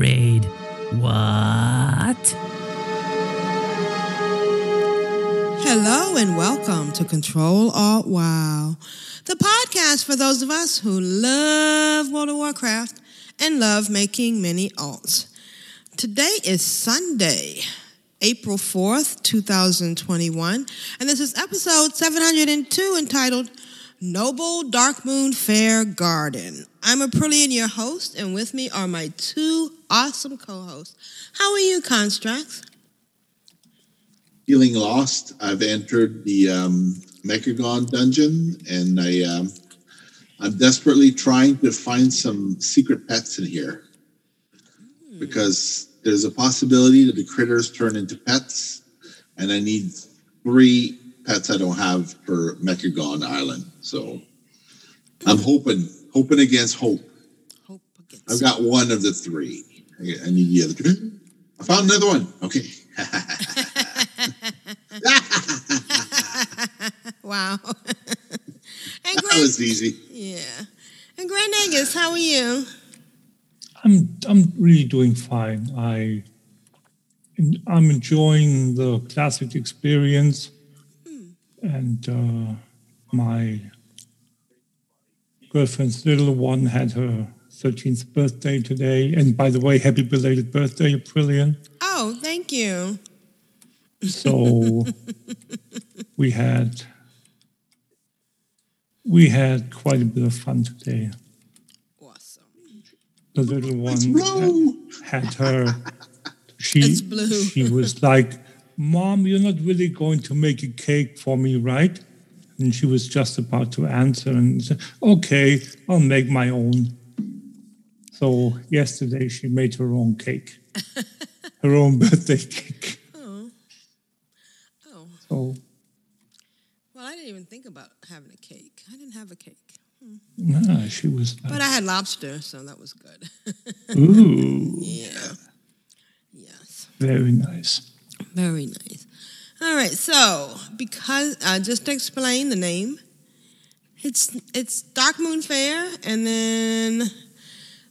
Trade. What? Hello and welcome to Control Alt Wow, the podcast for those of us who love World of Warcraft and love making many alts. Today is Sunday, April 4th, 2021, and this is episode 702 entitled Noble Dark Moon Fair Garden. I'm Aprillian, your host, and with me are my two awesome co-hosts. How are you, Constructs? feeling lost. I've entered the um, Mechagon dungeon, and I um, I'm desperately trying to find some secret pets in here because there's a possibility that the critters turn into pets, and I need three pets I don't have for Mechagon Island. So I'm hoping hoping against hope. Hope against I've got one of the three. I I need the other two. I found another one. Okay. wow. and that was easy. yeah. And Grand Angus, how are you? I'm I'm really doing fine. I I'm enjoying the classic experience, and uh, my girlfriend's little one had her 13th birthday today. And by the way, happy belated birthday, Aprillian. Oh, thank you. So we had we had quite a bit of fun today. Awesome. The little one It's had, had her. She It's blue. she was like, "Mom, you're not really going to make a cake for me, right?" And she was just about to answer and said, "Okay, I'll make my own." So yesterday she made her own cake, her own birthday cake. Oh. Oh. So Well, I didn't even think about having a cake. I didn't have a cake. Hmm. nah, she was But I had lobster, so that was good. "Ooh, yeah. Yes. very nice." Very nice. All right, so because uh, just to explain the name, it's it's Darkmoon Faire, and then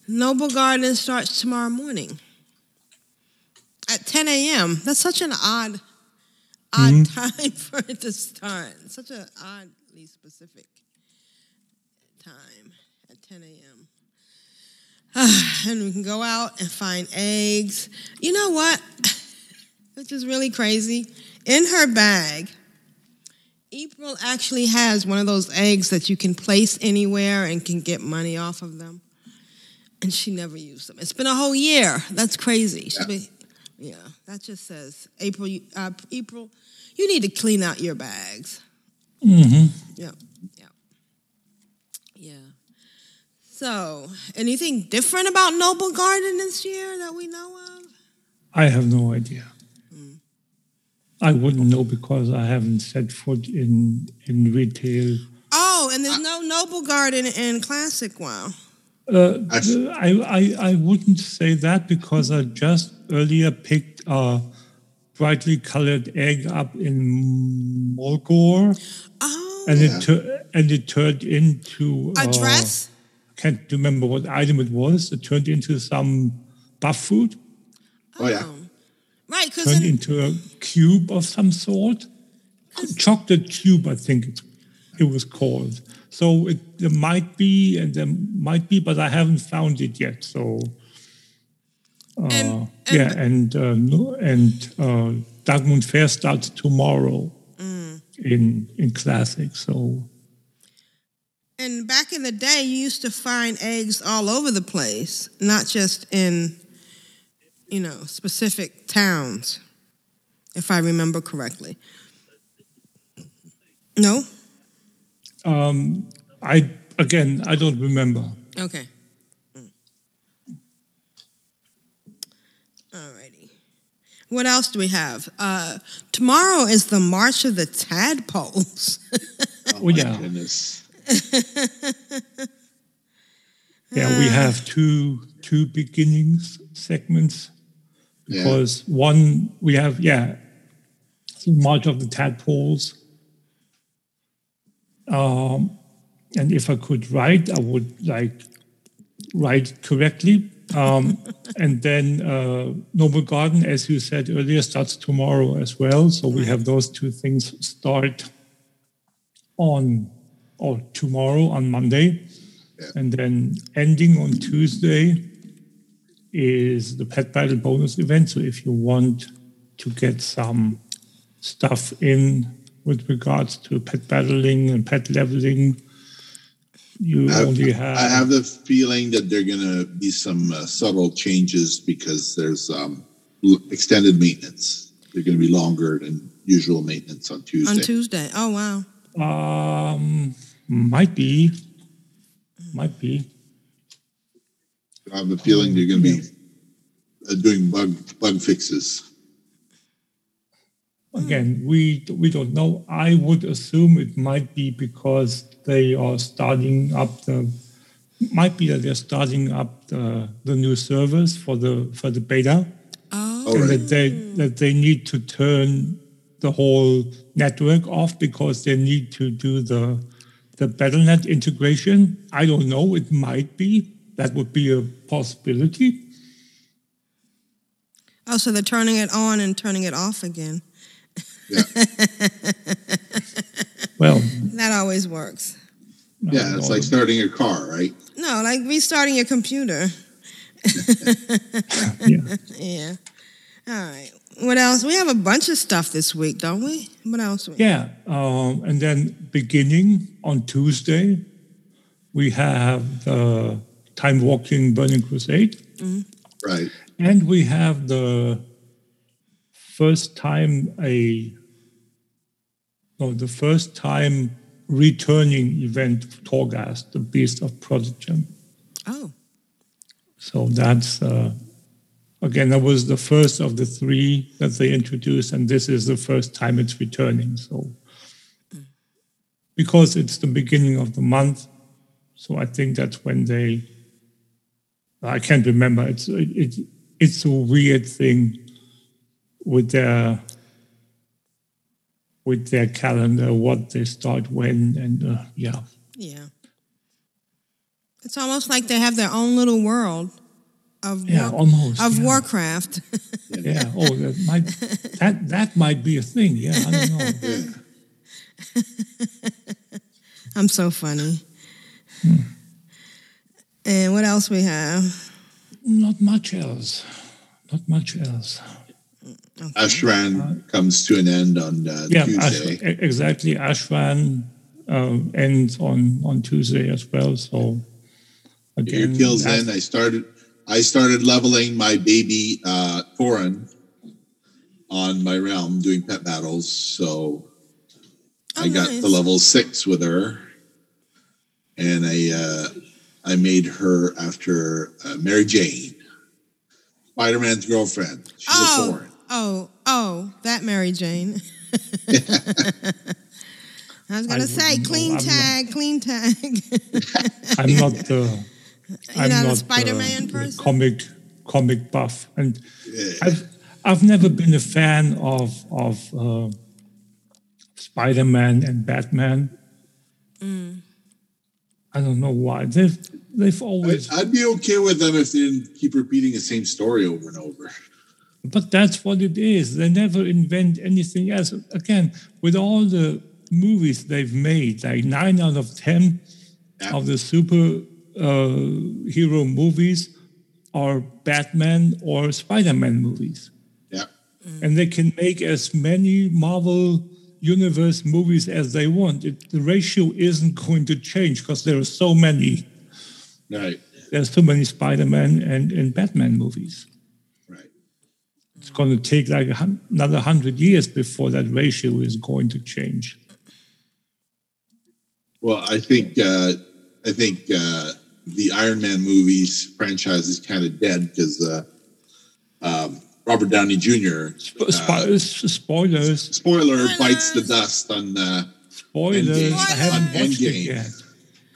Noblegarden starts tomorrow morning at 10 a.m. That's such an odd, odd time for it to start. Such an oddly specific time at 10 a.m. and we can go out and find eggs. You know what? Which is really crazy. In her bag, April actually has one of those eggs that you can place anywhere and can get money off of them. And she never used them. It's been a whole year. That's crazy. She's been, yeah, that just says April. you- Uh, April, you need to clean out your bags. Mm-hmm. Yeah, yeah, yeah. So, anything different about Noblegarden this year that we know of? I have no idea. I wouldn't know because I haven't set foot in in retail. Oh, and there's no Noblegarden in Classic WoW. Uh, I, I I wouldn't say that because I just earlier picked a brightly colored egg up in Mulgore, Oh, and it tur- and it turned into a uh, dress? Can't remember what item it was. It turned into some buff food. Oh yeah. Right, because turned into a cube of some sort. Chocolate cube, I think it, it was called. So it, there might be, and there might be, but I haven't found it yet. So, uh, And- yeah, and uh, no, and uh, Moon Fair starts tomorrow in in Classic. So and back in the day, you used to find eggs all over the place, not just in, you know, specific towns, if I remember correctly. No? Um, I again, I don't remember. Okay. Mm. Alrighty. What else do we have? Uh, tomorrow is the March of the Tadpoles. Oh, yeah. Goodness. Yeah, we have two two beginnings segments Yeah. because one we have yeah, much of the Tadpoles. Um, and if I could write, I would like write correctly. Um, and then uh, Noblegarden, as you said earlier, starts tomorrow as well. So we have those two things start on or tomorrow on Monday. And then ending on Tuesday is the Pet Battle bonus event. So if you want to get some stuff in with regards to pet battling and pet leveling, you I, only have. I have the feeling that there are going to be some uh, subtle changes because there's um, extended maintenance. They're going to be longer than usual maintenance on Tuesday. on Tuesday. Oh, wow. Um, might be, might be. I have a feeling you're going to be uh, doing bug bug fixes. Again, we we don't know. I would assume it might be because they are starting up the. Might be that they're starting up the, the new servers for the for the beta, Oh, Oh, and right. that they that they need to turn the whole network off because they need to do the the Battle.net integration. I don't know. It might be that would be a possibility. oh, so they're turning it on and turning it off again. Yeah, Well, That always works. yeah. It's like starting a car, right? No, like restarting your computer. yeah. Yeah. All right. What else? We have a bunch of stuff this week, don't we? What else? We Yeah, um, and then beginning on Tuesday, we have the Timewalking Burning Crusade, Right. and we have the first time a no, the first time returning event of Torghast, the Beast of Prodigum. Oh, So that's uh, again that was the first of the three that they introduced, and this is the first time it's returning. So because it's the beginning of the month, so I think that's when they. I can't remember. It's it, it it's a weird thing with their with their calendar, what they start when, and uh, yeah. yeah. It's almost like they have their own little world of Yeah, War- almost, of yeah. Warcraft. Yeah. Oh, that might that that might be a thing. Yeah, I don't know. Yeah. I'm so funny. Hmm. And what else we have? Not much else. Not much else. Ashran comes to an end on uh, Yeah, Tuesday. e- exactly. Ashran um, ends on on Tuesday as well. So Your again, kills as- in. I started. I started leveling my baby uh, Thorin on my realm, doing pet battles. So I Oh, got nice. to level six with her, and I uh, I made her after uh, Mary Jane, Spider Man's girlfriend. She's a Oh, oh, oh, that Mary Jane. I was gonna I say wouldn't know. clean I'm not- tag, clean tag. I'm not the I'm not a not Spider-Man the person? comic comic buff, and I've I've never been a fan of of uh, Spider Man and Batman. Mm. I don't know why they've they've always I'd be okay with them if they didn't keep repeating the same story over and over. But that's what it is. They never invent anything else. Again, with all the movies they've made, like nine out of ten Yeah. of the super uh, hero movies are Batman or Spider Man movies. Yeah. And they can make as many Marvel Universe movies as they want. It, the ratio isn't going to change because there are so many. Right. There's so many Spider Man and, and Batman movies. Right. It's going to take like hun- another hundred years before that ratio is going to change. Well, I think uh, I think uh, the Iron Man movies franchise is kind of dead because uh, um, Robert Downey Jr. Sp- spo- s- spoilers. spoiler bites the dust on. Uh, Spoilers. Endgame. I haven't On watched it yet.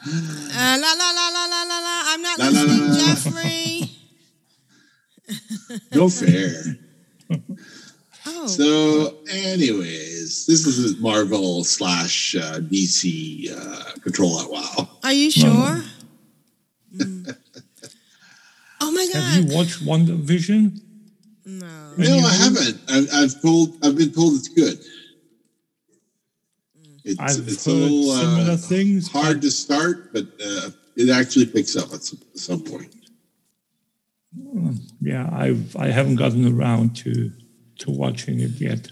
Uh, la la la la la la la. I'm not La, la, listening, la, la. Jeffrey. no fair. Oh, So, anyways, this is a Marvel slash uh, DC uh, Control Alt WoW. are you sure? Mm. Oh my god! Have you watched WandaVision? No. No, I haven't. I've, I've told. I've been told it's good. It's, I've it's a heard little similar uh, things. hard to start, but uh, it actually picks up at some, some point. yeah, I've I haven't gotten around to to watching it yet.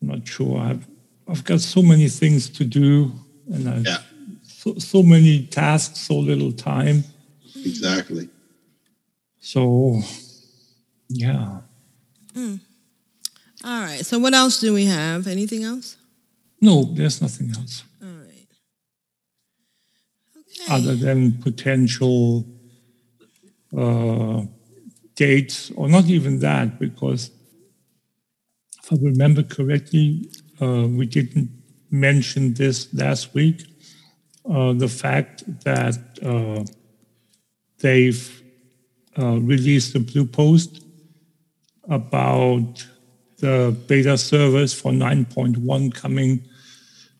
I'm not sure. I've I've got so many things to do, and I've Yeah, so, so many tasks, so little time. exactly. So, yeah. All right. So what else do we have? Anything else? No, there's nothing else All right. Okay. other than potential uh, dates, or not even that, because if I remember correctly, uh, we didn't mention this last week. Uh, the fact that uh, they've uh, released a blue post about the beta servers for 9.1 coming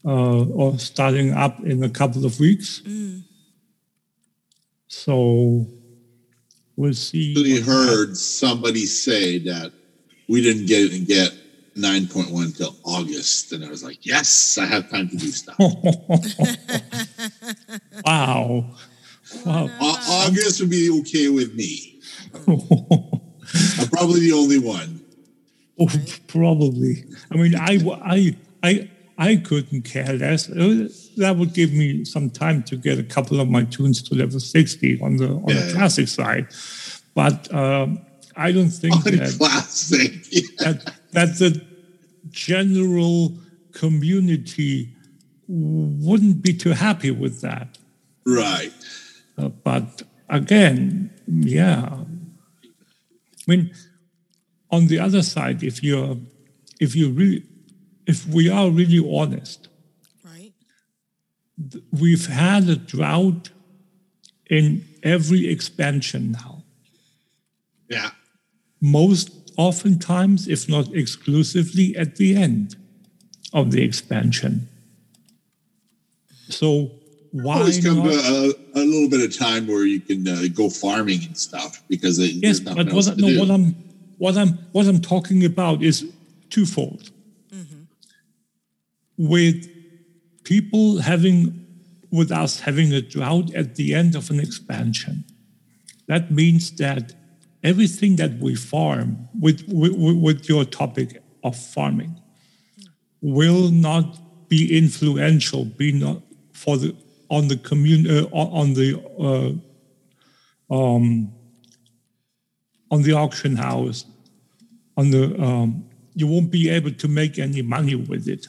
uh, or starting up in a couple of weeks. So we'll see. Actually what heard somebody say that we didn't get it get 9.1 until August, and I was like, yes, I have time to do stuff. Wow. Wow. Au- August would be okay with me. I'm probably the only one. Oh, probably. I mean, I, I, I, I couldn't care less. Uh, That would give me some time to get a couple of my tunes to level 60 on the on Yeah. the classic side. But um, I don't think On that, classic. Yeah. that that the general community wouldn't be too happy with that. Right. Uh, but again, yeah. I mean, on the other side, if you're, if you really, if we are really honest, Right. we've had a drought in every expansion now. Yeah. Most oftentimes, if not exclusively, at the end of the expansion. So why Always come not? to a, a little bit of time where you can uh, go farming and stuff because it, Yes, but what, to no, what I'm what I'm what I'm talking about is twofold. With people having, with us having a drought at the end of an expansion, that means that everything that we farm with with, with your topic of farming will not be influential, be not for the on the commun uh, on the uh, um, on the auction house, on the um, you won't be able to make any money with it.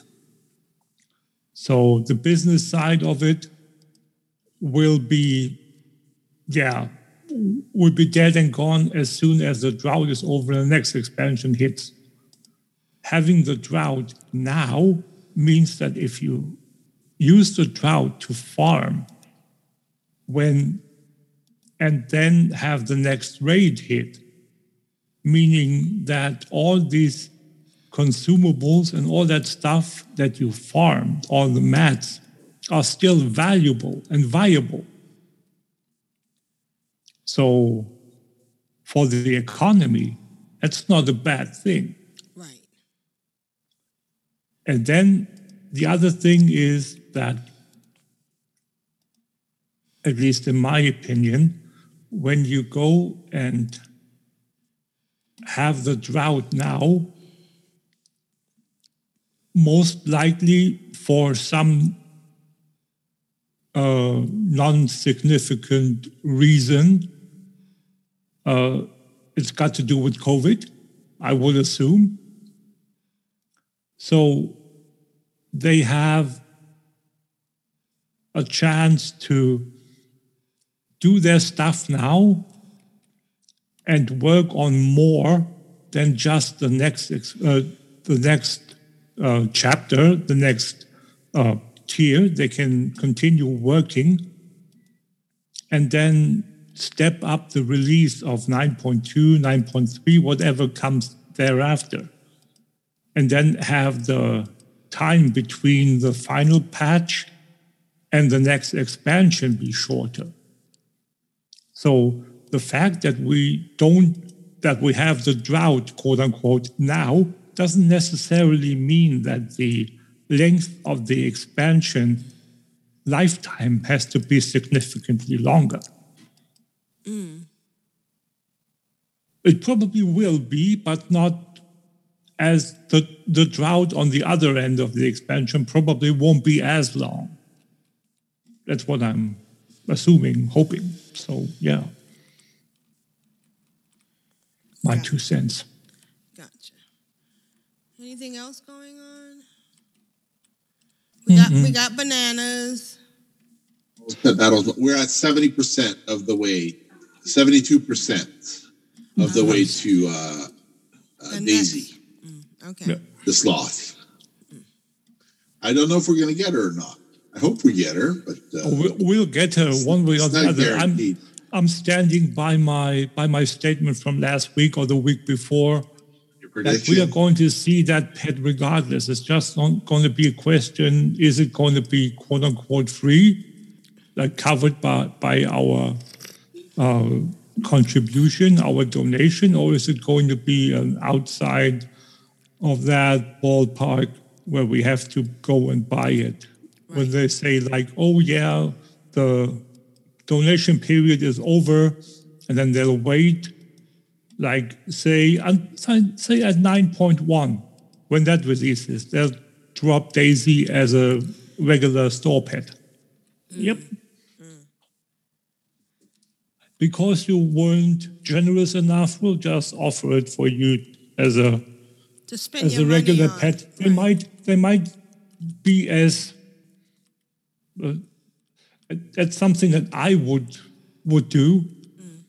So the business side of it will be, yeah, will be dead and gone as soon as the drought is over and the next expansion hits. Having the drought now means that if you use the drought to farm when and then have the next raid hit, meaning that all these consumables and all that stuff that you farmed, all the mats, are still valuable and viable. So, for the economy, that's not a bad thing. Right. And then the other thing is that, at least in my opinion, when you go and have the drought now, most likely for some uh, non significant reason, uh, it's got to do with COVID, I would assume. So they have a chance to do their stuff now and work on more than just the next uh, the next uh, chapter, the next uh, tier. They can continue working and then step up the release of 9.2, 9.3, whatever comes thereafter. And then have the time between the final patch and the next expansion be shorter. So the fact that we don't, that we have the drought, quote unquote, now doesn't necessarily mean that the length of the expansion lifetime has to be significantly longer. Mm. It probably will be, but not as the, the drought on the other end of the expansion probably won't be as long. That's what I'm assuming, hoping. So, yeah. My two cents. Gotcha. Anything else going on? We got we got bananas. Pet battles. We're at seventy percent of the way, seventy-two percent of the way to uh, uh, And Daisy, Okay. Yeah. the sloth. I don't know if we're going to get her or not. I hope we get her, but uh, We'll, we'll get her one way or the other. I'm. I'm standing by my by my statement from last week or the week before that we are going to see that pet regardless. It's just not going to be a question: is it going to be quote unquote free, like covered by by our uh, contribution, our donation, or is it going to be an outside of that ballpark where we have to go and buy it? When they say like, oh yeah, the donation period is over, and then they'll wait, like say say at nine point one, when that releases, they'll drop Daisy as a regular store pet. Yep. Because you weren't generous enough, we'll just offer it for you as a as a regular pet. They might they might be as Uh, that's something that I would would do. Mm.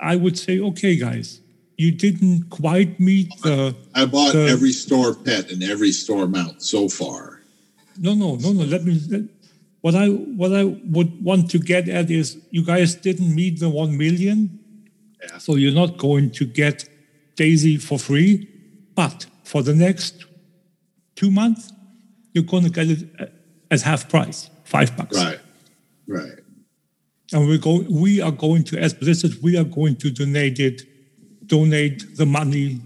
I would say, okay, guys, you didn't quite meet the I bought the- every store pet and every store mount so far. no no no no. Let me. Let, what I what I would want to get at is you guys didn't meet the one million, Yeah. so you're not going to get Daisy for free, but for the next two months, you're going to get it at- at half price, five bucks. Right, right. And we're going, we are going to, as Blizzard, we are going to donate it, donate the money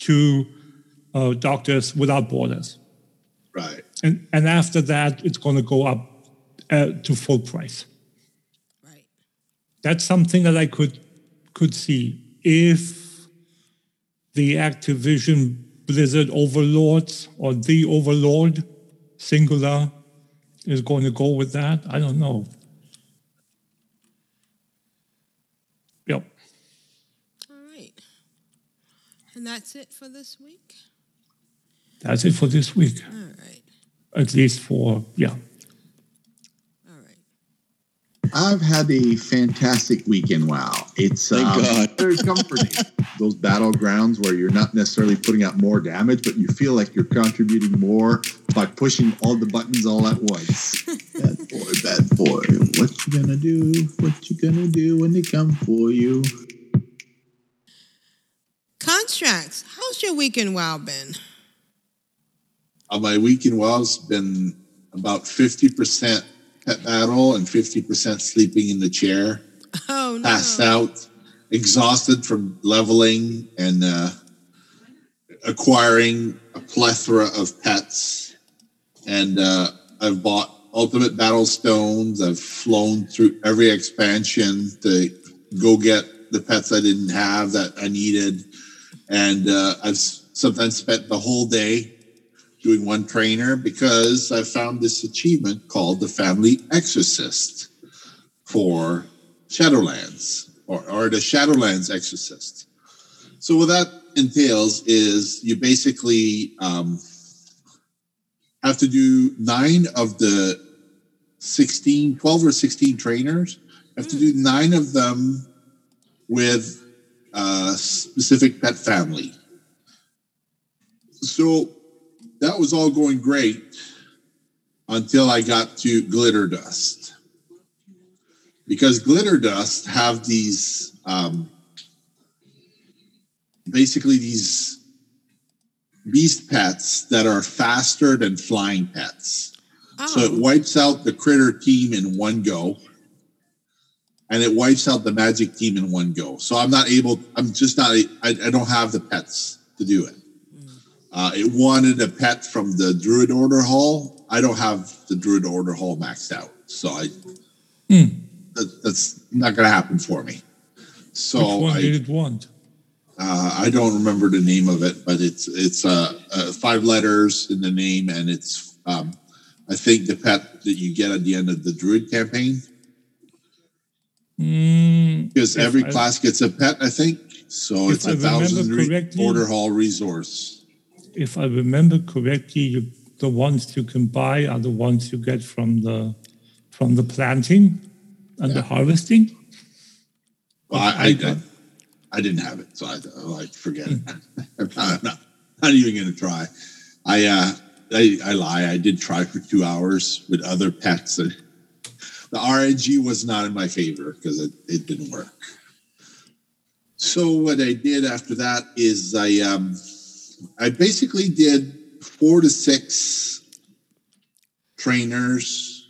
to uh, Doctors Without Borders. Right. And, and after that, it's going to go up uh, to full price. Right. That's something that I could could see if the Activision Blizzard overlords or the overlord singular is going to go with that. I don't know. Yep. All right. And that's it for this week. That's it for this week. All right. At least for yeah. All right. I've had a fantastic weekend. Wow, it's Thank um, God. very comforting. Those battlegrounds where you're not necessarily putting out more damage, but you feel like you're contributing more by pushing all the buttons all at once. bad boy, bad boy, what you gonna do? What you gonna do when they come for you? Contracts. How's your weekend wow been? Uh, my weekend wow's been about 50% pet battle and 50% sleeping in the chair, Oh no. passed out, exhausted from leveling and uh, acquiring a plethora of pets. And uh, I've bought ultimate battle stones. I've flown through every expansion to go get the pets I didn't have that I needed. And uh, I've sometimes spent the whole day doing one trainer because I found this achievement called the Family Exorcist for Shadowlands or, or the Shadowlands Exorcist. So what that entails is you basically um, have to do nine of the 16, 12 or 16 trainers. I have to do nine of them with a specific pet family. So that was all going great until I got to Glitterdust. Because Glitterdust have these um, basically these beast pets that are faster than flying pets. So it wipes out the critter team in one go. And it wipes out the magic team in one go. So I'm not able, I'm just not, I, I don't have the pets to do it. Uh, it wanted a pet from the Druid Order Hall. I don't have the Druid Order Hall maxed out. So I, that, that's not going to happen for me. So Which one I, did it want? uh, I don't remember the name of it, but it's it's uh, uh, five letters in the name, and it's um, I think the pet that you get at the end of the Druid campaign Mm, because every I- class gets a pet. I think so. It's I a thousand re- order hall resource. If I remember correctly, you, the ones you can buy are the ones you get from the from the planting and the harvesting. Well, I, I, I, I didn't have it, so I, I like forget it. I'm not, not, not even going to try. I, uh, I I lie. I did try for two hours with other pets, and the RNG was not in my favor because it, it didn't work. So what I did after that is I um I basically did four to six trainers,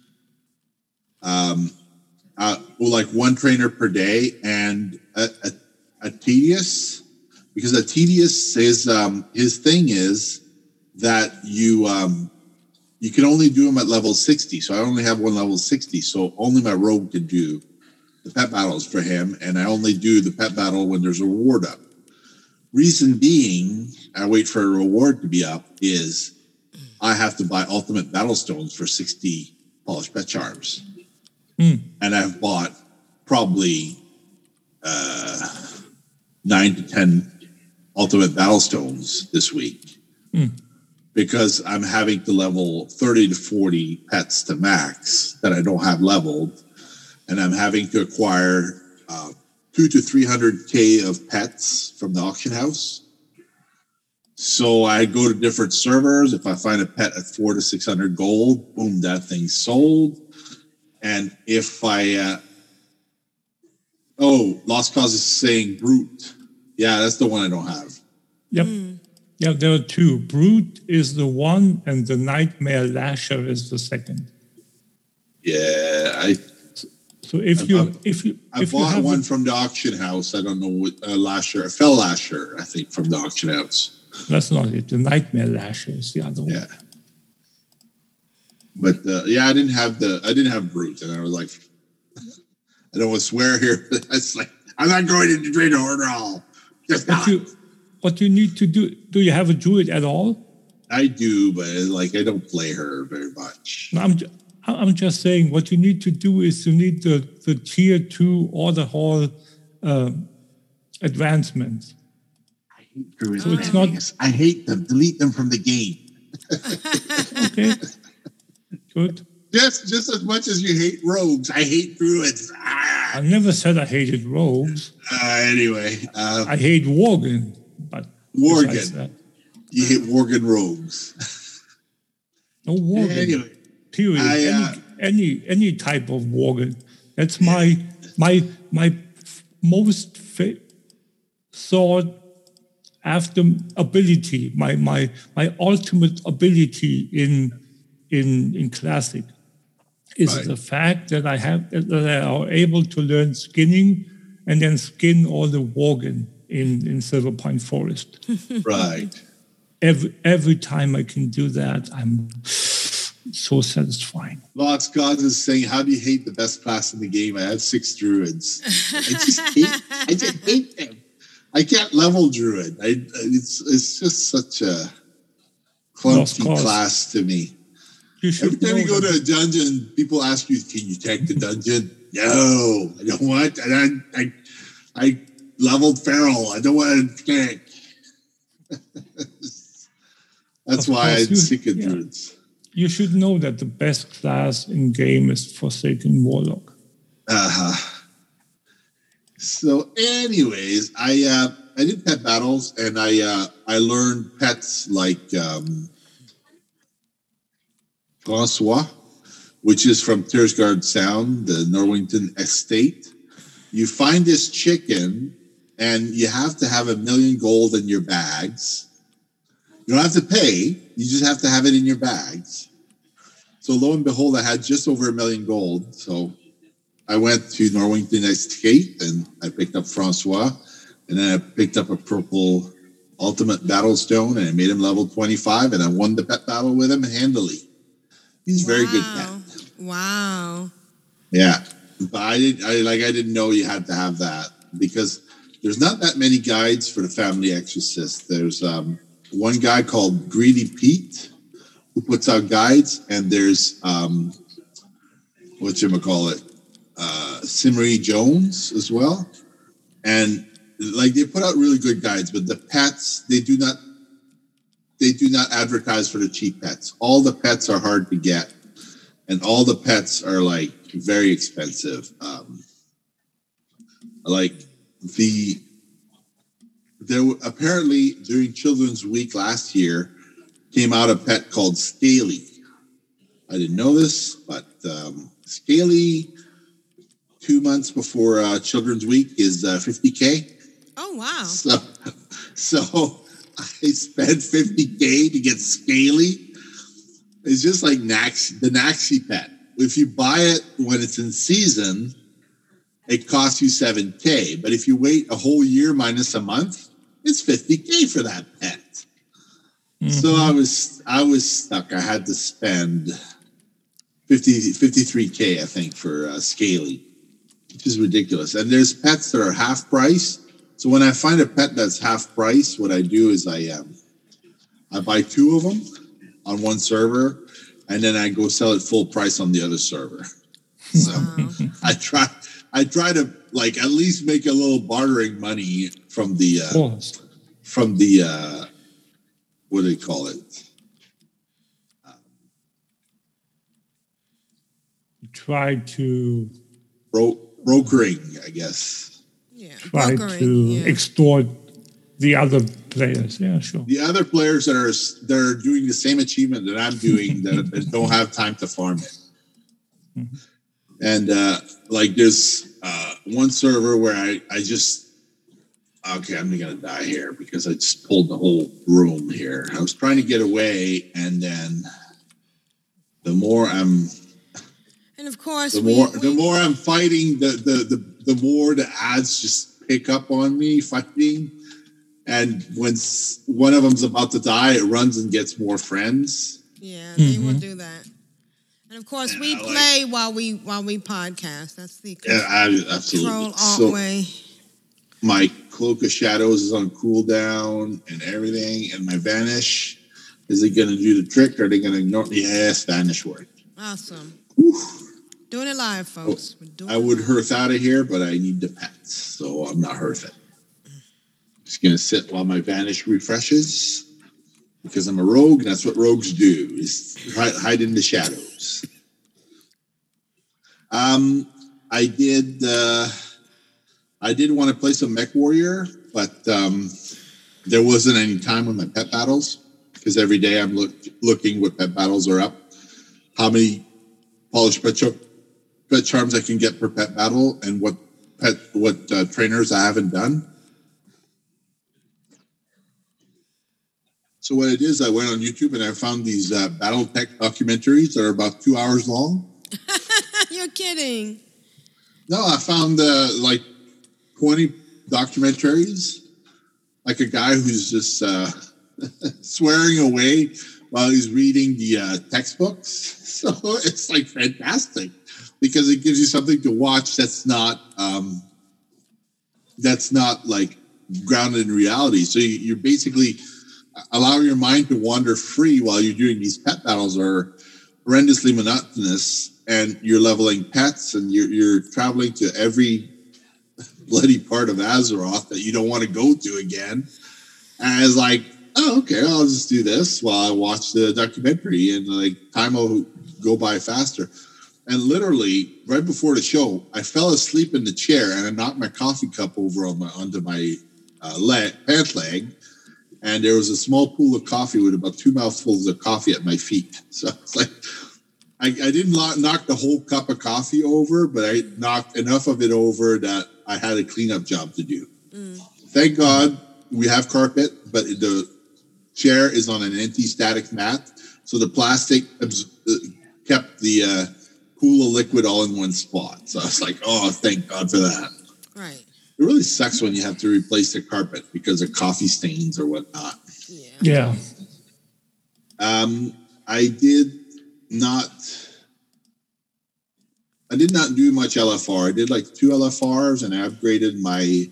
um, uh, well, like one trainer per day, and a, a, a tedious because a tedious is um, his thing is that you um, you can only do them at level sixty. So I only have one level sixty, so only my rogue can do the pet battles for him, and I only do the pet battle when there's a reward up. Reason being, I wait for a reward to be up is I have to buy ultimate battle stones for 60 polished pet charms. And I've bought probably uh, nine to 10 ultimate battle stones this week because I'm having to level 30 to 40 pets to max that I don't have leveled. And I'm having to acquire uh, two to 300K of pets from the auction house. So I go to different servers. If I find a pet at four to 600 gold, boom, that thing's sold. And if I, uh, oh, Lost Cause is saying Brute. Yeah, that's the one I don't have. Yep. Yeah, there are two. Brute is the one, and the Nightmare Lasher is the second. Yeah, I So if you if you I if bought have one a- from the auction house. I don't know what uh, Lasher, Fell Lasher, I think, from the auction house. that's not it. The Nightmare Lasher is the other one. Yeah. But uh, yeah, I didn't have the I didn't have brute, and I was like, I don't want to swear here. but It's like I'm not going into Druid Order Hall. Just What not. you what you need to do? Do you have a druid at all? I do, but like I don't play her very much. No, I'm I'm just saying what you need to do is you need the the tier two order hall um, advancements. Druid So it's not- I hate them. Delete them from the game. Okay, good. Just just as much as you hate rogues, I hate druids. Ah. I never said I hated rogues. Uh, anyway, uh, I hate Worgen, but besides Worgen. You hate Worgen rogues. no Worgen. Anyway, period. I, uh, any, any any type of Worgen. That's my my my most fa- sought after ability. My my my ultimate ability in in in classic is Right. the fact that I have that I are able to learn skinning and then skin all the Worgen in in Silverpine Forest. right. Every every time I can do that, I'm so satisfying. Lost Gods is saying, "How do you hate the best class in the game? I have six druids. I just hate. I just hate them. I can't level druid. I it's it's just such a clunky class to me. Every time you go that- to a dungeon, people ask you, "Can you tank the dungeon?" no, I don't want. And I I, I leveled feral. I don't want to tank. That's Of why I'm you- sick of yeah. druids. You should know that the best class in game is Forsaken Warlock. Uh-huh. So, anyways, I uh, I did pet battles, and I uh, I learned pets like um, Francois, which is from Tiragarde Sound, the Norwington estate. You find this chicken, and you have to have a million gold in your bags. You don't have to pay; you just have to have it in your bags. So lo and behold, I had just over a million gold. So I went to Norwington Estate and I picked up Francois, and then I picked up a purple Ultimate Battle Stone, and I made him level twenty five, and I won the pet battle with him handily. He's a very good pet. Wow. Yeah, but I didn't. I like. I didn't know you had to have that because there's not that many guides for the family exorcist. There's um, one guy called Greedy Pete who puts out guides, and there's um, what you call it, uh, Simmery Jones as well, and like they put out really good guides. But the pets, they do not. They do not advertise for the cheap pets. All the pets are hard to get and all the pets are like very expensive. Um, like the there w- apparently during Children's Week last year came out a pet called Scaly. I didn't know this, but um, Scaly two months before uh, Children's Week is uh, 50k. Oh wow. So, so I spent 50k to get Scaly. It's just like Nax, the Naxi pet. If you buy it when it's in season, it costs you 7k. But if you wait a whole year minus a month, it's 50k for that pet. So I was I was stuck. I had to spend 50 53k I think for uh, Scaly, which is ridiculous. And there's pets that are half price. So when I find a pet that's half price, what I do is I um, I buy two of them on one server, and then I go sell it full price on the other server. So I try I try to like at least make a little bartering money from the uh, course. from the uh, what do they call it? Try to Bro- brokering, I guess. Yeah. try brokering, to yeah. extort the other players. Yeah, sure. The other players that are that are doing the same achievement that I'm doing that, that don't have time to farm it. And uh, like there's uh, one server where I I just okay I'm gonna die here because I just pulled the whole room here. I was trying to get away, and then the more I'm And of course, the we, more we- the more I'm fighting, the the the, the more the ads just pick up on me fighting. And when one of them's about to die, it runs and gets more friends. yeah, they will Mm-hmm. do that. And of course, we I like- play while we while we podcast. That's the Yeah, I, absolutely. So way. my cloak of shadows is on cooldown and everything, and my vanish. Is it going to do the trick? Or are they going to ignore? Yes, vanish worked. Awesome. Doing it live, Oh, folks. Doing I would hearth out of here, but I need the pets, so I'm not hearthing. Just gonna sit while my vanish refreshes because I'm a rogue, and that's what rogues do: is hide, hide in the shadows. Um, I did. Uh, I did want to play some MechWarrior, but um, there wasn't any time on my pet battles because every day I'm look, looking what pet battles are up, how many polished pet, char- pet charms I can get per pet battle, and what pet what uh, trainers I haven't done. So what I did is I went on YouTube and I found these uh, BattleTech documentaries that are about two hours long. You're kidding. No, I found uh, like 20 documentaries, like a guy who's just uh, swearing away while he's reading the uh, textbooks. So it's like fantastic because it gives you something to watch that's not um, that's not like grounded in reality. So you, you're basically allow your mind to wander free while you're doing these pet battles are horrendously monotonous and you're leveling pets and you're, you're traveling to every bloody part of Azeroth that you don't want to go to again. And it's like oh, okay, I'll just do this while I watch the documentary, and like time will go by faster. And literally, right before the show, I fell asleep in the chair and I knocked my coffee cup over on my onto my uh, pant leg, and there was a small pool of coffee with about two mouthfuls of coffee at my feet. So it's like I, I didn't knock the whole cup of coffee over, but I knocked enough of it over that I had a cleanup job to do. Thank God we have carpet, but the chair is on an anti-static mat, so the plastic abs- kept the uh, pool of liquid all in one spot. So I was like, oh, thank God for that. Right. It really sucks when you have to replace the carpet because of coffee stains or whatnot. Yeah. Um, I did not. I did not do much LFR. I did like two LFRs, and I upgraded my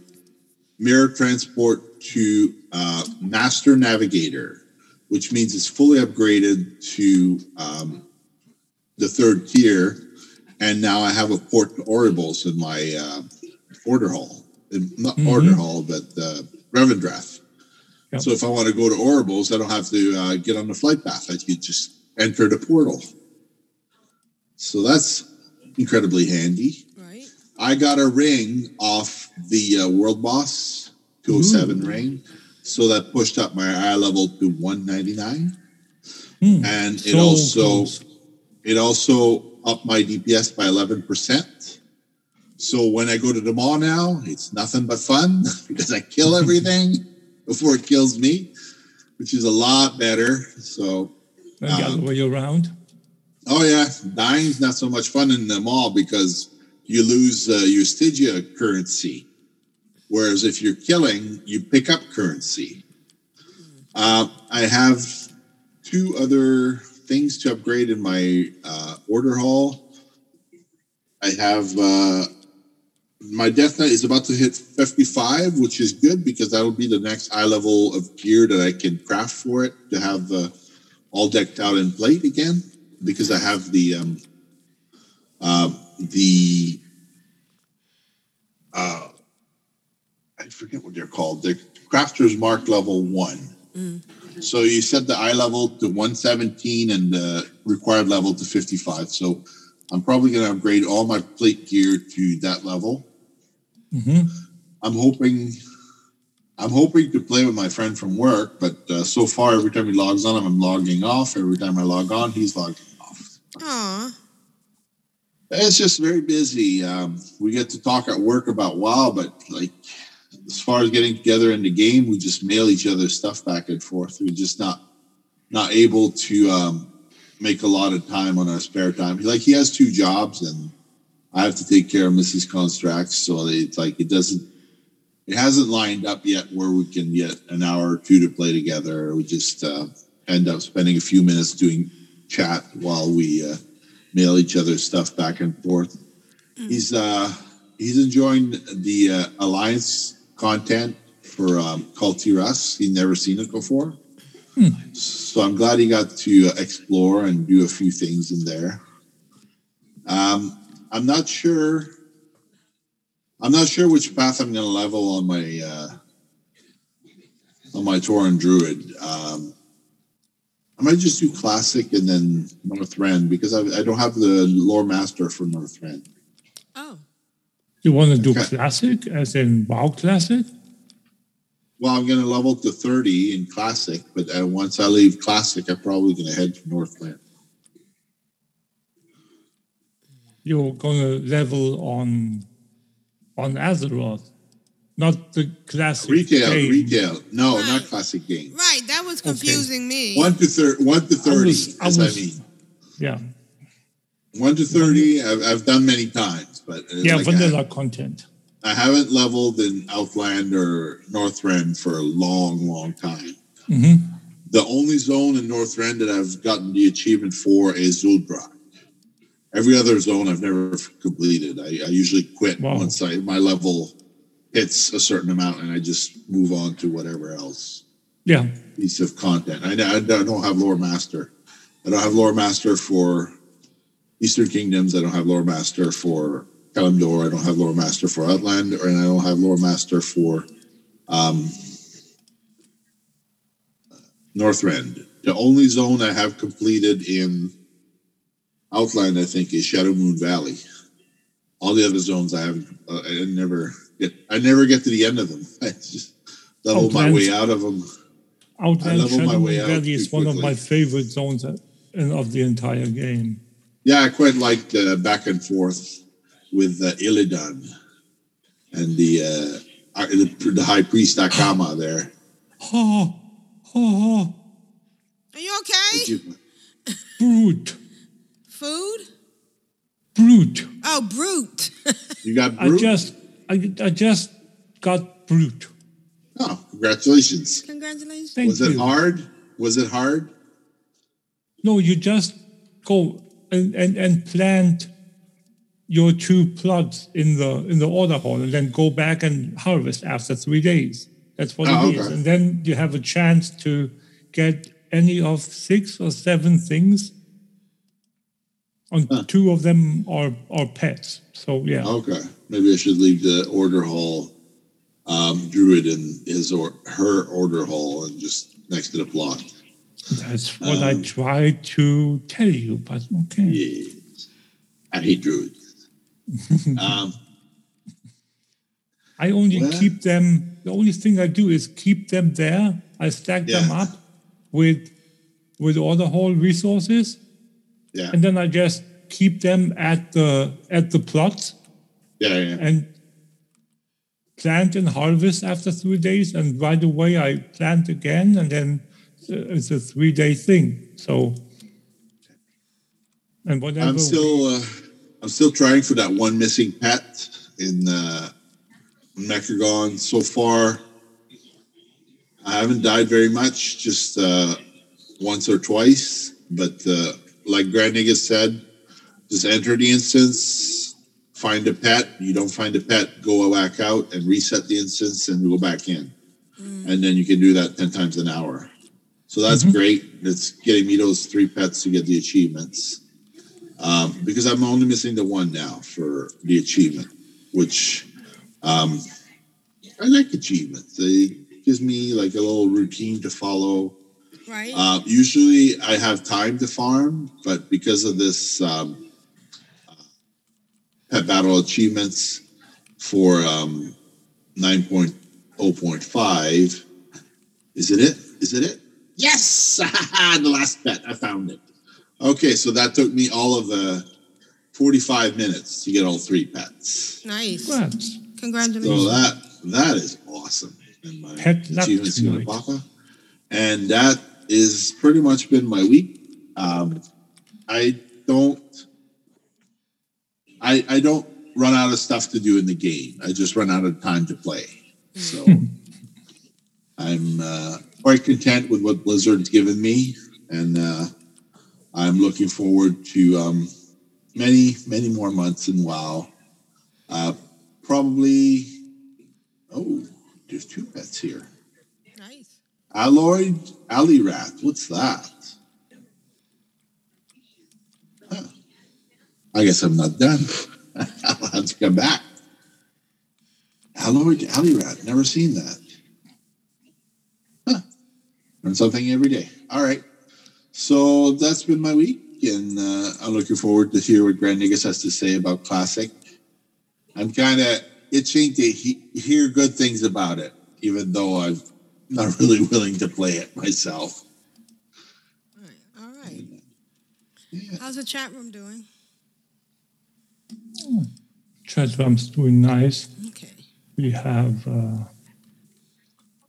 mirror transport to uh, Master Navigator, which means it's fully upgraded to um, the third tier. And now I have a port to Oribos in my uh, order hall, not Mhm. order hall, but uh, Revendreth. Yep. So if I want to go to Oribos, I don't have to uh, get on the flight path. I can just enter the portal. So that's incredibly handy. Right. I got a ring off the uh, World Boss 207 ring. So that pushed up my eye level to 199. Hmm. And it So also close. it also upped my DPS by 11%. So when I go to the Maw now, it's nothing but fun because I kill everything before it kills me, which is a lot better. So And the other way around. Oh yeah, dying's not so much fun in the Maw because you lose uh, your Stygia currency, whereas if you're killing, you pick up currency. Uh, I have two other things to upgrade in my uh, order hall. I have uh, my Death Knight is about to hit 55, which is good because that'll be the next eye level of gear that I can craft for it to have uh, all decked out in plate again because I have the um, uh, the uh, I forget what they're called. The crafters mark level one. So you set the eye level to 117 and the required level to 55. So I'm probably going to upgrade all my plate gear to that level. Hmm I'm hoping I'm hoping to play with my friend from work, but uh, so far every time he logs on, I'm logging off. Every time I log on, he's logging off. Aw. It's just very busy. Um, we get to talk at work about WoW, but like as far as getting together in the game, we just mail each other stuff back and forth. We're just not not able to um, make a lot of time on our spare time. Like he has two jobs, and I have to take care of Mrs. Constructs, so it's like it doesn't. It hasn't lined up yet where we can get an hour or two to play together. We just uh, end up spending a few minutes doing chat while we uh, mail each other stuff back and forth. He's uh, he's enjoying the uh, alliance content for um, Kul Tiras. He'd never seen it before, so I'm glad he got to explore and do a few things in there. Um, I'm not sure. I'm not sure which path I'm going to level on my uh, on my Tauren Druid. Um, I might just do classic and then Northrend because I, I don't have the lore master for Northrend. Oh. You want to do Okay. classic, as in WoW classic? Well, I'm going to level to 30 in classic, but uh, once I leave classic, I'm probably going to head to Northrend. You're going to level on on Azeroth, not the classic Retail, game. retail. No, Right. not classic game. Right. That was confusing me. One to thir- one to 30, was- I as I mean. Yeah, One to 30, I've, I've done many times, but uh, yeah, like I- content. I haven't leveled in Outland or Northrend for a long, long time. hmm The only zone in Northrend that I've gotten the achievement for is Zul'Drak. Every other zone I've never completed. I, I usually quit Wow. once I, my level hits a certain amount and I just move on to whatever else Yeah, piece of content. I, I don't have Lore Master. I don't have Lore Master for Eastern Kingdoms. I don't have Lore Master for Kalimdor. I don't have Lore Master for Outland, and I don't have Lore Master for um, Northrend. The only zone I have completed in Outland, I think, is Shadowmoon Valley. All the other zones I have, uh, I never get. I never get to the end of them. I just level my way out of them. I Outland level my Shadow way Moon out Valley is too one of my favorite zones uh, of the entire game. Yeah, I quite like the back and forth with uh, Illidan and the, uh, the the High Priest Akama there. Ha, ha, ha, Are you okay? brute, Food? brute. Oh, brute. You got brute? I just, I, I just got brute. Oh, congratulations! Congratulations. Thank Was it hard? Was it hard? No, you just go and, and, and plant your two plots in the in the order hall and then go back and harvest after three days. That's what Oh, it is. okay. And then you have a chance to get any of six or seven things. And two of them are, are pets. So yeah. Okay, maybe I should leave the order hall um, druid in his or her order hall and just next to the plot. That's what I Um, tried to tell you, but okay. Yes. I hate druids. um, I only Well- keep them. The only thing I do is keep them there. I stack them up with with order hall resources, yeah, and then I just keep them at the at the plots yeah, yeah. and plant and harvest after three days. And right away I plant again, and then it's a three day thing. So and whatever. I'm still uh, I'm still trying for that one missing pet in uh, Mechagon. So far, I haven't died very much, just uh, once or twice. But uh, like Grand Nagus said, just enter the instance, find a pet. You don't find a pet, go back out and reset the instance and go back in. And then you can do that 10 times an hour. So that's great. It's getting me those three pets to get the achievements um, because I'm only missing the one now for the achievement, which um, I like achievements. They gives me like a little routine to follow. Right? Uh, usually I have time to farm, but because of this um, uh, pet battle achievements for um, 9.0.5, is it it? Is it it? Yes! the last pet. I found it. Okay, so that took me all of the 45 minutes to get all three pets. nice. Congrats. Congratulations. So that that is awesome. And my Pet achievements gonna tonight. pop up. And that is pretty much been my week. Um, I don't I I don't run out of stuff to do in the game. I just run out of time to play. So I'm uh, quite content with what Blizzard's given me, and uh, I'm looking forward to um, many, many more months in WoW. Uh, probably, oh, there's two pets here. Nice. Alloyed Alirat. What's that? Huh. I guess I'm not done. I'll have to come back. Alloyed Alirat. Never seen that. Huh. Learn something every day. All right. So that's been my week, and uh, I'm looking forward to hear what Grand Nagus has to say about Classic. I'm kind of itching to he- hear good things about it, even though I'm not really willing to play it myself. all right all right How's the chat room doing? Chat room's doing nice. Okay. we have uh,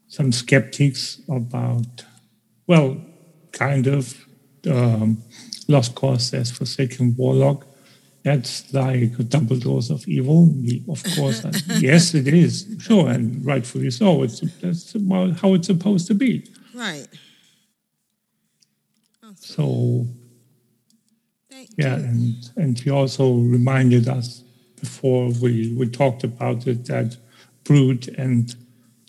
some skeptics about, well, kind of. Um, Lost Cause says Forsaken Warlock. That's like a double dose of evil. Of course, yes, it is. Sure, and rightfully so. It's that's about how it's supposed to be. Right. So, Thank yeah, you. and and he also reminded us before we we talked about it that Brute and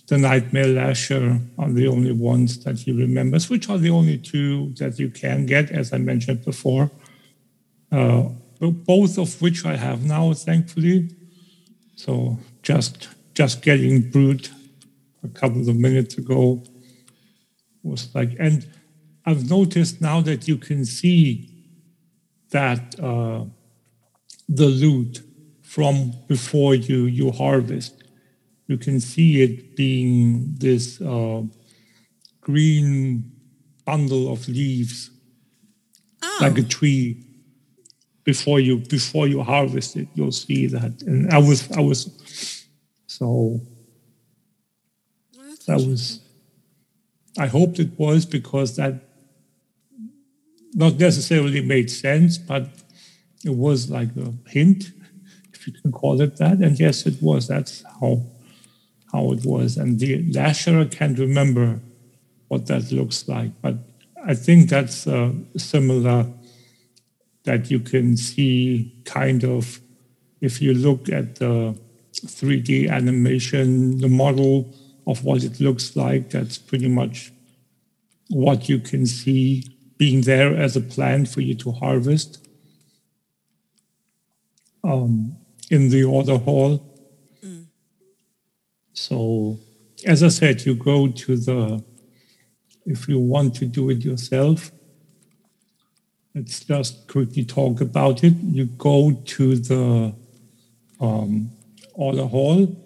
the Nightmare Lasher are the only ones that he remembers, which are the only two that you can get, as I mentioned before. Uh, both of which I have now, thankfully. So just just getting brewed a couple of minutes ago was like, and I've noticed now that you can see that uh, the loot from before you you harvest, you can see it being this uh, green bundle of leaves, like a tree. Before you before you harvest it, you'll see that. And I was I was so that was I hoped it was because that not necessarily made sense, but it was like a hint, if you can call it that. And yes, it was. That's how how it was. And the lasher I can't remember what that looks like, but I think that's uh, similar. That you can see kind of if you look at the 3D animation, the model of what it looks like. That's pretty much what you can see being there as a plant for you to harvest um, in the order hall. So, as I said, you go to the, if you want to do it yourself, let's just quickly talk about it. You go to the um, order hall,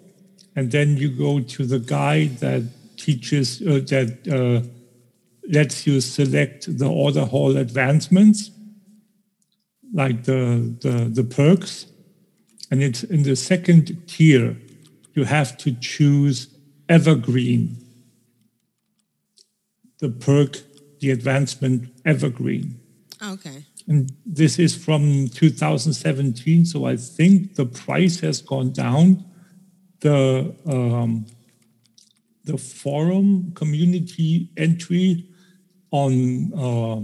and then you go to the guide that teaches, uh, that uh, lets you select the order hall advancements, like the, the, the perks. And it's in the second tier, you have to choose evergreen, the perk, the advancement evergreen. Okay. And this is from 2017, so I think the price has gone down. The um, the forum community entry on uh,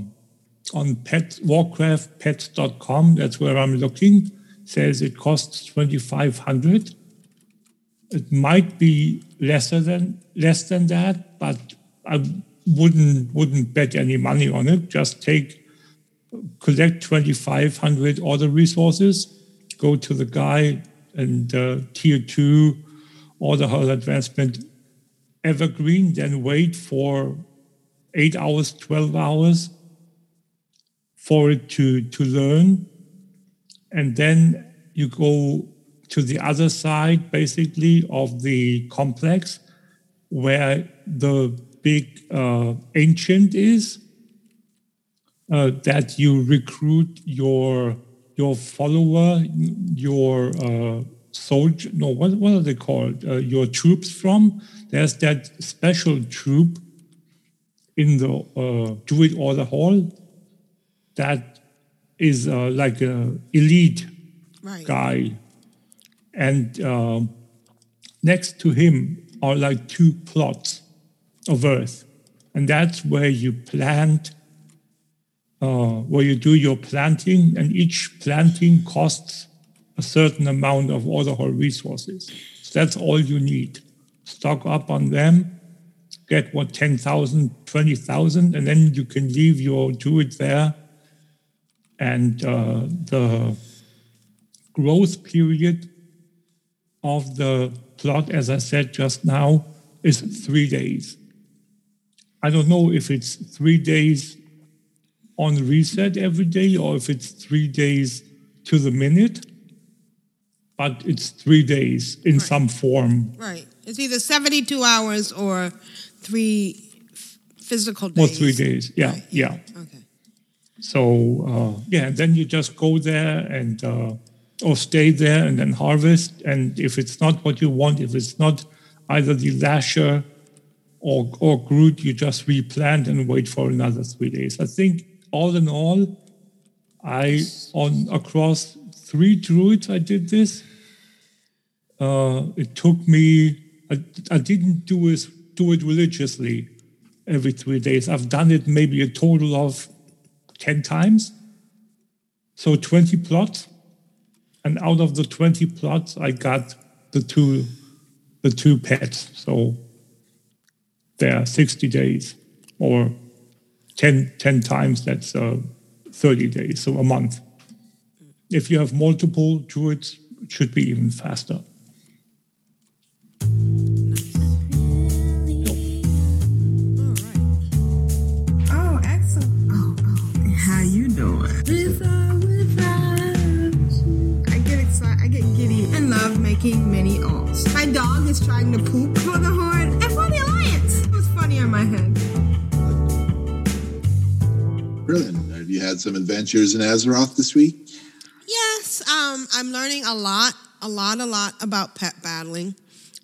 on pet warcraftpets.com, that's where I'm looking, says it costs 2500 It might be lesser than less than that, but I wouldn't wouldn't bet any money on it. Just take collect 2,500 order resources, go to the guy and uh, tier two order hall advancement evergreen, then wait for eight hours, 12 hours for it to, to learn. And then you go to the other side, basically, of the complex where the big uh, ancient is uh, that you recruit your your follower, your uh, soldier. No, what what are they called? Uh, your troops from. There's that special troop in the uh, Druid Order Hall that is uh, like a elite Right. guy, and um, next to him are like two plots of earth, and that's where you plant uh, where you do your planting, and each planting costs a certain amount of order resources. So that's all you need. Stock up on them, get what 10,000, 20,000, and then you can leave your druid there. And uh, the growth period of the plot, as I said just now, is three days. I don't know if it's three days on reset every day or if it's three days to the minute, but it's three days in some form. Right. It's either 72 hours or three physical days. Or three days. Yeah, yeah. Okay. So uh, yeah, and then you just go there and uh, or stay there and then harvest. And if it's not what you want, if it's not either the lasher or or Groot, you just replant and wait for another three days. I think all in all, I on across three druids I did this. Uh, it took me. I, I didn't do it do it religiously every three days. I've done it maybe a total of 10 times. So 20 plots. And out of the 20 plots, I got the two, the two pets. So there are 60 days or 10, 10 times, that's uh, 30 days, so a month. If you have multiple druids, it should be even faster. I get excited. I get giddy. I love making mini alts. My dog is trying to poop for the whole Brilliant. Have you had some adventures in Azeroth this week? Yes, um, I'm learning a lot, a lot, a lot about pet battling.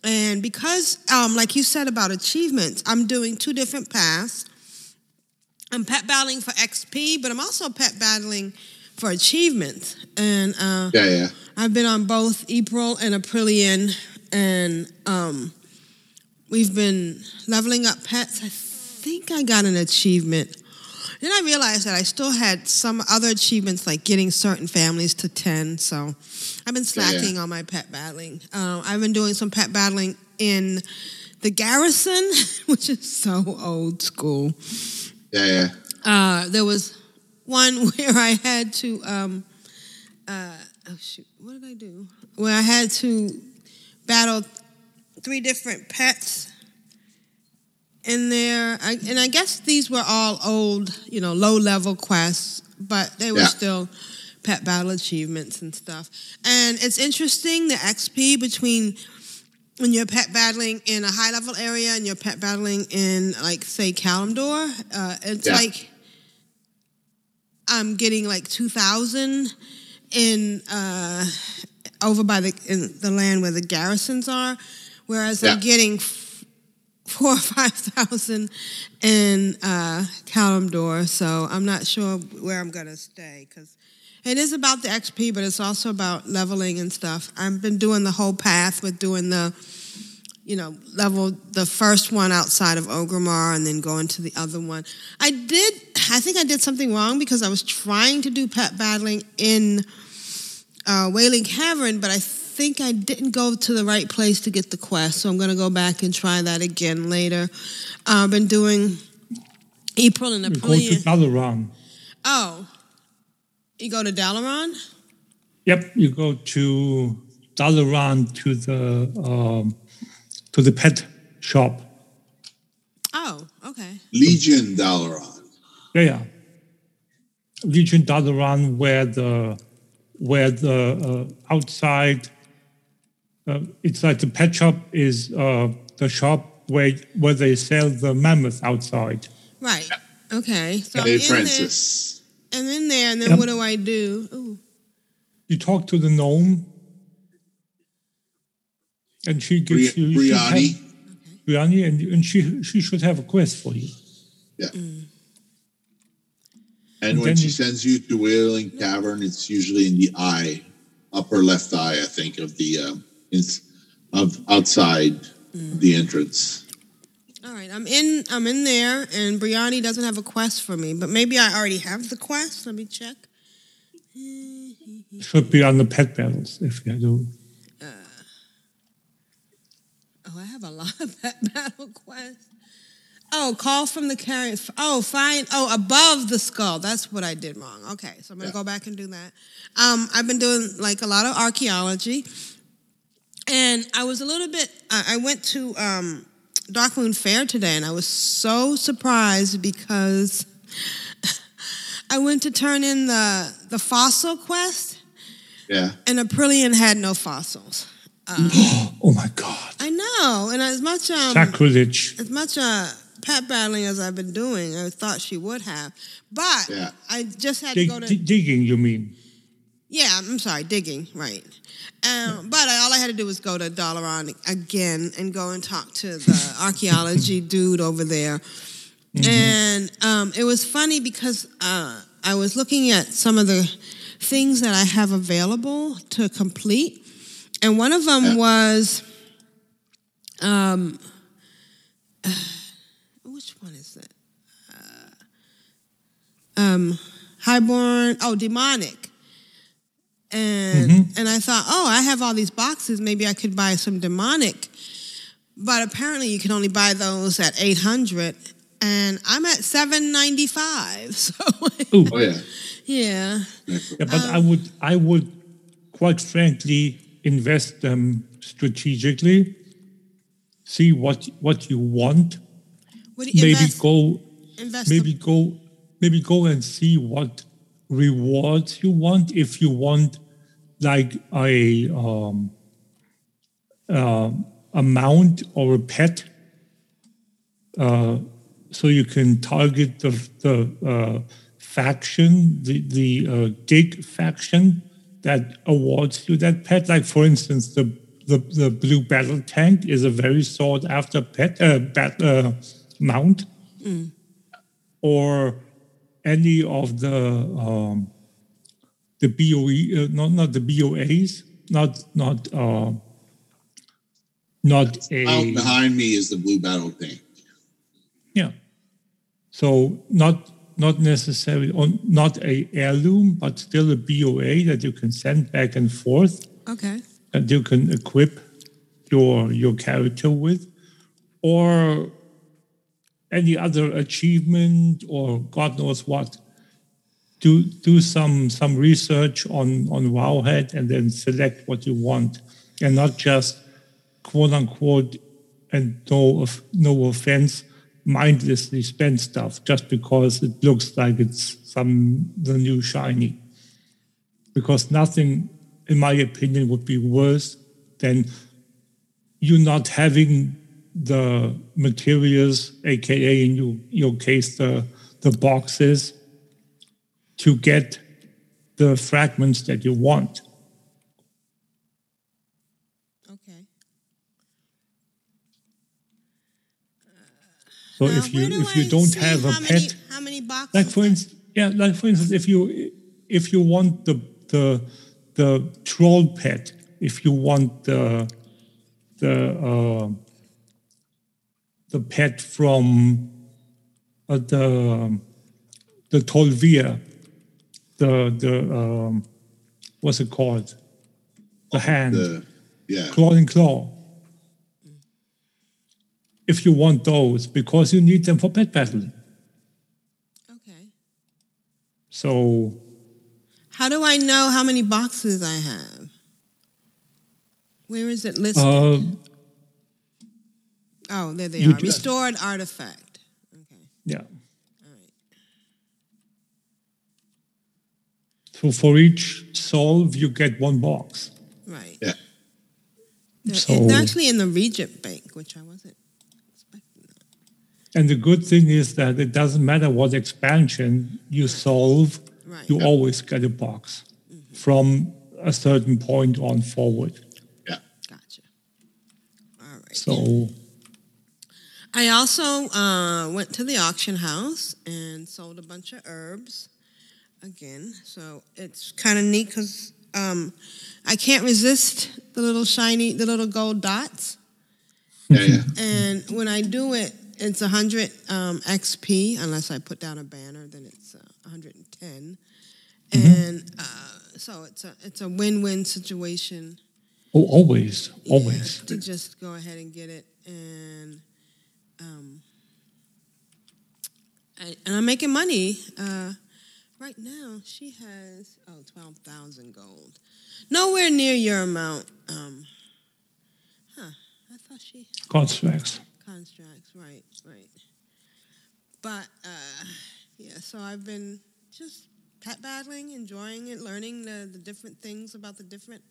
And because, um, like you said about achievements, I'm doing two different paths. I'm pet battling for XP, but I'm also pet battling for achievements. And uh, Yeah, yeah. I've been on both April and Aprillian, and um, we've been leveling up pets. I think I got an achievement. Then I realized that I still had some other achievements, like getting certain families to 10. So I've been Yeah, yeah. slacking on my pet battling. Uh, I've been doing some pet battling in the garrison, which is so old school. Yeah, yeah. Uh, there was one where I had to, um, uh, oh shoot, what did I do? Where I had to battle three different pets in there. I, and I guess these were all old, you know, low level quests, but they were Yeah. still pet battle achievements and stuff. And it's interesting the XP between when you're pet battling in a high level area and you're pet battling in like say Kalimdor, uh, it's Yeah. like I'm getting like two thousand in uh, over by the in the land where the garrisons are, whereas I'm getting four or five thousand in uh. So I'm not sure where I'm gonna stay because. It is about the XP, but it's also about leveling and stuff. I've been doing the whole path with doing the, you know, level the first one outside of Orgrimmar and then going to the other one. I did, I think I did something wrong because I was trying to do pet battling in uh, Wailing Cavern, but I think I didn't go to the right place to get the quest. So I'm going to go back and try that again later. Uh, I've been doing April and You go to Dalaran. Oh, you go to Dalaran? Yep, you go to Dalaran to the um, to the pet shop. Oh, okay. Legion Dalaran. Yeah, yeah. Legion Dalaran, where the where the uh, outside uh, it's like the pet shop is uh, the shop where where they sell the mammoth outside. Right. Okay. So I'm Hey, in there. I'm in there, and then Yep. what do I do? Ooh. You talk to the gnome, and she gives Bri- you she have- Breanni. Breanni, and, and she she should have a quest for you. Yeah. Mm. And And when then she you- sends you to Wailing Cavern, it's usually in the eye, upper left eye, I think, of the um, ins- of outside Mm. the entrance. All right. I'm in. I'm in there, and Breanni doesn't have a quest for me, but maybe I already have the quest. Let me check. Should be on the pet battles if you do. Oh, I have a lot of pet battle quests. Oh, call from the carrier. Oh, find. Oh, above the skull. That's what I did wrong. Okay, so I'm gonna Yeah. go back and do that. Um, I've been doing like a lot of archaeology, and I was a little bit. I I went to um, Darkmoon Faire today, and I was so surprised because I went to turn in the the fossil quest, Yeah. and Aprillian had no fossils. Oh my God! I know, and as much um, Sacrilege. as much uh, pet battling as I've been doing, I thought she would have. But Yeah. I just had Dig, to go to di- digging, you mean? yeah. I'm sorry, digging right. Um, but I, all I had to do was go to Dalaran again and go and talk to the archaeology dude over there. And um, it was funny because uh, I was looking at some of the things that I have available to complete, and one of them was um, which one is it? Uh, um, Highborn. Oh, demonic. And mm-hmm. and I thought, oh, I have all these boxes. Maybe I could buy some demonic. But apparently, you can only buy those at eight hundred, and I'm at seven ninety five. So Ooh. Oh yeah. yeah, Yeah, but I um, would, I would, quite frankly, invest them strategically. See what what you want. what do you Maybe invest? go, invest maybe the- go, maybe go and see what rewards you want. If you want like a um, uh, a mount or a pet, uh, so you can target the the uh, faction, the the uh, gig faction that awards you that pet. Like for instance, the the, the blue battle tank is a very sought after pet uh, bat, uh, mount, or any of the um, the BOE, uh, not not the BOAs, not not uh, not Out behind me is the blue battle tank. yeah. So not not necessarily on not a heirloom, but still a BOA that you can send back and forth Okay. that you can equip your your character with, or any other achievement or God knows what. Do do some some research on on Wowhead and then select what you want, and not just quote unquote and no of no offense mindlessly spend stuff just because it looks like it's some the new shiny because nothing, in my opinion, would be worse than you not having the materials, aka in your, your case, the, the boxes, to get the fragments that you want. Okay. So if you if you don't have a pet, many, how many boxes? like for instance, yeah, like for instance, if you if you want the the the troll pet, if you want the the uh, the pet from uh, the the Tol'vir, the the um, what's it called? The hand, The yeah. claw and claw. If you want those, because you need them for pet battling. Okay. So How do I know how many boxes I have? Where is it listed? uh, oh, there they you are. ju- Restored artifact. Okay. Yeah. All right. So for each solve, you get one box. Right. Yeah. They're, So- it's actually in the Reagent Bank, which I wasn't. Expecting. And the good thing is that it doesn't matter what expansion you solve, Right. you always get a box mm-hmm. from a certain point on forward. Yeah. Gotcha. All right. So I also uh, went to the auction house and sold a bunch of herbs again. So it's kind of neat because um, I can't resist the little shiny, the little gold dots. Yeah, yeah. And when I do it, it's 100 um, XP, unless I put down a banner, then it's uh, 110. And uh, so it's a it's a win-win situation oh, always, always. to just go ahead and get it and um, I, and I'm making money uh, right now. She has oh, oh twelve thousand gold, nowhere near your amount. Um, huh? I thought she Constructs. constructs right, right. But uh, yeah, so I've been just pet battling, enjoying it, learning the, the different things about the different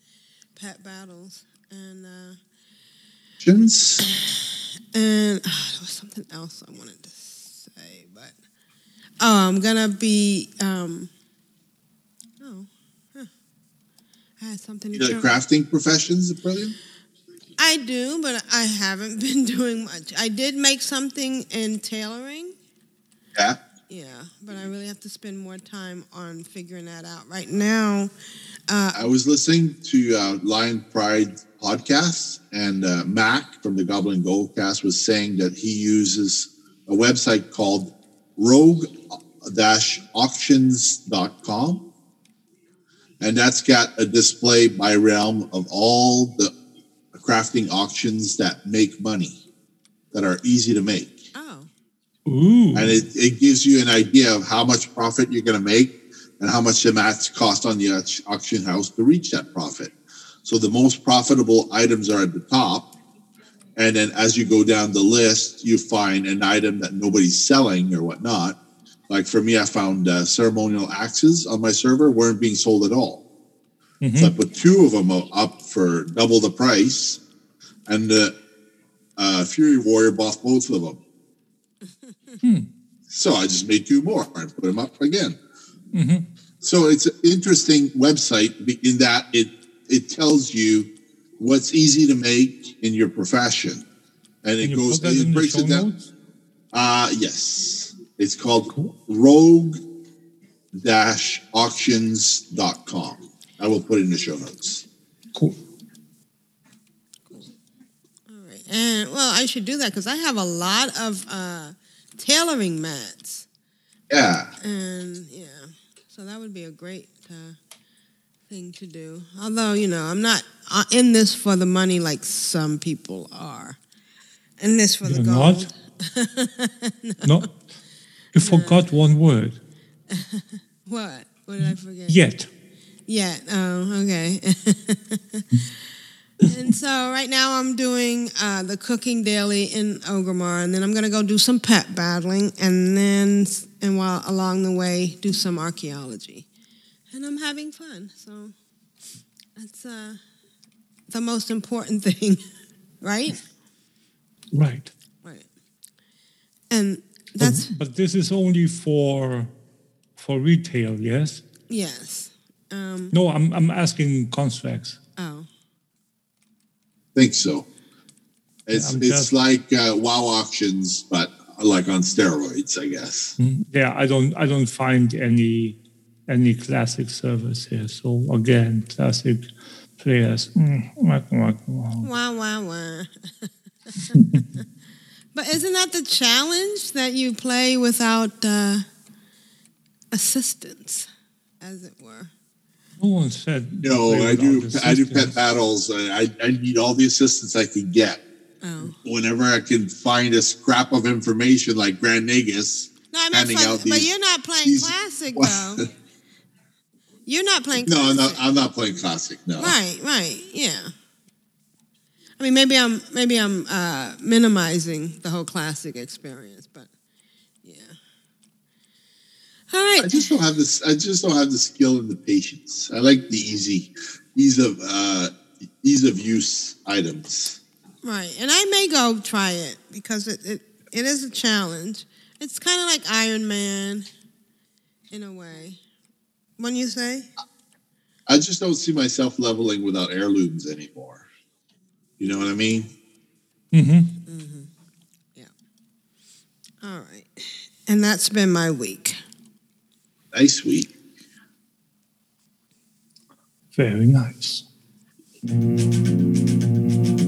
pet battles, and. Uh, Questions? and ah, there was something else I wanted to say, but oh, I'm gonna be um. Oh, huh. I had something. You to know the tell- crafting professions, Brilliant? I do, but I haven't been doing much. I did make something in tailoring. Yeah. Yeah, but I really have to spend more time on figuring that out. Right now, uh, I was listening to uh, Lion Pride podcast, and uh, Mac from the Goblin Goldcast was saying that he uses a website called rogue-auctions.com. And that's got a display by realm of all the crafting auctions that make money, that are easy to make. oh, Ooh. And it, it gives you an idea of how much profit you're going to make and how much the mats cost on the auction house to reach that profit. So the most profitable items are at the top. And then as you go down the list, you find an item that nobody's selling or whatnot. Like for me, I found uh, ceremonial axes on my server weren't being sold at all. So I put two of them up for double the price, and the uh, Fury Warrior bought both of them. So I just made two more and put them up again. So it's an interesting website in that it it tells you what's easy to make in your profession, and it Can you goes put that in it breaks it down. notes? Uh yes, it's called Rogue Dash Auctions.com. I will put it in the show notes. Cool. Cool. All right. And well, I should do that because I have a lot of uh, tailoring mats, Yeah, and yeah, so that would be a great uh, thing to do. Although you know, I'm not uh, in this for the money like some people are. In this for the You're gold. No, you forgot one word. What? What did I forget? Yet. Yet. Oh, okay. and so right now I'm doing uh, the cooking daily in Orgrimmar, and then I'm gonna go do some pet battling, and then and while along the way do some archaeology, and I'm having fun. So that's uh, the most important thing, right? Right. Right. And But, that's but this is only for for retail, yes? yes. Um, No, I'm I'm asking contracts. oh. think so. It's I'm it's just- like uh, WoW auctions, but like on steroids, I guess. Yeah, I don't I don't find any any classic servers here. So again, classic players. mm, wah, wah, wah. Wah, wah, wah. but isn't that the challenge that you play without uh, assistance, as it were? No one said. No, I do. without I do pet battles. I I need all the assistance I can get. Oh. Whenever I can find a scrap of information like Grand Nagus, No, I meant handing for, out but you're not playing these- classic though. You're not playing. no, I'm classic. not. I'm not playing classic. No. Right, right, yeah. I mean, maybe I'm maybe I'm uh, minimizing the whole classic experience, but yeah. All right. I just don't have this. I just don't have the skill and the patience. I like the easy, ease of uh, ease of use items. Right, and I may go try it because it it, it is a challenge. It's kind of like Iron Man, in a way. When you say, I just don't see myself leveling without heirlooms anymore. You know what I mean? Mm-hmm. Mm-hmm. Yeah. all right, and that's been my week. Nice week. Very nice. I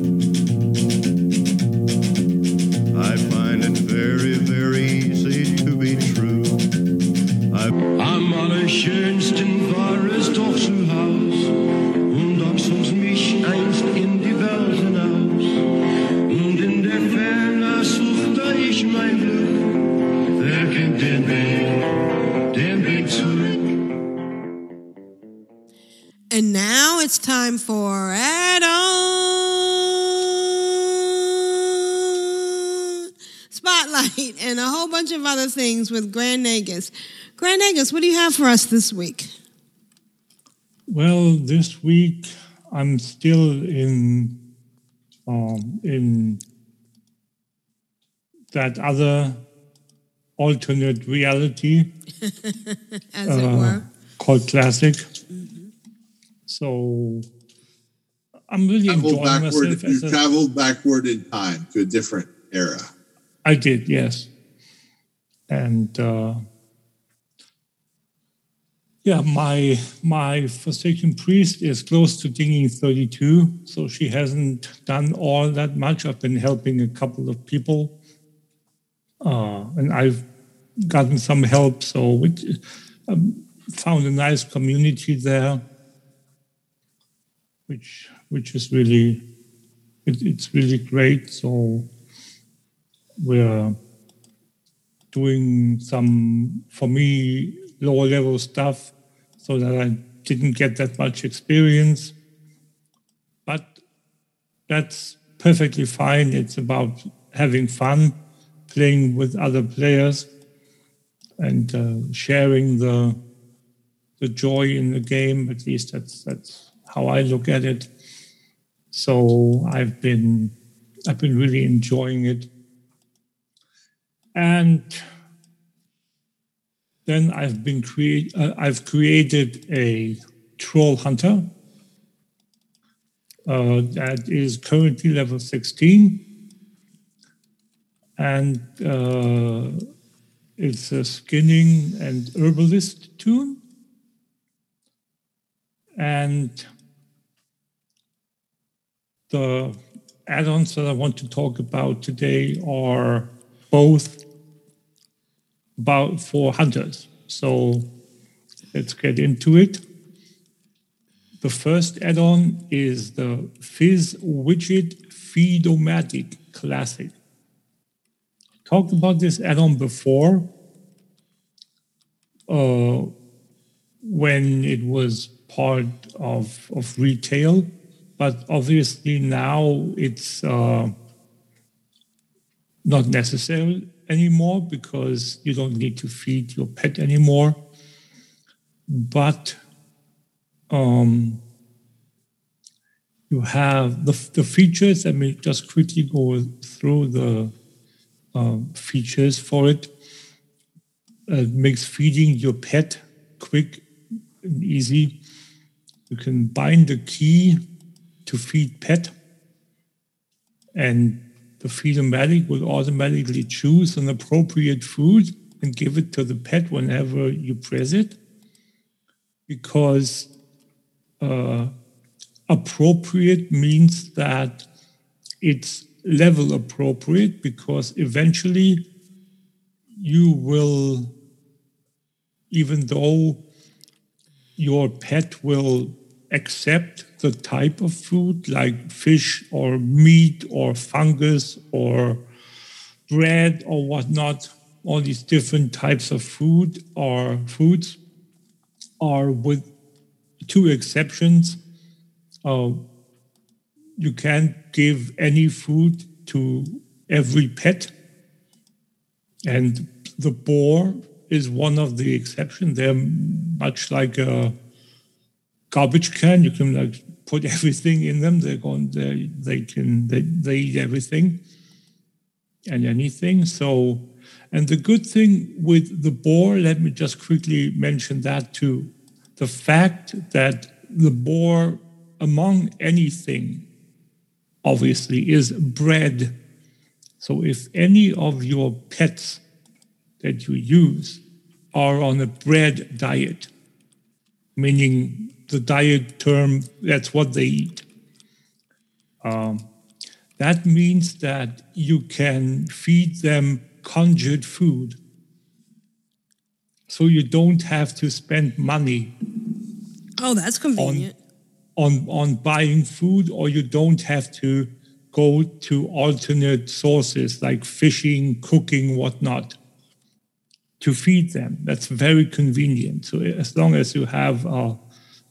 it's time for add-on spotlight and a whole bunch of other things with Grand Nagus. Grand Nagus, what do you have for us this week? Well, this week I'm still in um, in that other alternate reality As it uh, were. called classic. So I'm really Traveled enjoying backward. myself. You As a, traveled backward in time to a different era. I did, yes. And uh, yeah, my my Forsaken priest is close to dinging 32, so she hasn't done all that much. I've been helping a couple of people, uh, and I've gotten some help. So it, um, found a nice community there, which which is really it, it's really great. So we're doing some for me lower level stuff so that I didn't get that much experience. But that's perfectly fine. It's about having fun, playing with other players, and uh, sharing the the joy in the game. At least that's that's how I look at it. So I've been I've been really enjoying it. And then I've been create uh, I've created a troll hunter uh, that is currently level 16 and uh, it's a skinning and herbalist toon and the add-ons that I want to talk about today are both about for hunters. So let's get into it. The first add-on is the Fizz Widget Feedomatic Classic. Talked about this add-on before uh, when it was part of, of retail, but obviously now it's uh, not necessary anymore because you don't need to feed your pet anymore. But um, you have the, the features. Let me just quickly go through the uh, features for it. It makes feeding your pet quick and easy. You can bind the key to feed pet, and the Feedomatic will automatically choose an appropriate food and give it to the pet whenever you press it. Because uh, appropriate means that it's level appropriate because eventually you will, even though your pet will accept the type of food like fish or meat or fungus or bread or whatnot, all these different types of food or foods are with two exceptions. Uh, you can't give any food to every pet. And the boar is one of the exceptions. They're much like a garbage can. You can like put everything in them. They're going. They they can they, they eat everything and anything. So, and the good thing with the boar, let me just quickly mention that too. The fact that the boar, among anything, obviously is bred. So if any of your pets that you use are on a bread diet, meaning the diet term, that's what they eat. Um, that means that you can feed them conjured food. So you don't have to spend money. Oh, that's convenient. On, on, on buying food, or you don't have to go to alternate sources like fishing, cooking, whatnot to feed them. That's very convenient. So as long as you have a,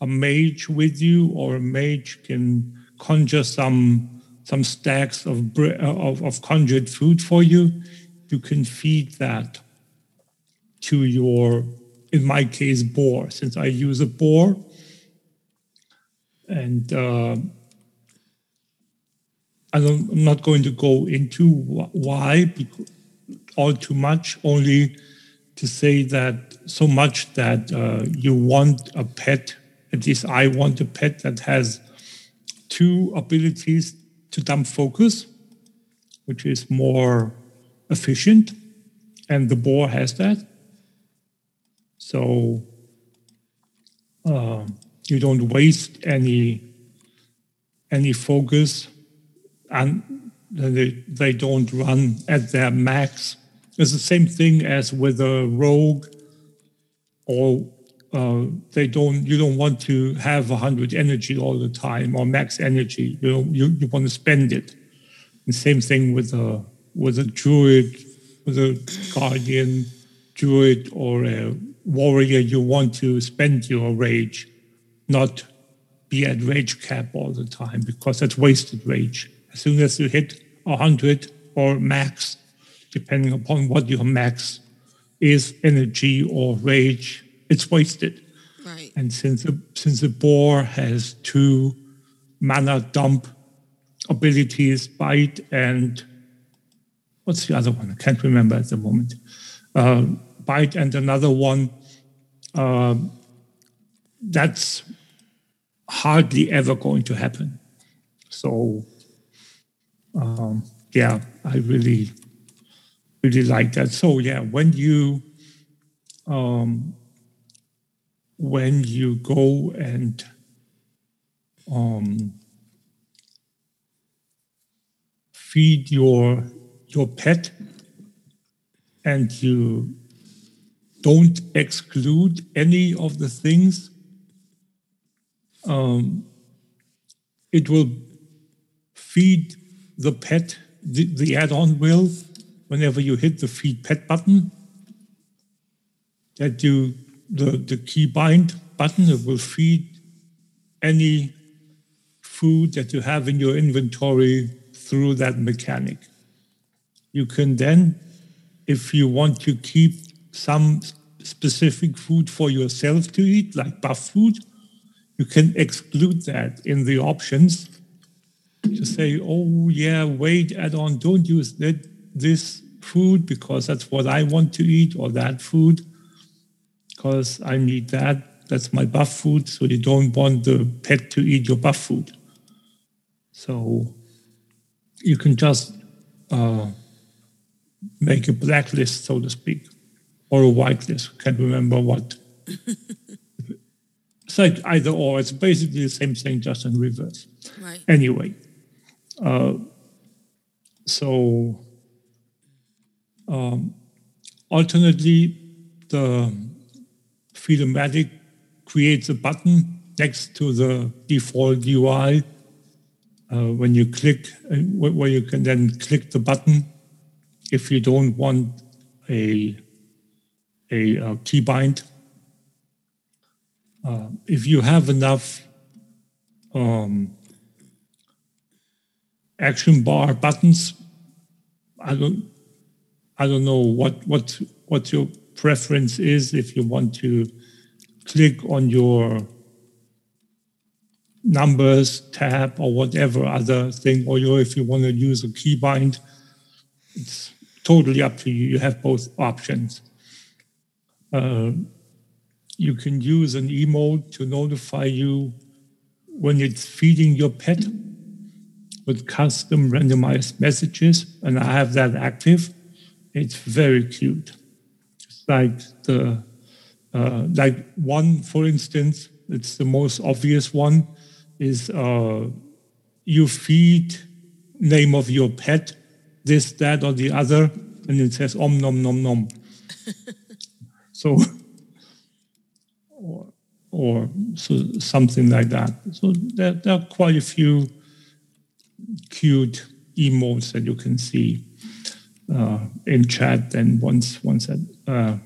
a mage with you, or a mage can conjure some some stacks of, of of conjured food for you, you can feed that to your, in my case, boar. Since I use a boar, and uh, I'm not going to go into why all too much. Only to say that so much that uh, you want a pet, at least I want a pet that has two abilities to dump focus, which is more efficient, and the boar has that. So uh, you don't waste any any focus, and they, they don't run at their max it's the same thing as with a rogue, or uh, they don't. You don't want to have hundred energy all the time or max energy. You know, you, you want to spend it. The same thing with a with a druid, with a guardian druid or a warrior. You want to spend your rage, not be at rage cap all the time because that's wasted rage. As soon as you hit hundred or max, depending upon what your max is energy or rage, it's wasted. Right. And since the, since the boar has two mana dump abilities, bite and what's the other one? I can't remember at the moment. Uh, bite and another one. Uh, that's hardly ever going to happen. So, um, yeah, I really, really like that. So, yeah, when you, um, when you go and um, feed your your pet and you don't exclude any of the things um, it will feed the pet the, the add-on will whenever you hit the feed pet button that you the, the key bind button it will feed any food that you have in your inventory through that mechanic. You can then if you want to keep some specific food for yourself to eat like buff food you can exclude that in the options to say, oh, yeah, wait, add on, don't use that, this food because that's what I want to eat, or that food because I need that. That's my buff food. So you don't want the pet to eat your buff food. So you can just uh, make a blacklist, so to speak, or a whitelist. Can't remember what. it's like either or. It's basically the same thing, just in reverse. Right. Anyway, uh, so um, alternately, the Feedomatic creates a button next to the default UI uh, when you click, uh, where you can then click the button if you don't want a, a, a keybind. Uh, if you have enough um, action bar buttons, I don't, I don't know what what what your preference is. If you want to click on your numbers tab or whatever other thing, or if you want to use a keybind, it's totally up to you. You have both options. Uh, you can use an emote to notify you when it's feeding your pet with custom randomized messages, and I have that active. It's very cute. It's like the uh, like one, for instance, it's the most obvious one, is uh, you feed name of your pet, this, that, or the other, and it says om nom nom nom. so or, or so something like that. So there, there are quite a few cute emotes that you can see uh, in chat. And once once that, uh,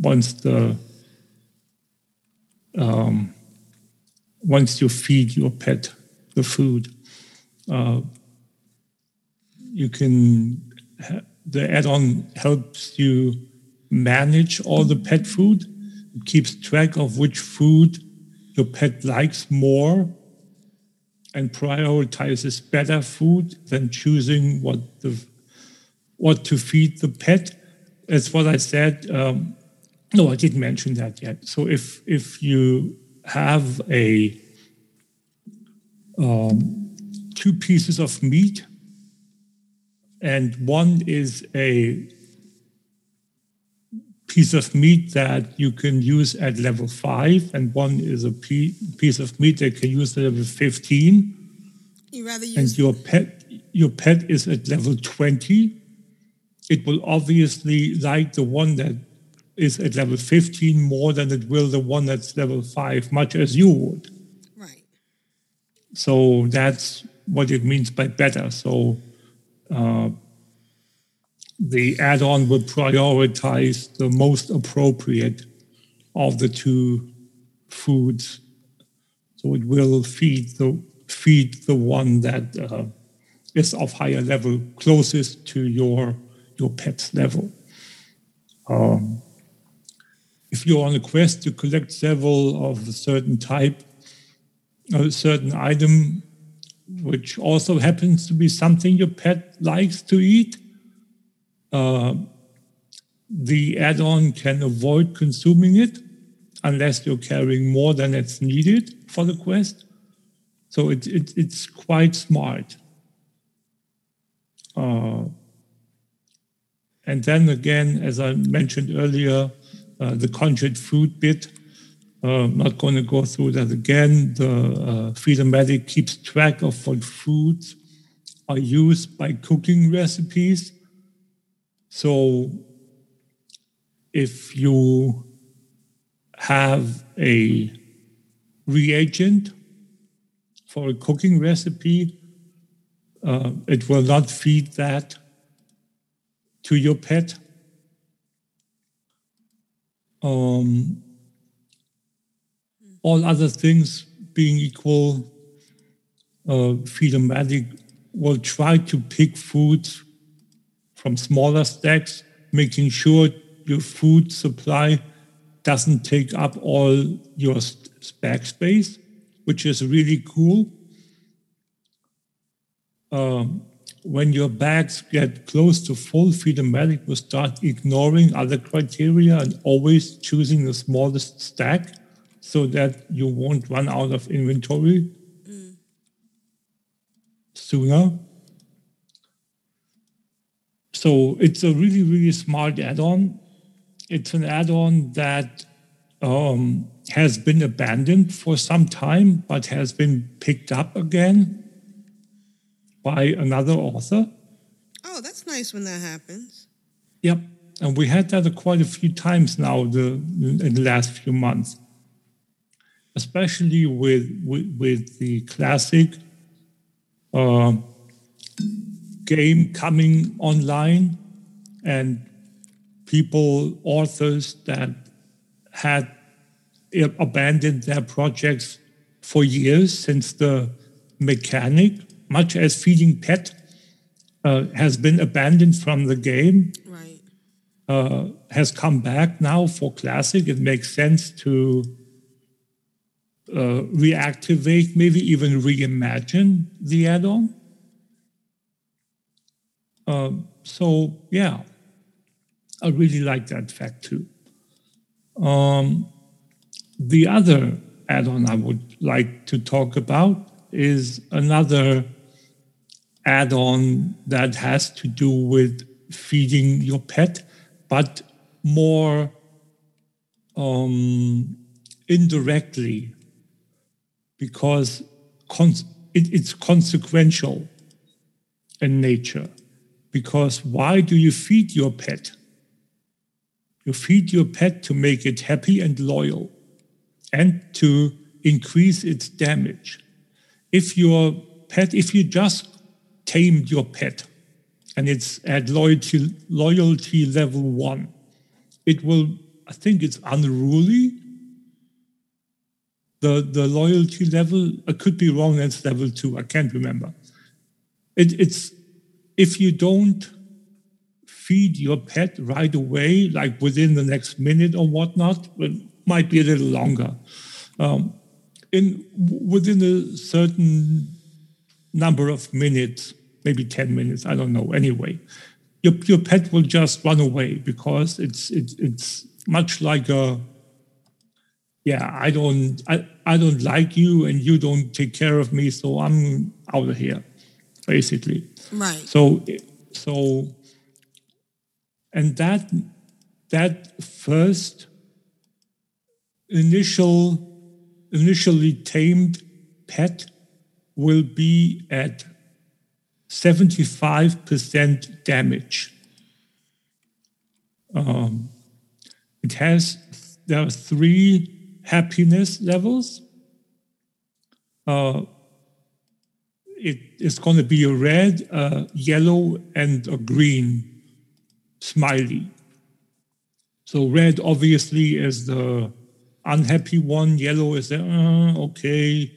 once the um, once you feed your pet the food, uh, you can the add-on helps you manage all the pet food. It keeps track of which food your pet likes more and prioritizes better food than choosing what the what to feed the pet. That's what I said. Um, no, I didn't mention that yet. So if if you have a um, two pieces of meat, and one is a piece of meat that you can use at level five, and one is a piece of meat that can use at level fifteen. You rather use and your pet your pet is at level twenty. It will obviously like the one that is at level 15 more than it will the one that's level 5, much as you would. Right. So that's what it means by better. So uh, the add on will prioritize the most appropriate of the two foods. So it will feed the feed the one that uh, is of higher level, closest to your your pet's level. Um, if you're on a quest to collect several of a certain type, a certain item, which also happens to be something your pet likes to eat, uh, the add-on can avoid consuming it unless you're carrying more than it's needed for the quest. So it, it it's quite smart. Uh, and then again, as I mentioned earlier, the conjured food bit. Uh, I'm not going to go through that again. The uh, Feedomatic keeps track of what foods are used by cooking recipes. So if you have a reagent for a cooking recipe, uh, it will not feed that to your pet. Um, all other things being equal, uh, Feedomatic will try to pick foods from smaller stacks, making sure your food supply doesn't take up all your stack space, which is really cool. Um, when your bags get close to full, Feedomatic will start ignoring other criteria and always choosing the smallest stack so that you won't run out of inventory mm. sooner. So it's a really, really smart add-on. It's an add-on that um, has been abandoned for some time, but has been picked up again by another author. Oh, that's nice when that happens. Yep. And we had that quite a few times now the, in the last few months, especially with, with, with the classic uh, game coming online and people, authors that had abandoned their projects for years since the mechanic much as feeding pet uh, has been abandoned from the game, right. uh, has come back now for classic. It makes sense to uh, reactivate, maybe even reimagine the add-on. Um, so yeah, I really like that fact too. Um, the other add-on I would like to talk about is another add on that has to do with feeding your pet, but more um, indirectly because it, it's consequential in nature. Because why do you feed your pet? You feed your pet to make it happy and loyal and to increase its damage. If your pet, if you just tamed your pet and it's at loyalty, loyalty level one, it will, I think it's unruly. The, the loyalty level, I could be wrong, that's level two, I can't remember. It, it's, if you don't feed your pet right away, like within the next minute or whatnot, it might be a little longer. Um, in within a certain number of minutes, maybe 10 minutes, I don't know. Anyway, your, your pet will just run away because it's it, it's much like a yeah, I don't I, I don't like you and you don't take care of me, so I'm out of here, basically. Right. So so and that that first initial initially tamed pet will be at 75% damage. Um, it has, there are three happiness levels. Uh, it is going to be a red, a yellow, and a green smiley. So red obviously is the unhappy one. Yellow is the, uh, okay,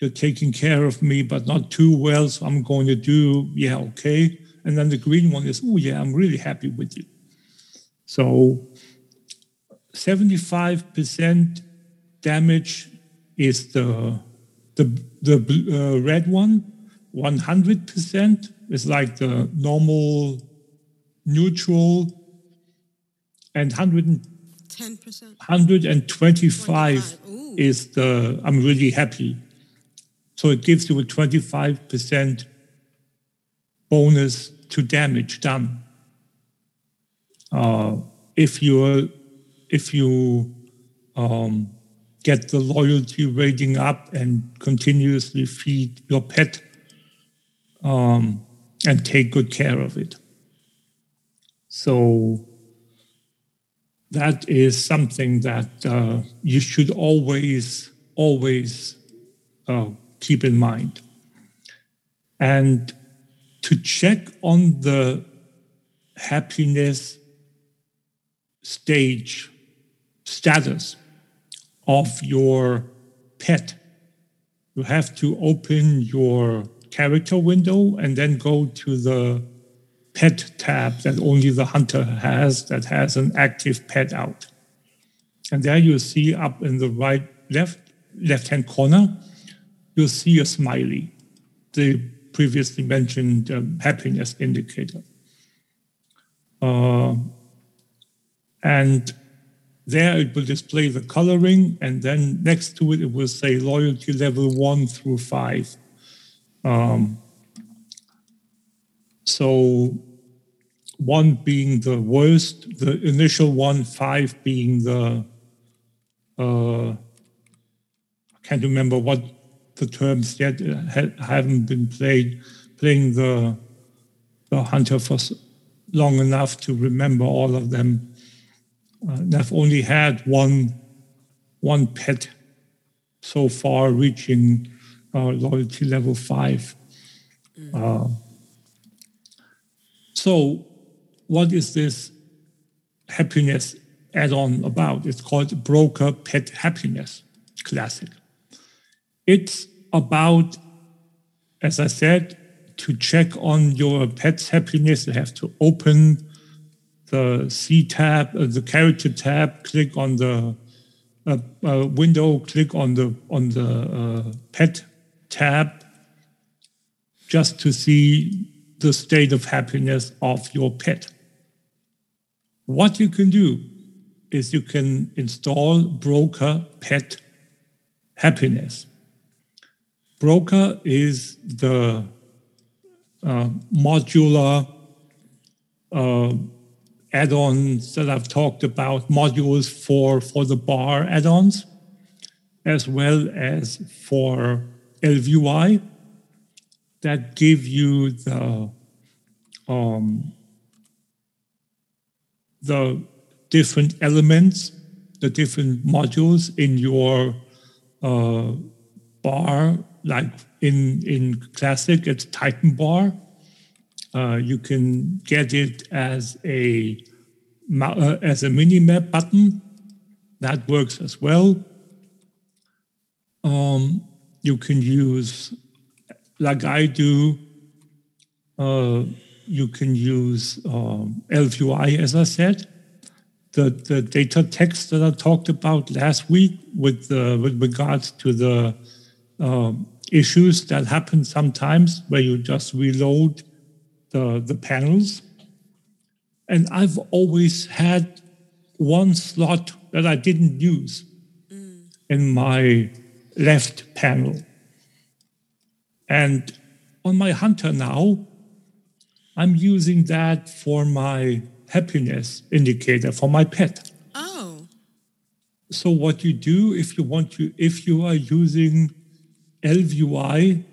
you're taking care of me, but not too well. So I'm going to do, yeah, okay. And then the green one is, oh, yeah, I'm really happy with you. So 75% damage is the the the uh, red one. 100% is like the normal, neutral, and 100 10%. 125 is the I'm really happy. So it gives you a 25% bonus to damage done. Uh, if you if you um, get the loyalty rating up and continuously feed your pet um, and take good care of it. So that is something that uh, you should always, always uh, keep in mind. And to check on the happiness stage status of your pet, you have to open your character window and then go to the pet tab that only the hunter has that has an active pet out. And there you see up in the right left left hand corner, you'll see a smiley, the previously mentioned um, happiness indicator. Uh, and there it will display the coloring, and then next to it, it will say loyalty level one through five. Um, so one being the worst, the initial one, five being the, uh, I can't remember what the terms yet uh, haven't been played, playing the, the hunter for long enough to remember all of them. Uh, and I've only had one, one pet so far reaching uh, loyalty level five. Uh, so, what is this happiness add-on about? It's called Broker Pet Happiness Classic. It's about, as I said, to check on your pet's happiness. You have to open the C tab, uh, the character tab, click on the uh, uh, window, click on the on the uh, pet tab, just to see the state of happiness of your pet. What you can do is you can install Broker Pet Happiness. Broker is the uh, modular uh, add-ons that I've talked about, modules for, for the bar add-ons, as well as for ElvUI that give you the um, the different elements, the different modules in your uh, bar, like in in classic, it's Titan bar. Uh, you can get it as a uh, as a mini map button. That works as well. Um, you can use, like I do, uh, you can use um, ElvUI, as I said. The, the data text that I talked about last week with, uh, with regards to the um, issues that happen sometimes where you just reload the, the panels. And I've always had one slot that I didn't use in my left panel. And on my Hunter now, I'm using that for my happiness indicator for my pet. Oh. So what you do if you want to, if you are using ElvUI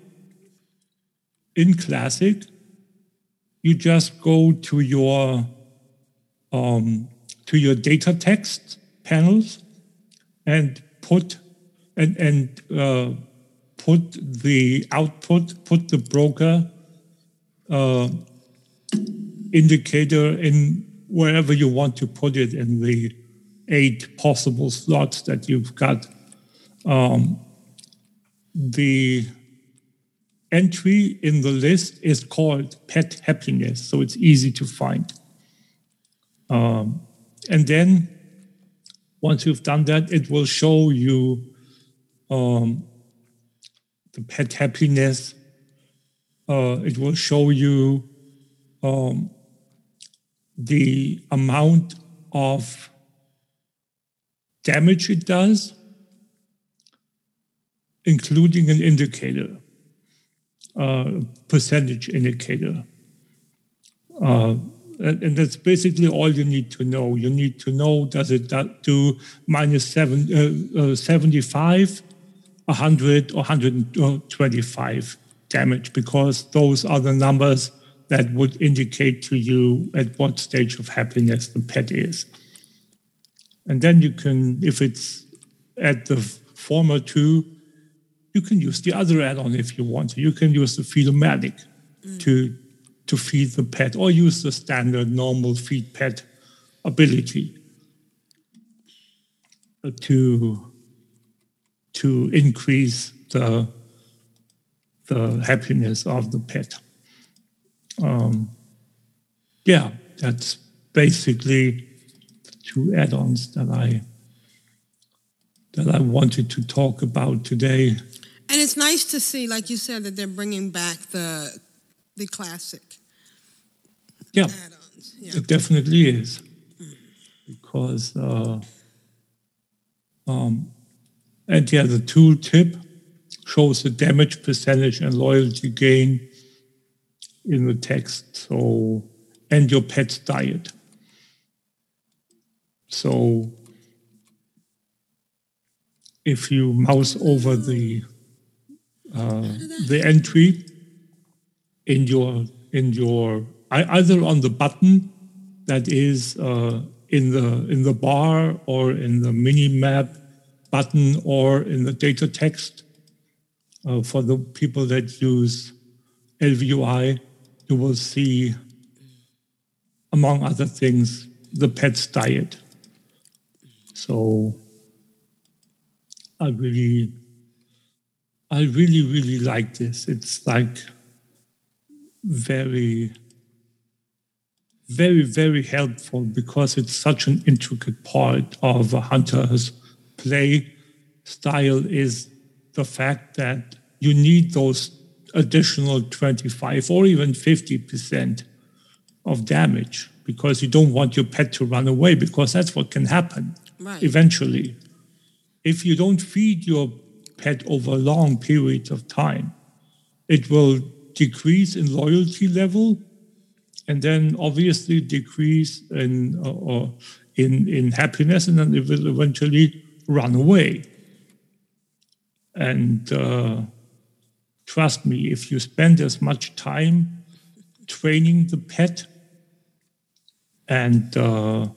in Classic, you just go to your um, to your data text panels and put and and uh, put the output, put the broker uh, indicator in wherever you want to put it in the eight possible slots that you've got. Um, the entry in the list is called pet happiness, so it's easy to find. Um, and then once you've done that, it will show you um, the pet happiness. Uh, it will show you um, the amount of damage it does, including an indicator, uh, percentage indicator. Uh, and, and that's basically all you need to know. You need to know does it do minus seven, uh, uh, 75, 100, or 125 damage, because those are the numbers that would indicate to you at what stage of happiness the pet is. And then you can, if it's at the former two, you can use the other add-on if you want to. You can use the Feedomatic mm. to to feed the pet, or use the standard normal feed pet ability to to increase the the happiness of the pet. Um, yeah, that's basically the two add-ons that I that I wanted to talk about today. And it's nice to see, like you said, that they're bringing back the the classic. Yeah, yeah. it definitely is because uh, um, and yeah, the tool tip shows the damage percentage and loyalty gain in the text. So and your pet's diet. So if you mouse over the uh, the entry in your in your either on the button that is uh, in the in the bar or in the mini map button or in the data text uh, for the people that use ElvUI, you will see, among other things, the pet's diet. So I really, I really, really like this. It's like very, very, very helpful because it's such an intricate part of a hunter's play style is the fact that you need those additional 25 or even 50% of damage because you don't want your pet to run away because that's what can happen right. eventually. If you don't feed your pet over long periods of time, it will decrease in loyalty level and then obviously decrease in, uh, or in, in happiness, and then it will eventually run away. And uh, trust me, if you spend as much time training the pet and uh,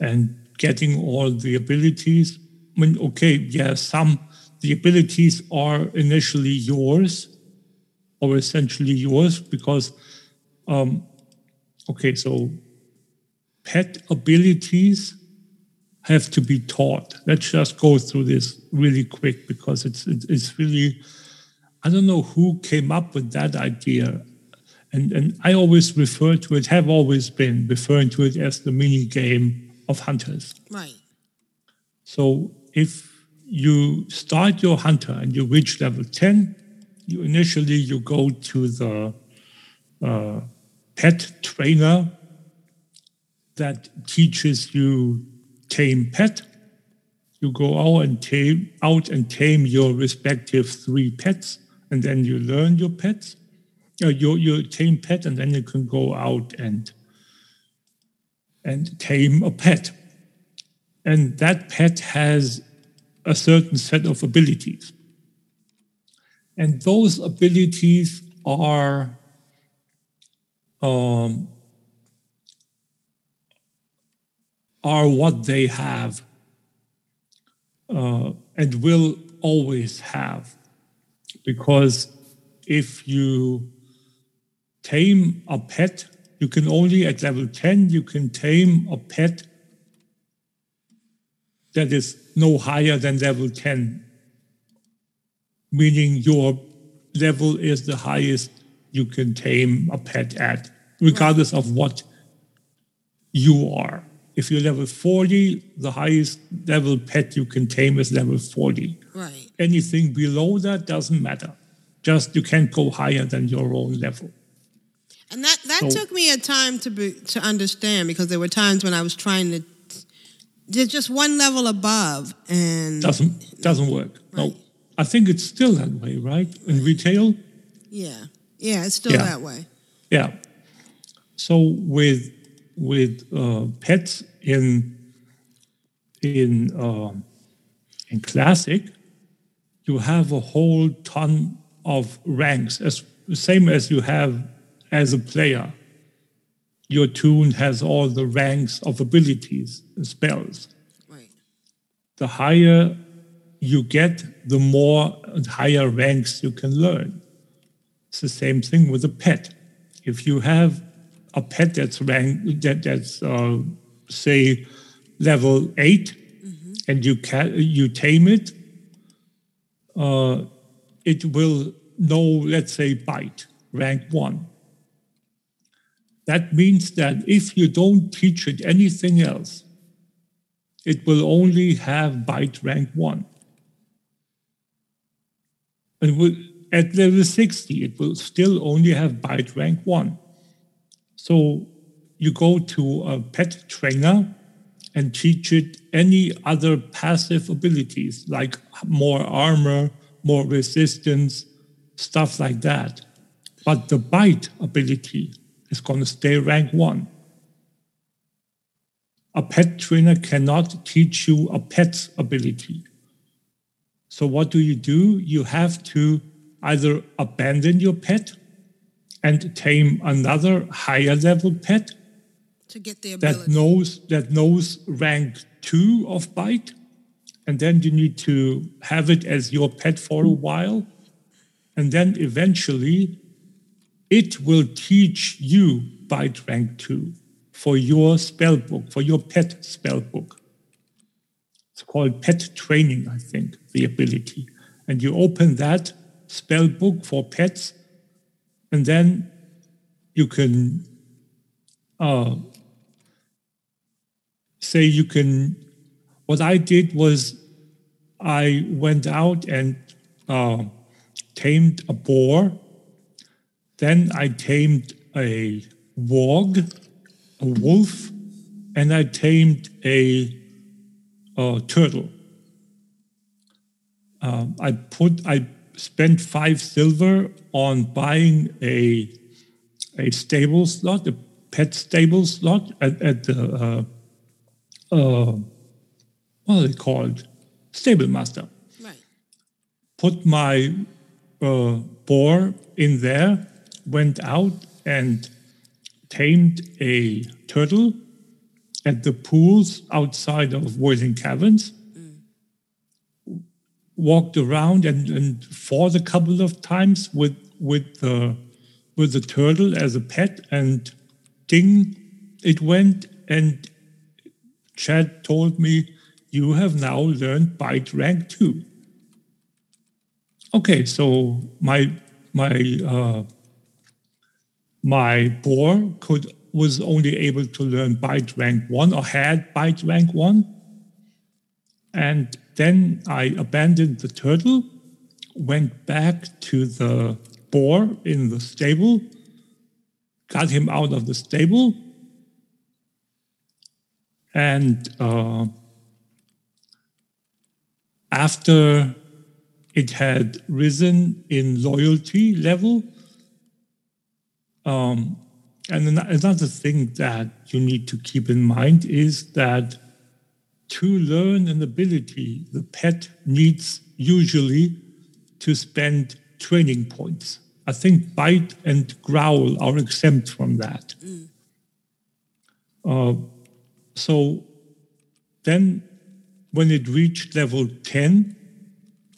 and getting all the abilities. I mean, okay, yeah, some the abilities are initially yours or essentially yours because, um, okay, so pet abilities have to be taught. Let's just go through this really quick because it's it's really I don't know who came up with that idea. And, and I always refer to it, have always been referring to it as the mini game of hunters. Right. So if you start your hunter and you reach level 10, you initially you go to the uh, pet trainer that teaches you tame pet. You go out and tame out and tame your respective three pets, and then you learn your pets, uh, your your tame pet, and then you can go out and and tame a pet. And that pet has a certain set of abilities. And those abilities are um, are what they have uh, and will always have. Because if you tame a pet you can only, at level 10, you can tame a pet that is no higher than level 10, meaning your level is the highest you can tame a pet at, regardless of what you are. If you're level 40, the highest level pet you can tame is level 40. Right. Anything below that doesn't matter. Just you can't go higher than your own level. And that that So- took me a time to be, to understand because there were times when I was trying to just just one level above and Doesn't doesn't work. No. I think it's still that way, right? In retail? yeah yeah it's still Yeah. that way. Yeah. So with with uh, pets in in um in classic, you have a whole ton of ranks, as same as you have as a player. Your toon has all the ranks of abilities and spells. Right. The higher you get, the more and higher ranks you can learn. It's the same thing with a pet. If you have a pet that's ranked that that's uh, say level 8 and you can you tame it, uh, it will know let's say bite rank one. That means that if you don't teach it anything else, it will only have bite rank one. And at level 60, it will still only have bite rank one. So you go to a pet trainer and teach it any other passive abilities like more armor, more resistance, stuff like that. But the bite ability is going to stay rank one. A pet trainer cannot teach you a pet's ability. So, what do you do? You have to either abandon your pet and tame another higher level pet To get the that knows that knows rank two of bite, and then you need to have it as your pet for a while, and then eventually it will teach you bite rank two for your spell book, for your pet spell book. It's called pet training, I think, the ability. And you open that spell book for pets, and then you can uh, say you can. What I did was I went out and uh, tamed a boar. Then I tamed a warg, a wolf, and I tamed a, uh turtle. Uh, I put I spent five silver on buying a a stable slot, a pet stable slot at, at the uh, uh, what are they called? Stable master. Right. Put my uh, boar in there, went out and tamed a turtle at the pools outside of Wailing Caverns. Walked around and, and fought a couple of times with with the with the turtle as a pet, and ding, it went. And Chad told me, "You have now learned bite rank two. Okay, so my my uh, my boar could was only able to learn bite rank one or had bite rank one, and then I abandoned the turtle, went back to the boar in the stable, got him out of the stable, and uh, after it had risen in loyalty level. Um, and an- another thing that you need to keep in mind is that to learn an ability, the pet needs usually to spend training points. I think bite and growl are exempt from that. Uh, so then, when it reached level 10,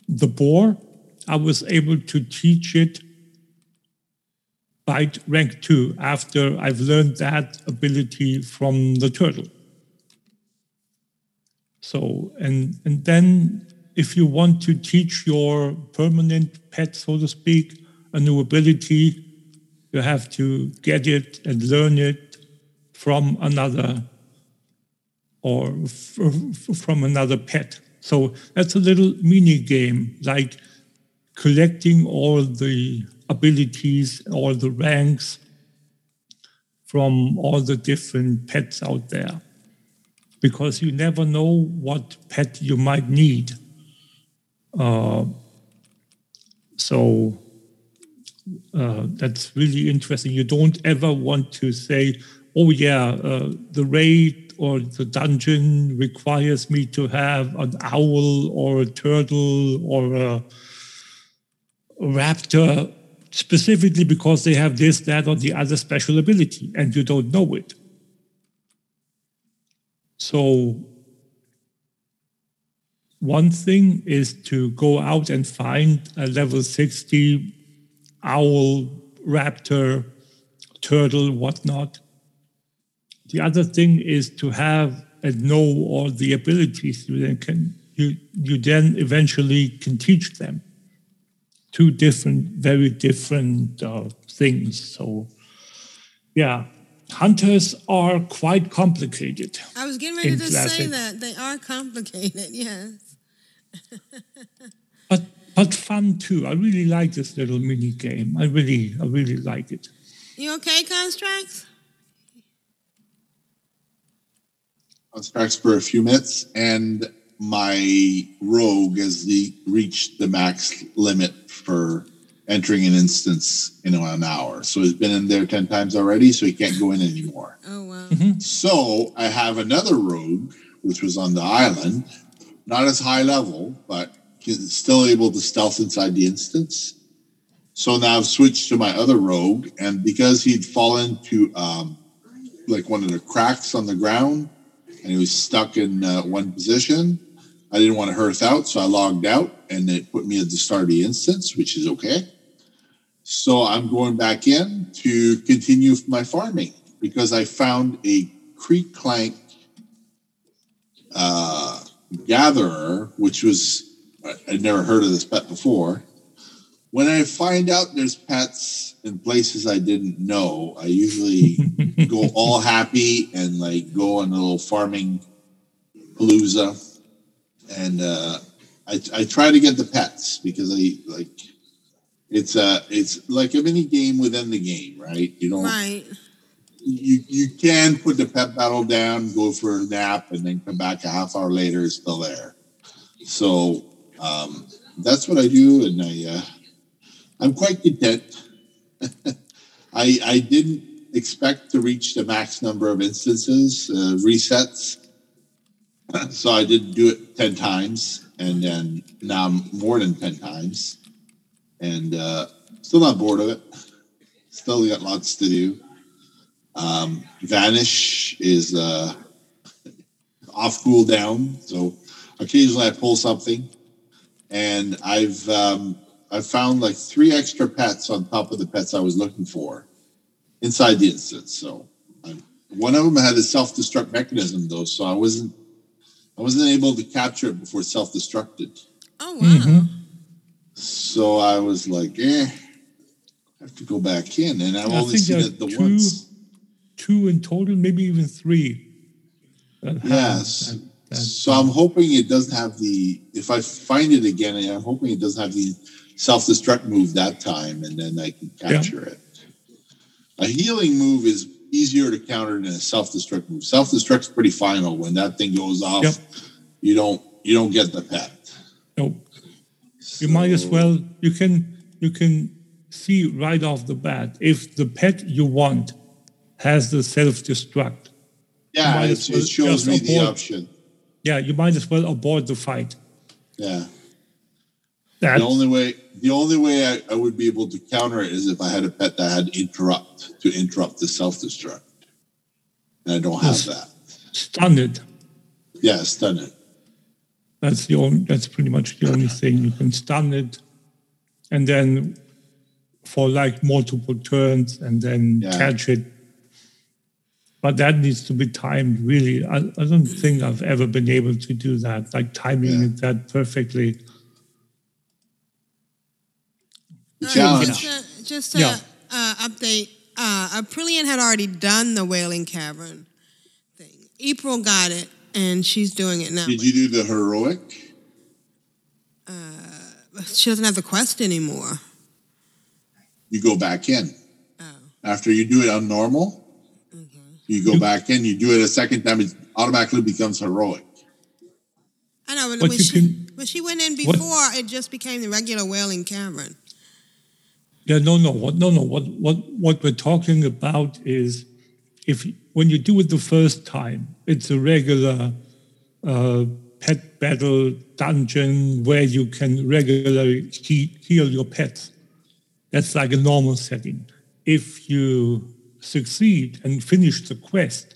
the boar, I was able to teach it bite rank two after I've learned that ability from the turtle. So, and, and then if you want to teach your permanent pet, so to speak, a new ability, you have to get it and learn it from another or from another pet. So that's a little mini game, like collecting all the abilities, all the ranks from all the different pets out there. Because you never know what pet you might need. Uh, so uh, that's really interesting. You don't ever want to say, oh, yeah, uh, the raid or the dungeon requires me to have an owl or a turtle or a raptor specifically because they have this, that, or the other special ability, and you don't know it. So, one thing is to go out and find a level 60 owl, raptor, turtle, whatnot. The other thing is to have and know all the abilities you then can you you then eventually can teach them. Two different, very different uh, things. So, yeah, hunters are quite complicated. I was getting ready in to say that they are complicated. Yes. but but fun too. I really like this little mini game. I really I really like it. You okay, Constructs? Constructs for a few minutes, and my rogue has the, reached the max limit for entering an instance in an hour. So he's been in there 10 times already, so he can't go in anymore. Oh wow. So I have another rogue, which was on the island, not as high level, but he's still able to stealth inside the instance. So now I've switched to my other rogue, and because he'd fallen to um, like one of the cracks on the ground, and he was stuck in uh, one position, I didn't want to hearth out, so I logged out, and it put me at the start of the instance, which is okay. So I'm going back in to continue my farming because I found a creek clank uh, gatherer, which was I'd never heard of this pet before. When I find out there's pets in places I didn't know, I usually go all happy and like go on a little farming palooza, and uh, I, I try to get the pets because I like it's a it's like a mini game within the game, right? You don't Right. you you can put the pet battle down, go for a nap, and then come back a half hour later, it's still there. So um, that's what I do, and I uh, I'm quite content. I I didn't expect to reach the max number of instances uh, resets, so I did do it ten times, and then now I'm more than ten times, and uh, still not bored of it. Still got lots to do. Um, Vanish is uh, off cooldown, so occasionally I pull something, and I've um, I've found like three extra pets on top of the pets I was looking for inside the instance. So i one of them had a self destruct mechanism though, so I wasn't I wasn't able to capture it before it self destructed. Oh wow. So I was like, eh, I have to go back in, and I've I only seen it the two, once. two in total, maybe even three. that Yes. that- that- So I'm hoping it doesn't have the. If I find it again, I'm hoping it doesn't have the self-destruct move that time, and then I can capture it. A healing move is easier to counter than a self-destruct move. Self-destruct's pretty final. When that thing goes off, Yep. you don't you don't get the pet. No. You might as well you can you can see right off the bat if the pet you want has the self-destruct. Yeah, it, well it shows me the option. Yeah, you might as well abort the fight. Yeah. That's the only way the only way I, I would be able to counter it is if I had a pet that had interrupt to interrupt the self-destruct. And I don't have that. stunned. Yeah, stun it. That's the only, that's pretty much the only thing you can stun it, and then for like multiple turns, and then Yeah. catch it. But that needs to be timed really. I, I don't think I've ever been able to do that, like timing Yeah. it that perfectly. The Uh, challenge. Just a, just a Yeah. uh, update. Uh, Aprillian had already done the Wailing Cavern thing. April got it and she's doing it now. Did you do the heroic? She doesn't have the quest anymore. You go back in. Oh. After you do it on normal, you go back in. You do it a second time. It automatically becomes heroic. I know, but What when she, can- when she went in what- before, it just became the regular Wailing Cavern. Yeah, no, no, what, no, no. What, what, what we're talking about is if when you do it the first time, it's a regular uh, pet battle dungeon where you can regularly he- heal your pets. That's like a normal setting. If you succeed and finish the quest,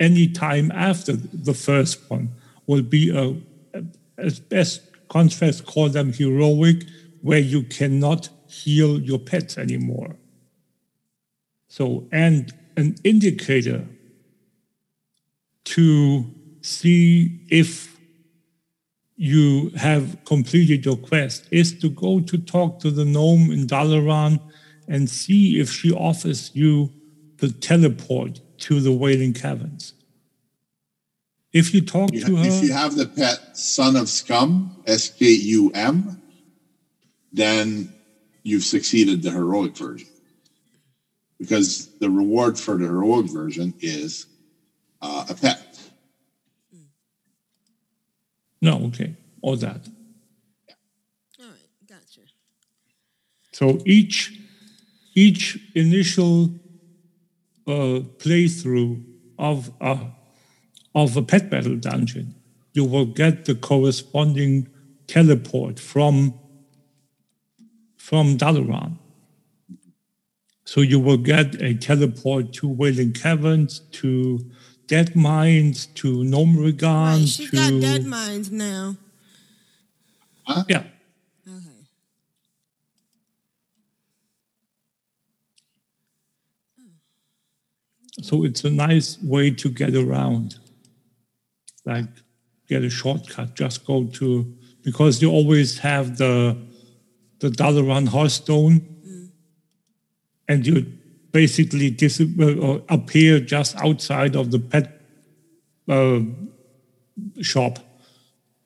any time after the first one will be a, a as best contrast call them heroic, where you cannot heal your pets anymore. So, and an indicator to see if you have completed your quest is to go to talk to the gnome in Dalaran and see if she offers you the teleport to the Wailing Caverns. If you talk to her, If you have the pet Son of Scum, S K U M, then you've succeeded the heroic version. Because the reward for the heroic version is uh, a pet. no, okay, all that. All right, gotcha. So each each initial uh, playthrough of a of a pet battle dungeon, you will get the corresponding teleport from from Dalaran. So you will get a teleport to Wailing Caverns, to Deadmines, to Gnomeregan, She's to got dead Mines now. yeah. Okay. So it's a nice way to get around. Like get a shortcut. Just go to because you always have the the Dalaran Hearthstone, and you basically dis- uh, appear just outside of the pet uh, shop.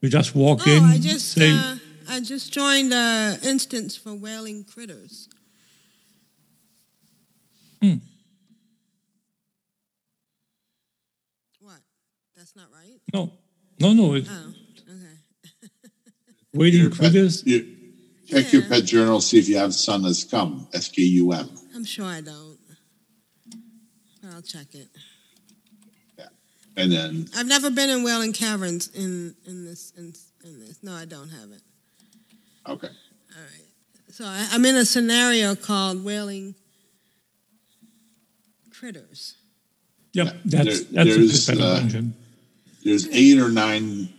You just walk in, Oh, I just say, uh, I just joined a instance for Wailing Critters. Hmm. What? That's not right. no, no, no, it's Oh, okay. waiting critters. you- check your pet journal, see if you have Son of Scum, S K U M. I'm sure I don't. But I'll check it. Yeah, And then I've never been in Wailing Caverns in in this in, in this. No, I don't have it. okay. All right. So I, I'm in a scenario called Wailing Critters. Yep, that's There- that's a there's, pet battle uh, dungeon. There's eight or nine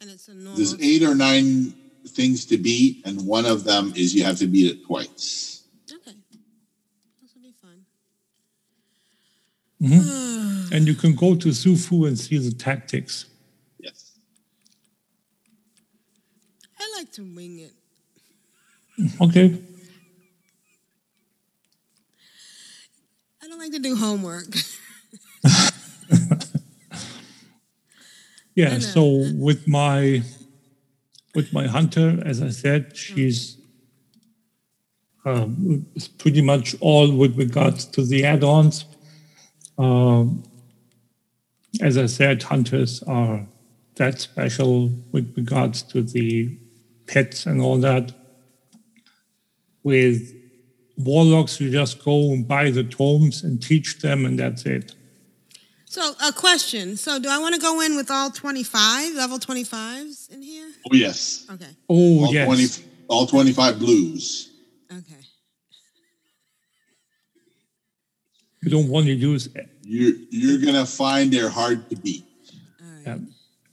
And it's a normal. There's eight or nine things to beat, and one of them is you have to beat it twice. Okay. This will be fun. Mhm. and you can go to Xu-Fu and see the tactics. Yes. I like to wing it. Okay. I don't like to do homework. Yeah. So with my with my hunter, as I said, she's um, pretty much all with regards to the add-ons. Um, as I said, hunters are that special with regards to the pets and all that. With warlocks, you just go and buy the tomes and teach them, and that's it. So, a question. So, do I want to go in with all 25, level 25s in here? Oh yes. Okay. Oh all yes. 20, all twenty-five blues. Okay. You don't want to use it. You're, you're gonna find they're hard to beat.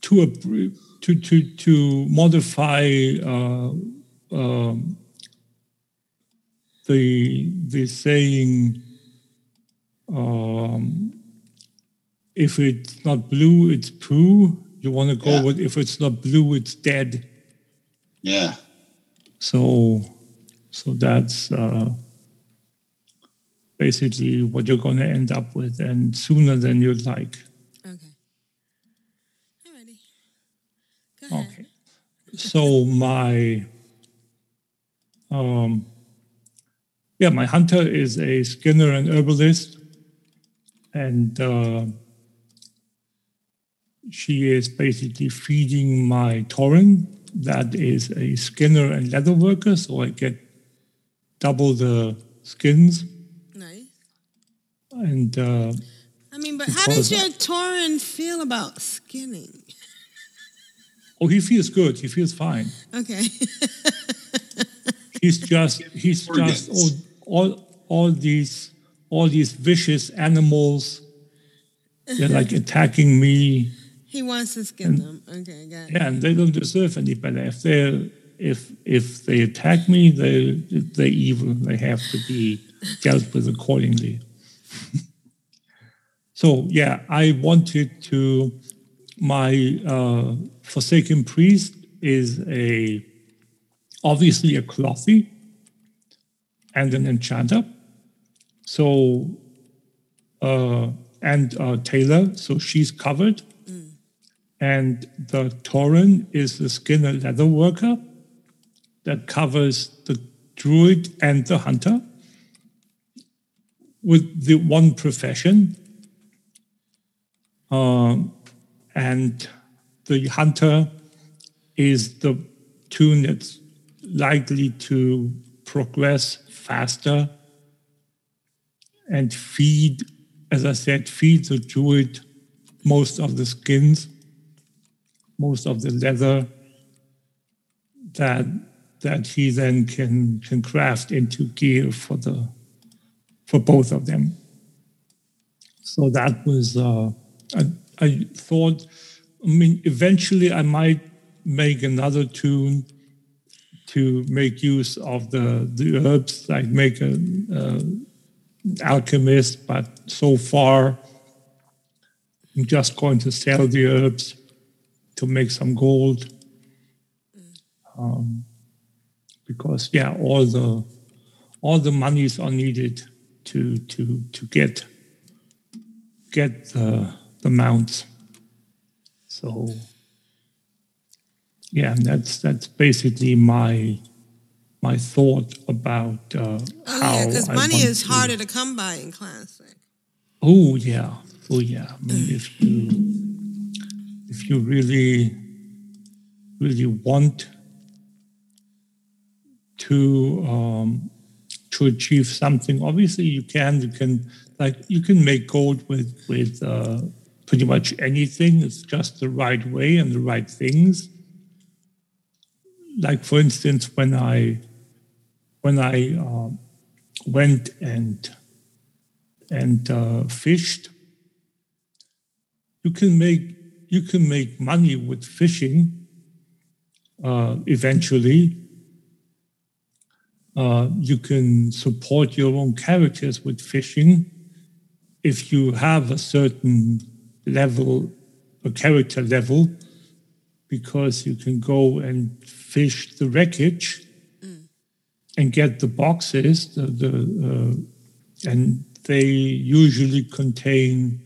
to a, to to to modify uh, um, the the saying um, if it's not blue, it's poo. You want to go yeah. with if it's not blue, it's dead. Yeah. So, so that's uh, basically what you're going to end up with, and sooner than you'd like. Okay. Alrighty. Go ahead. Okay. So my, um, yeah, my hunter is a Skinner and herbalist, and. Uh, she is basically feeding my tauren. That is a skinner and leather worker, so I get double the skins. Nice. And uh, I mean, but how does your Tauren feel about skinning? oh, he feels good. He feels fine. Okay. he's just he's just all, all all these all these vicious animals they're like attacking me he wants to skin them. Okay, got it. yeah and they don't deserve any better if they if if they attack me they they're evil they have to be dealt with accordingly so yeah i wanted to my uh, forsaken priest is a obviously a clothy and an enchanter. So, uh, and uh, tailor, so she's covered. And the Tauren is the skinner leather worker that covers the druid and the hunter with the one profession. Um, and the hunter is the toon that's likely to progress faster and feed, as I said, feed the druid most of the skins, most of the leather that that he then can can craft into gear for the for both of them. So that was uh, I, I thought. I mean, eventually I might make another toon to make use of the, the herbs, like make a, uh, alchemist, but so far I'm just going to sell the herbs to make some gold. Um, because yeah, all the all the monies are needed to to to get get the the mounts. So yeah, that's that's basically my my thought about uh, Oh how yeah, because I money is to- harder to come by in classic. Oh yeah, oh yeah. I mean, if you if you really really want to um, to achieve something, obviously you can. You can like you can make gold with with uh, pretty much anything. It's just the right way and the right things. Like for instance, when I when I uh, went and and uh, fished, you can make you can make money with fishing. Uh, eventually, uh, you can support your own characters with fishing if you have a certain level, a character level, because you can go and fish the wreckage and get the boxes, the, the uh, and they usually contain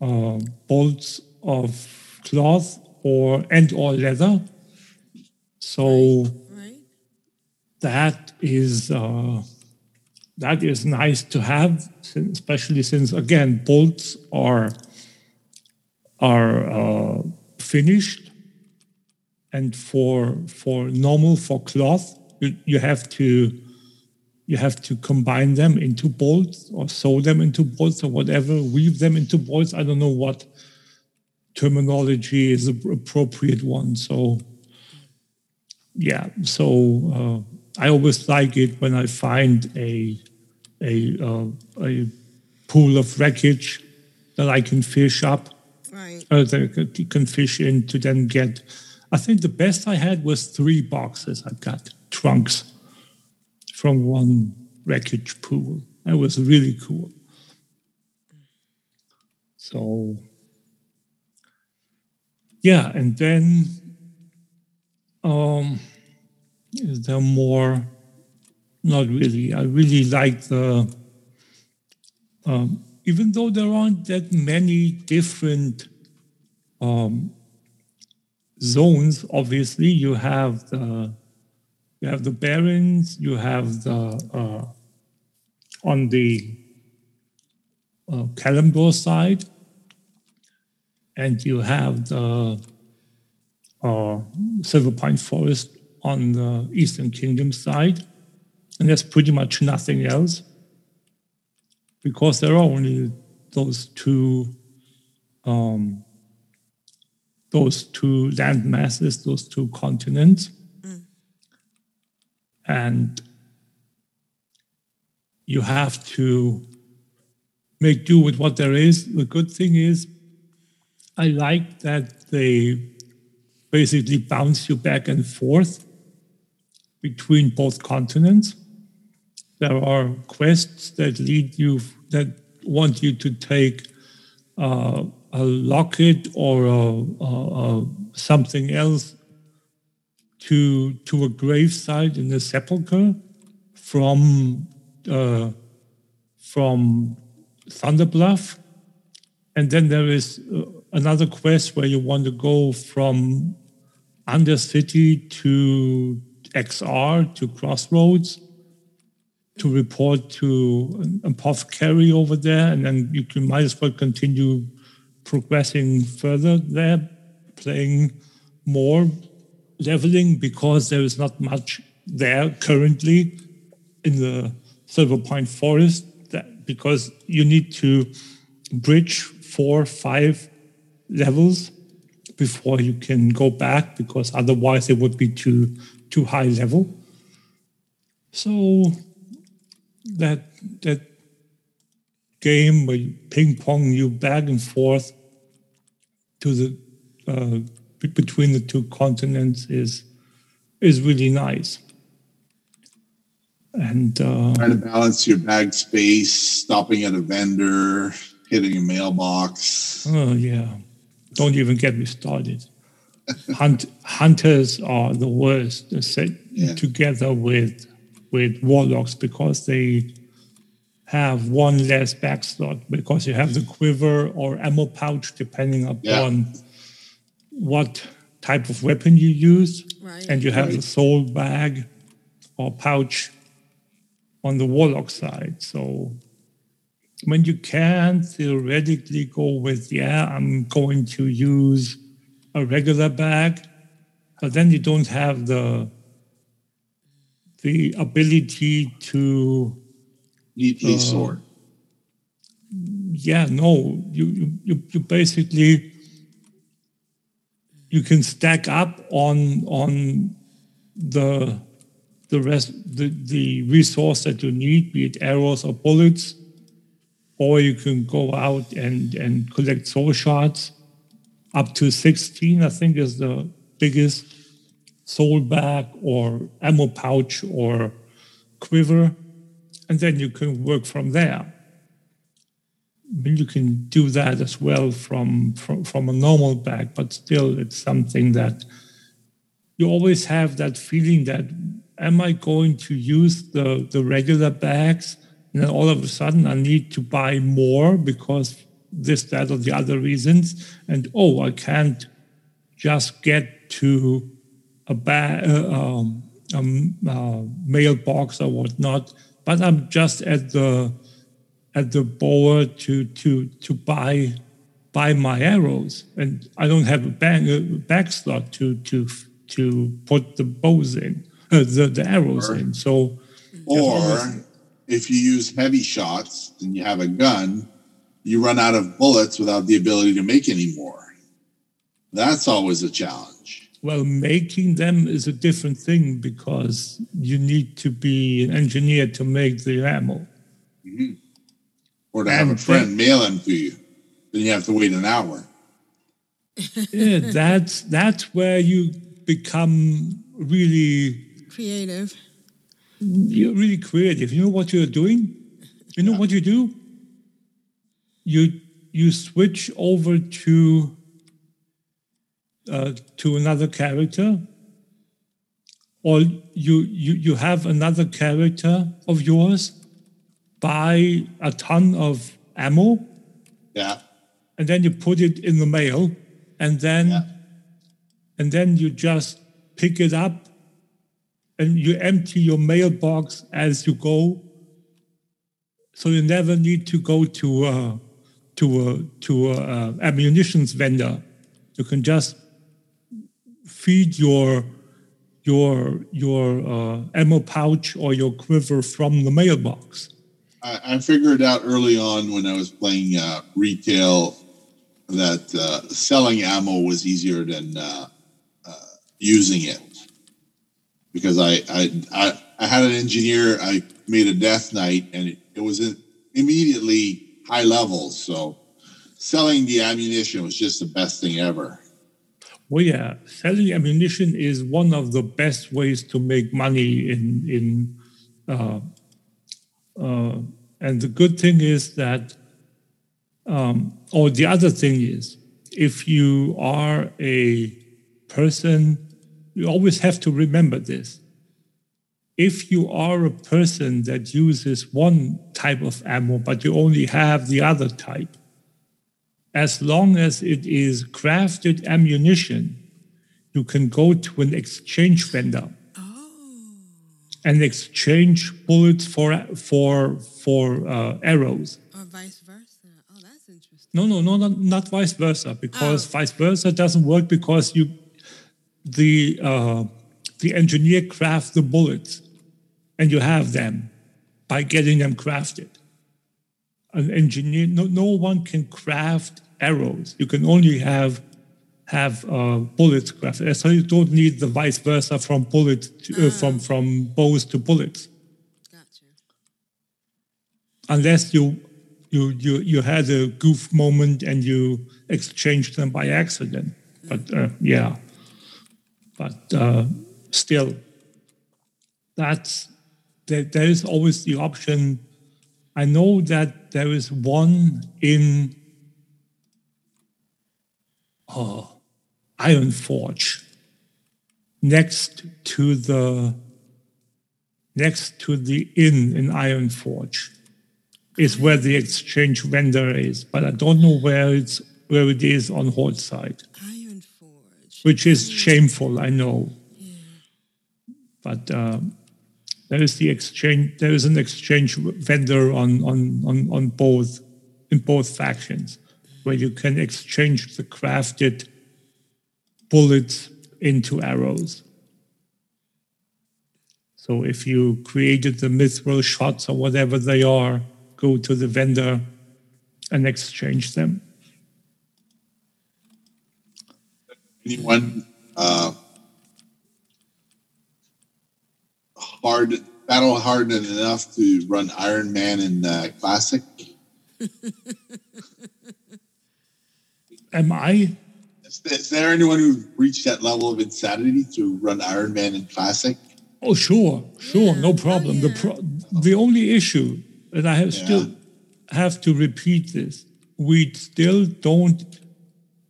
uh, bolts of cloth or and or leather. So that is uh, that is nice to have, especially since again bolts are are uh, finished, and for for normal for cloth you, you have to you have to combine them into bolts or sew them into bolts or whatever, weave them into bolts. I don't know what terminology is the appropriate one. So, yeah. So uh, I always like it when I find a a uh, a pool of wreckage that I can fish up, right? Uh, that I can- can fish in to then get. I think the best I had was three boxes. I got trunks from one wreckage pool. That was really cool. So, yeah, and then um, is there more? Not really. I really like the, um, even though there aren't that many different um, zones, obviously, you have the you have the barrens, you have the uh, on the uh, side, and you have the uh, Silverpine Forest on the Eastern Kingdom side, and there's pretty much nothing else because there are only those two um, those two land masses, those two continents. And you have to make do with what there is. The good thing is, I like that they basically bounce you back and forth between both continents. There are quests that lead you, that want you to take uh, a locket or a, a, a something else to to a gravesite in the sepulchre from uh, from Thunder Bluff, and then there is uh, another quest where you want to go from Undercity to XR to Crossroads to report to an apothecary over there, and then you can might as well continue progressing further there, playing more, leveling because there is not much there currently in the Silverpine Forest. That because you need to bridge four, five levels before you can go back because otherwise it would be too too high level. So that that game where you ping pong you back and forth to the uh, between the two continents is is really nice. And uh, Trying to balance your bag space, stopping at a vendor, hitting a mailbox. oh yeah, don't even get me started. Hunt, hunters are the worst. They're set together with with warlocks because they have one less back slot because you have the quiver or ammo pouch depending upon what type of weapon you use, Right. and you have the Right. soul bag or pouch on the warlock side. So when you can theoretically go with, yeah, I'm going to use a regular bag, but then you don't have the the ability to a uh, sword. yeah, no, you, you, you, you basically you can stack up on on the the rest the, the resource that you need, be it arrows or bullets, or you can go out and and collect soul shards. Up to 16, I think, is the biggest soul bag or ammo pouch or quiver, and then you can work from there. But you can do that as well from, from from a normal bag, but still, it's something that you always have that feeling that am I going to use the the regular bags, and then all of a sudden I need to buy more because this, that, or the other reasons, and oh, I can't just get to a bag, uh, um, um, uh, mailbox or whatnot, but I'm just at the at the bowyer to to to buy buy my arrows, and I don't have a bag a back slot to to to put the bows in, uh, the the arrows in. So, Or if you use heavy shots and you have a gun, you run out of bullets without the ability to make any more. That's always a challenge. well, making them is a different thing because you need to be an engineer to make the ammo. Mm-hmm. Or to have a And friend mail them to you. Then you have to wait an hour. yeah, that's that's where you become really Creative. You're really creative. You know what you're doing? You know what you do? You you switch over to uh, to another character, or you you you have another character of yours buy a ton of ammo, Yeah. and then you put it in the mail, and then and then you just pick it up and you empty your mailbox as you go. So you never need to go to a, to a, to a uh, ammunitions vendor. You can just feed your your your uh, ammo pouch or your quiver from the mailbox. I, I figured out early on when I was playing uh, retail that uh, selling ammo was easier than uh, uh, using it because I, I I I had an engineer. I made a death knight, and it, it was in, immediately high levels. So selling the ammunition was just the best thing ever. Well, yeah, selling ammunition is one of the best ways to make money in in. Uh, uh, and the good thing is that, um, or the other thing is, if you are a person, you always have to remember this. If you are a person that uses one type of ammo, but you only have the other type, as long as it is crafted ammunition, you can go to an exchange vendor and exchange bullets for for for uh, arrows. Or vice versa. Oh, that's interesting. No, no, no, not, not vice versa. Because vice versa doesn't work because you the uh, the engineer crafts the bullets, and you have them by getting them crafted. An engineer, no, no one can craft arrows. You can only have have uh, bullets crafted. So you don't need the vice versa from bullet to, uh, from from bows to bullets. Gotcha. Unless you you you you had a goof moment and you exchanged them by accident. But uh, yeah, but uh, still, that's there, there is always the option. I know that there is one in oh, Ironforge next to the next to the inn in Ironforge is where the exchange vendor is, but I don't know where it's where it is on Horde side. Which is shameful, I know. But uh, there is the exchange there is an exchange vendor on, on, on, on both in both factions where you can exchange the crafted bullets into arrows. So if you created the mithril shots or whatever they are, go to the vendor and exchange them. Anyone uh, hard battle hardened enough to run Iron Man in uh, Classic? Am I? Is, is there anyone who reached that level of insanity to run Iron Man in Classic? Oh, sure, sure, no problem. The pro- the only issue, and I have still have to repeat this, we still don't,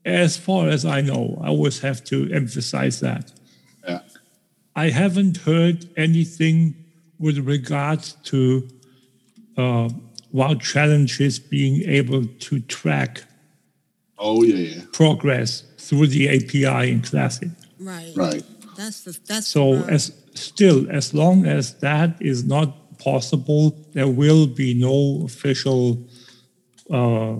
as far as I know, I always have to emphasize that. Yeah. I haven't heard anything with regards to uh, WoW challenges being able to track Oh yeah, yeah. progress through the API in Classic. Right. Right. That's the that's So the, as still, as long as that is not possible, there will be no official uh,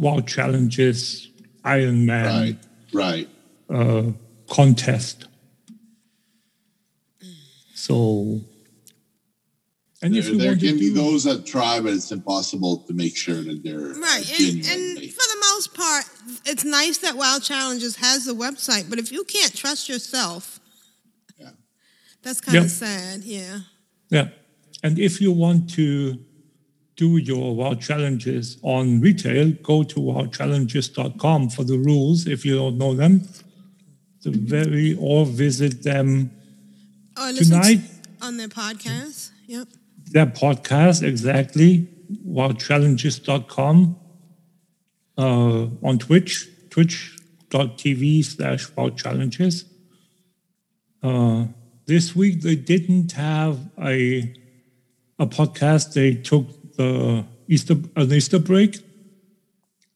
WoW challenges Iron Man Right. uh, contest. So, and if There, you there want to can be do, those that try, but it's impossible to make sure that they're right. And, and for the most part, it's nice that WoW Challenges has the website, but if you can't trust yourself, yeah, that's kind of Yep. sad. Yeah. yeah, and if you want to do your WoW challenges on retail, go to wowchallenges.com for the rules if you don't know them. The very or visit them Or listen to- tonight. on their podcast. Yep. their podcast exactly wowchallenges.com uh, on twitch twitch.tv slash wowchallenges uh, this week they didn't have a a podcast they took the easter an easter break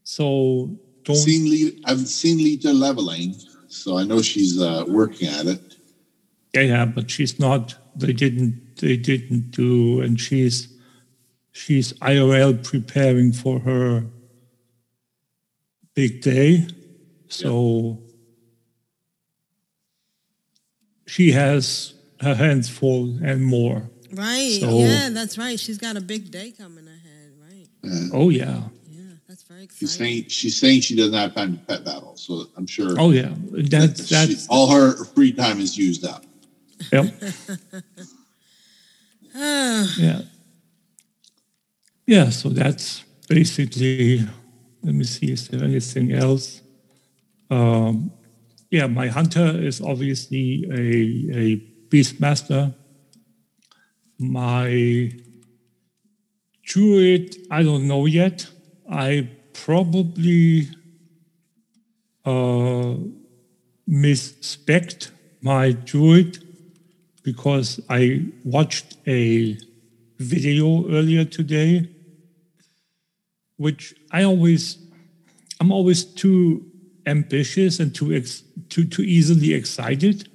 so don't seen lead, I've seen Lita leveling, so I know she's uh, working at it. Yeah, yeah, but she's not. They didn't. They didn't do, and she's she's IRL preparing for her big day. So she has her hands full and more. Right. So- yeah, that's right. She's got a big day coming ahead, right? Oh yeah. Yeah, that's very exciting. She's saying she's saying she doesn't have time to pet battle, so I'm sure. Oh yeah. That's she- that's all her free time is used up. Yep. Ah, Yeah. Yeah, so that's basically, let me see, is there anything else? Um, yeah, my hunter is obviously a, a beastmaster. My druid, I don't know yet. I probably uh, misspect my druid because I watched a video earlier today, which I always, I'm always too ambitious and too ex, too too easily excited.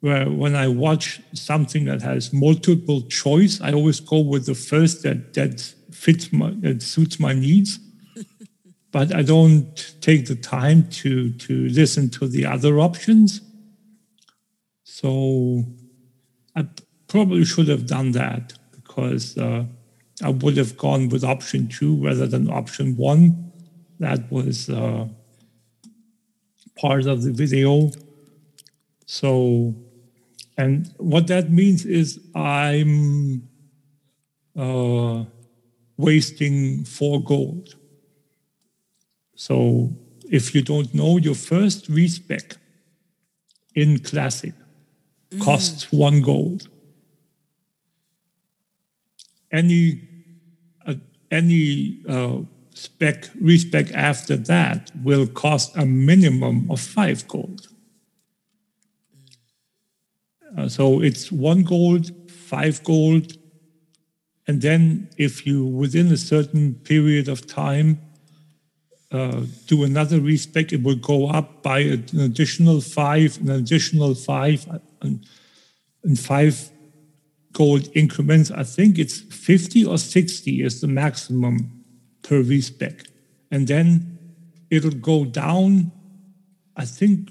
Where when I watch something that has multiple choice, I always go with the first that that fits my that suits my needs. but I don't take the time to to listen to the other options. So I probably should have done that because uh, I would have gone with option two rather than option one. That was uh, part of the video. So, and what that means is I'm uh, wasting four gold. So, if you don't know, your first respec in Classic costs one gold. Any uh, any uh, spec respec after that will cost a minimum of five gold. Uh, so it's one gold, five gold, and then if you within a certain period of time uh, do another respec, it will go up by an additional five, an additional five, and, and five gold increments. I think it's 50 or 60 is the maximum per respec. And then it'll go down. I think,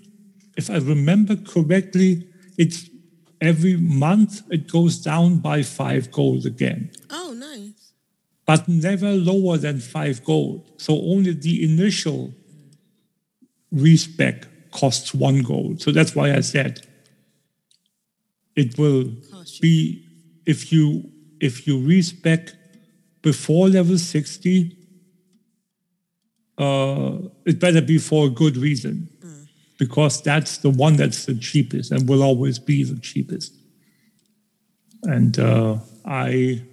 if I remember correctly, it's every month it goes down by five gold again oh, nice. but never lower than five gold. So only the initial respec costs one gold. So that's why I said it will be if you if you respec before level 60, uh, it better be for a good reason. Because that's the one that's the cheapest and will always be the cheapest. And uh, I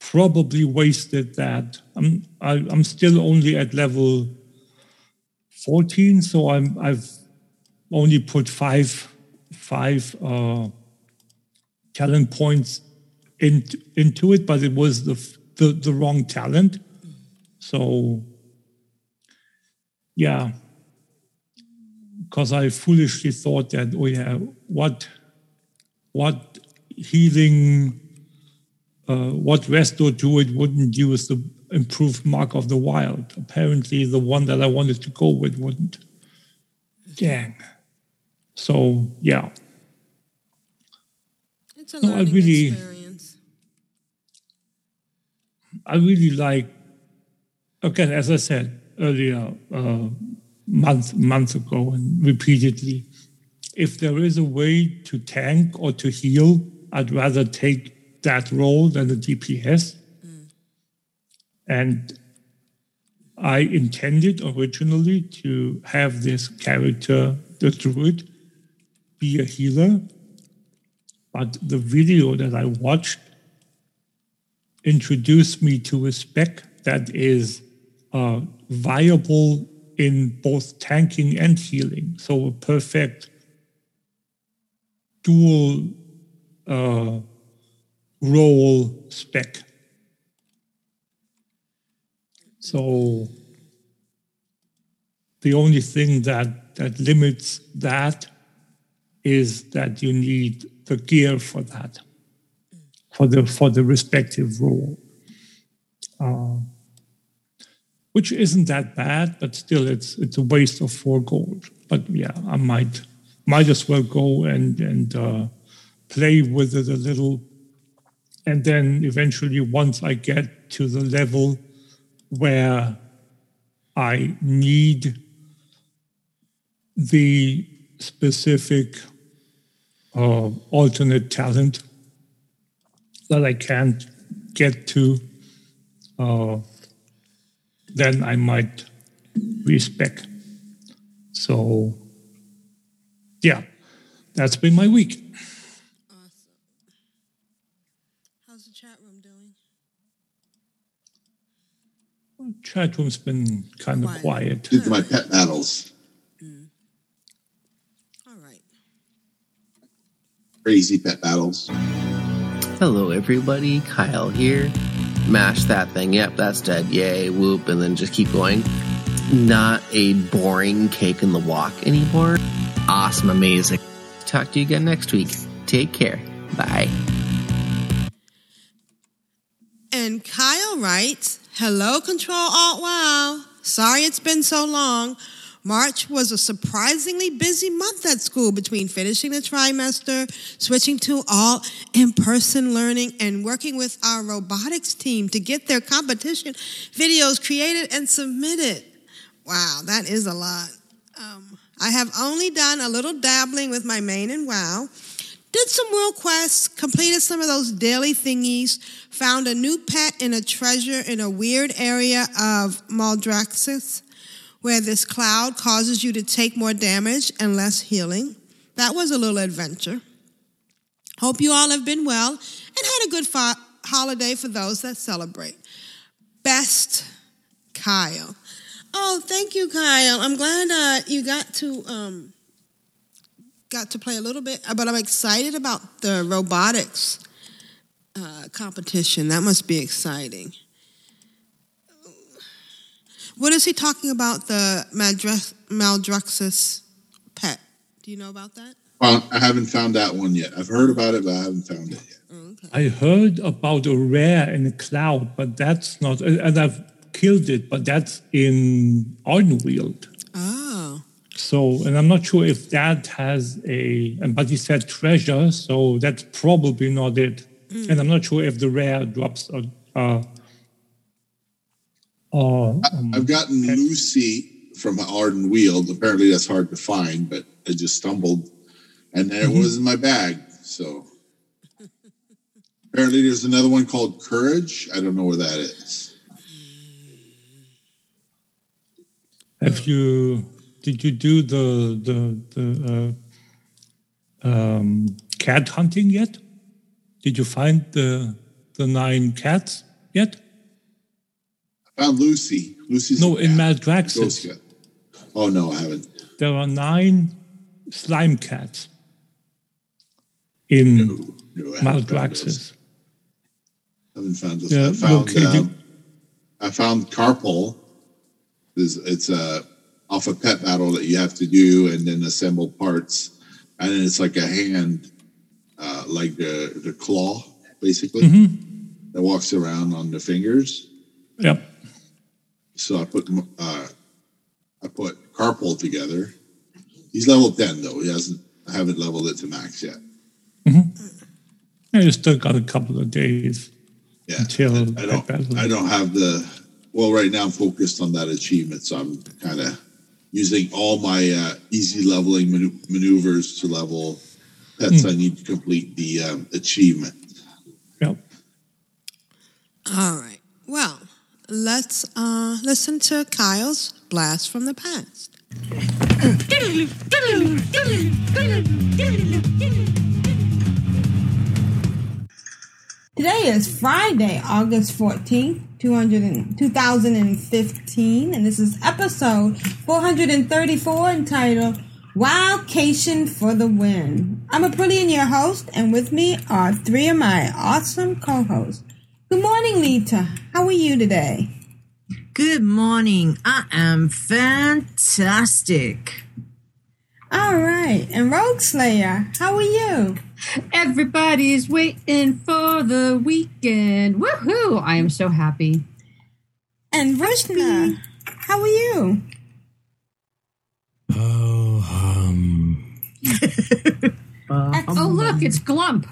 probably wasted that. I'm I, I'm still only at level 14, so I'm I've only put five five uh, talent points into into it, but it was the the, the wrong talent. So yeah, because I foolishly thought that oh yeah, what what healing uh, what Resto it wouldn't use the improved Mark of the Wild. Apparently, the one that I wanted to go with wouldn't. Dang. So, yeah. It's a No, I learning really- experience. I really like, again, as I said earlier, uh, month month ago and repeatedly, if there is a way to tank or to heal, I'd rather take that role than the DPS. And I intended originally to have this character, the druid, be a healer. But the video that I watched introduced me to a spec that is uh, viable in both tanking and healing. So a perfect dual uh, role spec. So the only thing that that limits that is that you need the gear for that, for the for the respective role. Uh, which isn't that bad, but still it's it's a waste of four gold. But yeah, I might might as well go and and uh, play with it a little, and then eventually once I get to the level where I need the specific uh, alternate talent that I can't get to, uh, then I might respec. So, yeah, that's been my week. How's the chat room doing? Chat room's been kind of quiet. Did my pet battles. Mm. All right. Crazy pet battles. Hello, everybody. Kyle here. Mash that thing. Yep, that's dead. Yay, whoop, and then just keep going. Not a boring cake in the walk anymore. Awesome, amazing. Talk to you again next week. Take care. Bye. And Kyle writes, Hello, Control Alt Wow. Sorry it's been so long. March was a surprisingly busy month at school between finishing the trimester, switching to all in person learning, and working with our robotics team to get their competition videos created and submitted. Wow, that is a lot. Um, I have only done a little dabbling with my main and WoW. Did some world quests, completed some of those daily thingies, found a new pet in a treasure in a weird area of Maldraxxus where this cloud causes you to take more damage and less healing. That was a little adventure. Hope you all have been well and had a good fo- holiday for those that celebrate. Best, Kyle. Oh, thank you, Kyle. I'm glad uh, you got to um, got to play a little bit, but I'm excited about the robotics uh, competition. That must be exciting. What is he talking about? The Maldrex- Maldraxxus pet. Do you know about that? Well, I haven't found that one yet. I've heard about it, but I haven't found it yet. I heard about a rare in the cloud, but that's not, and I've killed it, but that's in Ardenweald. Oh. So, and I'm not sure if that has a, and but he said treasure, so that's probably not it. Mm. And I'm not sure if the rare drops are, uh, are um, I've gotten Lucy from Ardenweald. Apparently, that's hard to find, but I just stumbled, and there Mhm. it was in my bag. So apparently, there's another one called Courage. I don't know where that is. Have you? Did you do the the the uh, um, cat hunting yet? Did you find the the nine cats yet? Found Lucy. Lucy's No, in cat. Maldraxxus. Ghost cat. Oh no, I haven't. There are nine slime cats in No, I haven't Maldraxxus. I haven't found this. Yeah, I found. located- Um, I found Carpal. It's, it's a off a pet battle that you have to do and then assemble parts, and then it's like a hand, uh, like the the claw, basically, Mhm. that walks around on the fingers. Yep. So I put uh, I put Carpal together. He's level ten though. He hasn't. I haven't leveled it to max yet. Yeah, you still got a couple of days Yeah, until I don't. I don't have the. Well, right now I'm focused on that achievement, so I'm kind of using all my uh, easy leveling manu- maneuvers to level pets Hmm. I need to complete the um, achievement. Yep. All right. Well, let's uh, listen to Kyle's blast from the past. Today is Friday, August 14th, 200 and- 2015, and this is episode 434 entitled Wildcation for the Win. I'm a Aprillian, your host, and with me are three of my awesome co hosts. Good morning, Lita. How are you today? Good morning. I am fantastic. All right. And Rogue Slayer, how are you? Everybody's waiting for the weekend. Woohoo! I am so happy. And Vrishna, how are you? Oh, um. oh, look, it's Glump.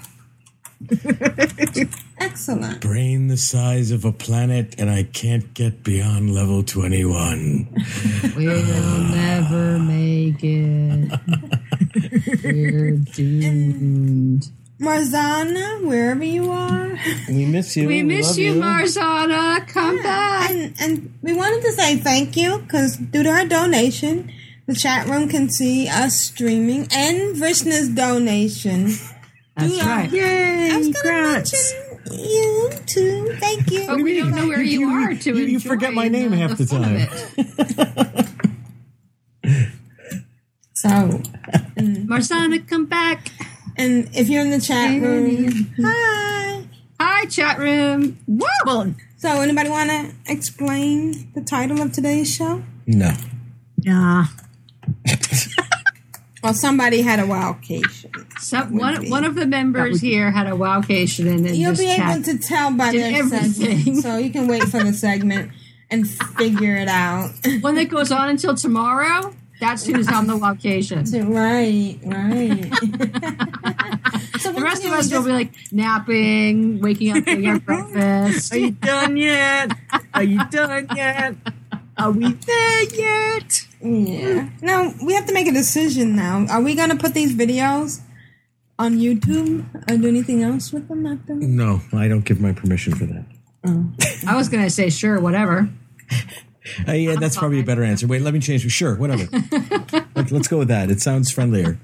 Excellent. Brain the size of a planet, and I can't get beyond level 21. We'll never make it. We're doomed. Marzana, wherever you are. We miss you. We miss love you, Marzana. Come back. And, and we wanted to say thank you because due to our donation, the chat room can see us streaming and Vrishna's donation. That's uh, right. I was gonna mention you too. Thank you. But we don't know where you, are to you, you forget my name the- half the, the fun of time. it. So, mm. Marzana, come back. and if you're in the chat room, hi. Hi, chat room. Woo! So, anybody want to explain the title of today's show? No. Nah. Well, somebody had a wildcation. Some, one, one of the members here had a wowcation and then You'll just be able to tell by did their everything. segment, so you can wait for the segment and figure it out. one that goes on until tomorrow. That's who's on the wowcation. Right, right. so The rest of us will be like napping, waking up, getting our breakfast. Are you done yet? Are you done yet? Are we there yet? Yeah. No, we have to make a decision now. Are we going to put these videos on YouTube or do anything else with them after? No, I don't give my permission for that. I was gonna say sure, whatever. Uh, yeah, that's probably a better answer. Wait, let me change. Sure, whatever. Let, us go with that. It sounds friendlier.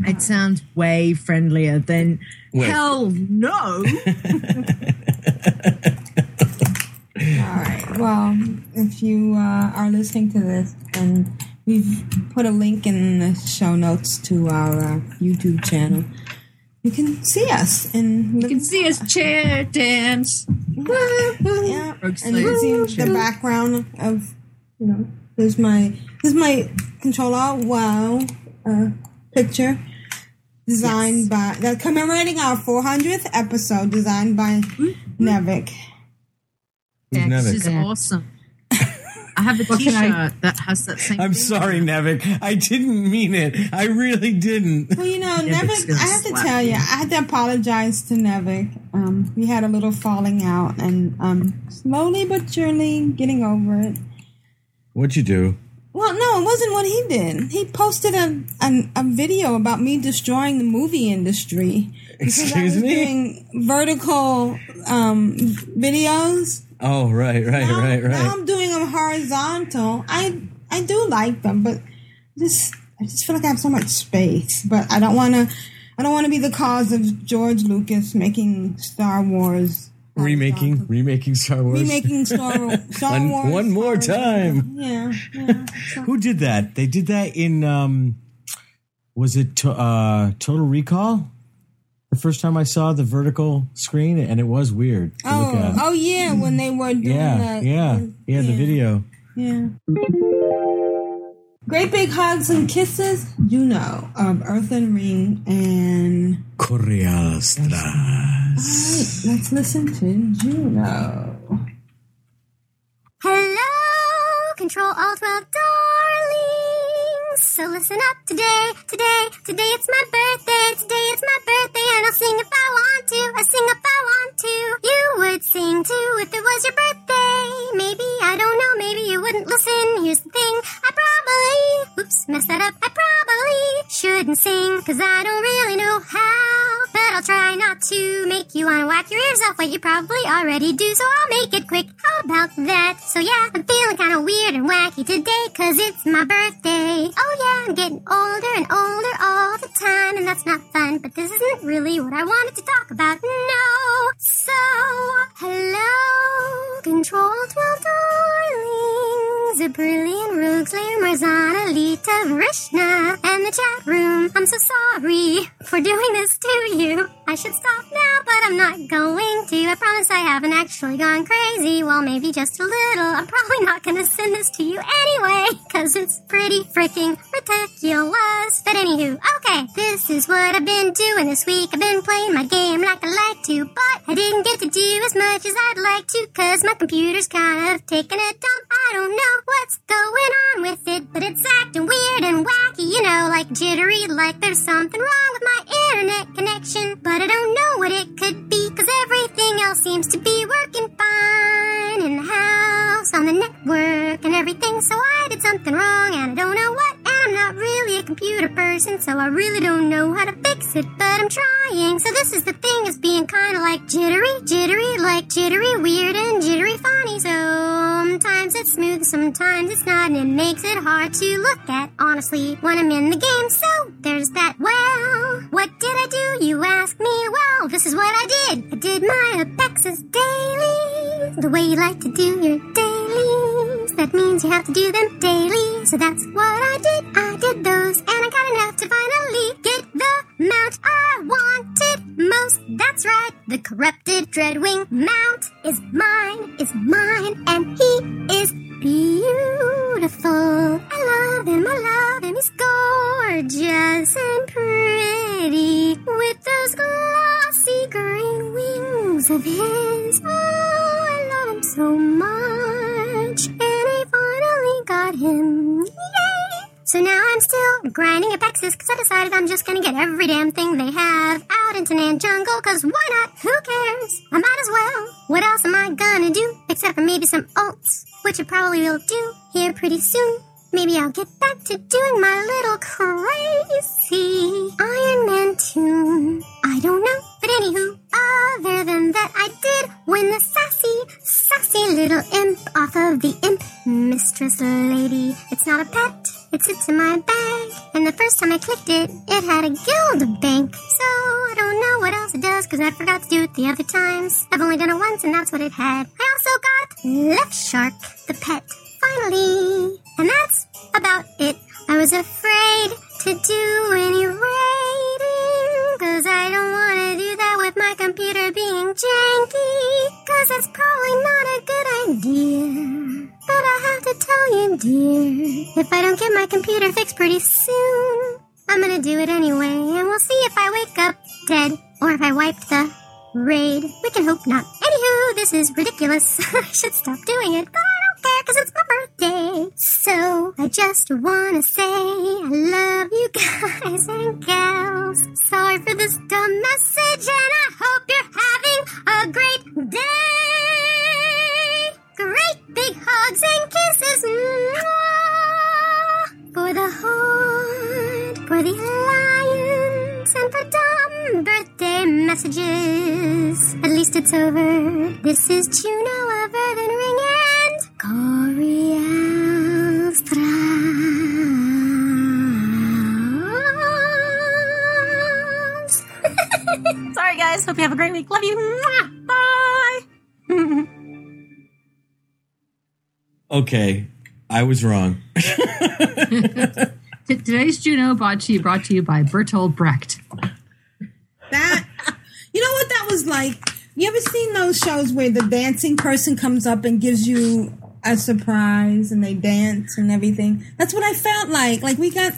It sounds way friendlier than Wait. hell no. All right. Well, if you uh, are listening to this, and we've put a link in the show notes to our uh, YouTube channel, you can see us and You can see us chair dance. Yeah, and you can see the background of you know. There's my there's my controller. Wow, uh, picture designed by that commemorating our 400th episode, designed by Nevik. Who's This Nevik? is awesome. I have a What can I- T-shirt that has that same. I'm thing. sorry, Nevik. I didn't mean it. I really didn't. Well, you know, Nevik's Nevik. gonna I have to slap tell you, you. I had to apologize to Nevik. Um, we had a little falling out, and um, slowly but surely getting over it. What'd you do? Well, no, it wasn't what he did. He posted a a, a video about me destroying the movie industry because I Excuse was me? doing vertical um, videos. Oh, right, right, Now, right, now right. I'm doing them horizontal. I I do like them, but just I just feel like I have so much space. But I don't want to. I don't want to be the cause of George Lucas making Star Wars Remaking, remaking Star Wars. remaking Star, Star one, Wars. one more time. Yeah, yeah. Who did that? They did that in um was it to, uh Total Recall? The first time I saw the vertical screen and it was weird to look Oh, at. oh yeah, when they were doing yeah, that. yeah, yeah, the video. Yeah. Great big hugs and kisses, Juno of um, Earthen Ring, and Correastras. Alright, let's listen to Juno. Hello, Control Alt Well So listen up today, today, today it's my birthday, today it's my birthday, and I'll sing if I want to, I sing if I want to. You would sing too if it was your birthday. Maybe, I don't know, maybe you wouldn't listen. Here's the thing, I probably, oops, messed that up. I probably shouldn't sing, cause I don't really know how. I'll try not to make you wanna whack your ears off what you probably already do, so I'll make it quick. How about that? So yeah, I'm feeling kinda weird and wacky today, cause it's my birthday. Oh yeah, I'm getting older and older all the time, and that's not fun, but this isn't really what I wanted to talk about, no. So, hello, Control 12 darlings, a brilliant rogue slayer, Marzana, Lita, Vrishna, and the chat room. I'm so sorry for doing this to you. I should stop now, but I'm not going to. I promise I haven't actually gone crazy. Well, maybe just a little. I'm probably not gonna send this to you anyway, cause it's pretty freaking ridiculous. But anywho, okay, this is what I've been doing this week. I've been playing my game like I like to, but I didn't get to do as much as I'd like to, cause my computer's kind of taking a dump. I don't know what's going on with it, but it's acting weird and wacky, you know, like jittery, like there's something wrong with my internet connection. But I don't know what it could be, cause everything else seems to be working fine in the house, on the network, and everything. So I did something wrong, and I don't know what. I'm not really a computer person, so I really don't know how to fix it, but I'm trying. So this is the thing, is being kind of like jittery, jittery, like jittery, weird, and jittery funny. Sometimes it's smooth, sometimes it's not, and it makes it hard to look at, honestly, when I'm in the game. So there's that. Well, what did I do? You ask me. Well, this is what I did. I did my Apexis daily, the way you like to do your dailies. That means you have to do them daily. So that's what I did. I did those, and I got enough to finally get the mount I wanted most. That's right, the corrupted Dreadwing mount is mine, is mine, and he is beautiful. I love him, I love him. He's gorgeous and pretty with those glossy green wings of his. Oh, I love him so much, and I finally got him. Yay! So now I'm still grinding Apexis because I decided I'm just gonna get every damn thing they have out in Tanaan Jungle because why not? Who cares? I might as well. What else am I gonna do? Except for maybe some ults, which I probably will do here pretty soon. Maybe I'll get back to doing my little crazy Iron Man tune. I don't know. But anywho, other than that, I did win the sassy, sassy little imp off of the imp mistress lady. It's not a pet, it sits in my bag. And the first time I clicked it, it had a guild bank. So I don't know what else it does because I forgot to do it the other times. I've only done it once and that's what it had. I also got Left Shark, the pet, finally. And that's about it. I was afraid to do any raiding because I don't want to do that with my computer being janky because it's probably not a good idea. But I have to tell you, dear, if I don't get my computer fixed pretty soon, I'm gonna do it anyway, and we'll see if I wake up dead or if I wiped the raid. We can hope not. Anywho, this is ridiculous. I should stop doing it, but I because it's my birthday. So I just wanna say I love you guys and gals. Sorry for this dumb message, and I hope you're having a great day. Great big hugs and kisses. Mwah! For the heart, for the alliance, and for dumb birthday messages. At least it's over. This is Juno of Ring and Corianstra. Sorry, guys. Hope you have a great week. Love you. Bye. Okay, I was wrong. T- Today's Juno brought to you, brought to you by Bertolt Brecht. That you know what that was like? You ever seen those shows where the dancing person comes up and gives you a surprise and they dance and everything? That's what I felt like. Like we got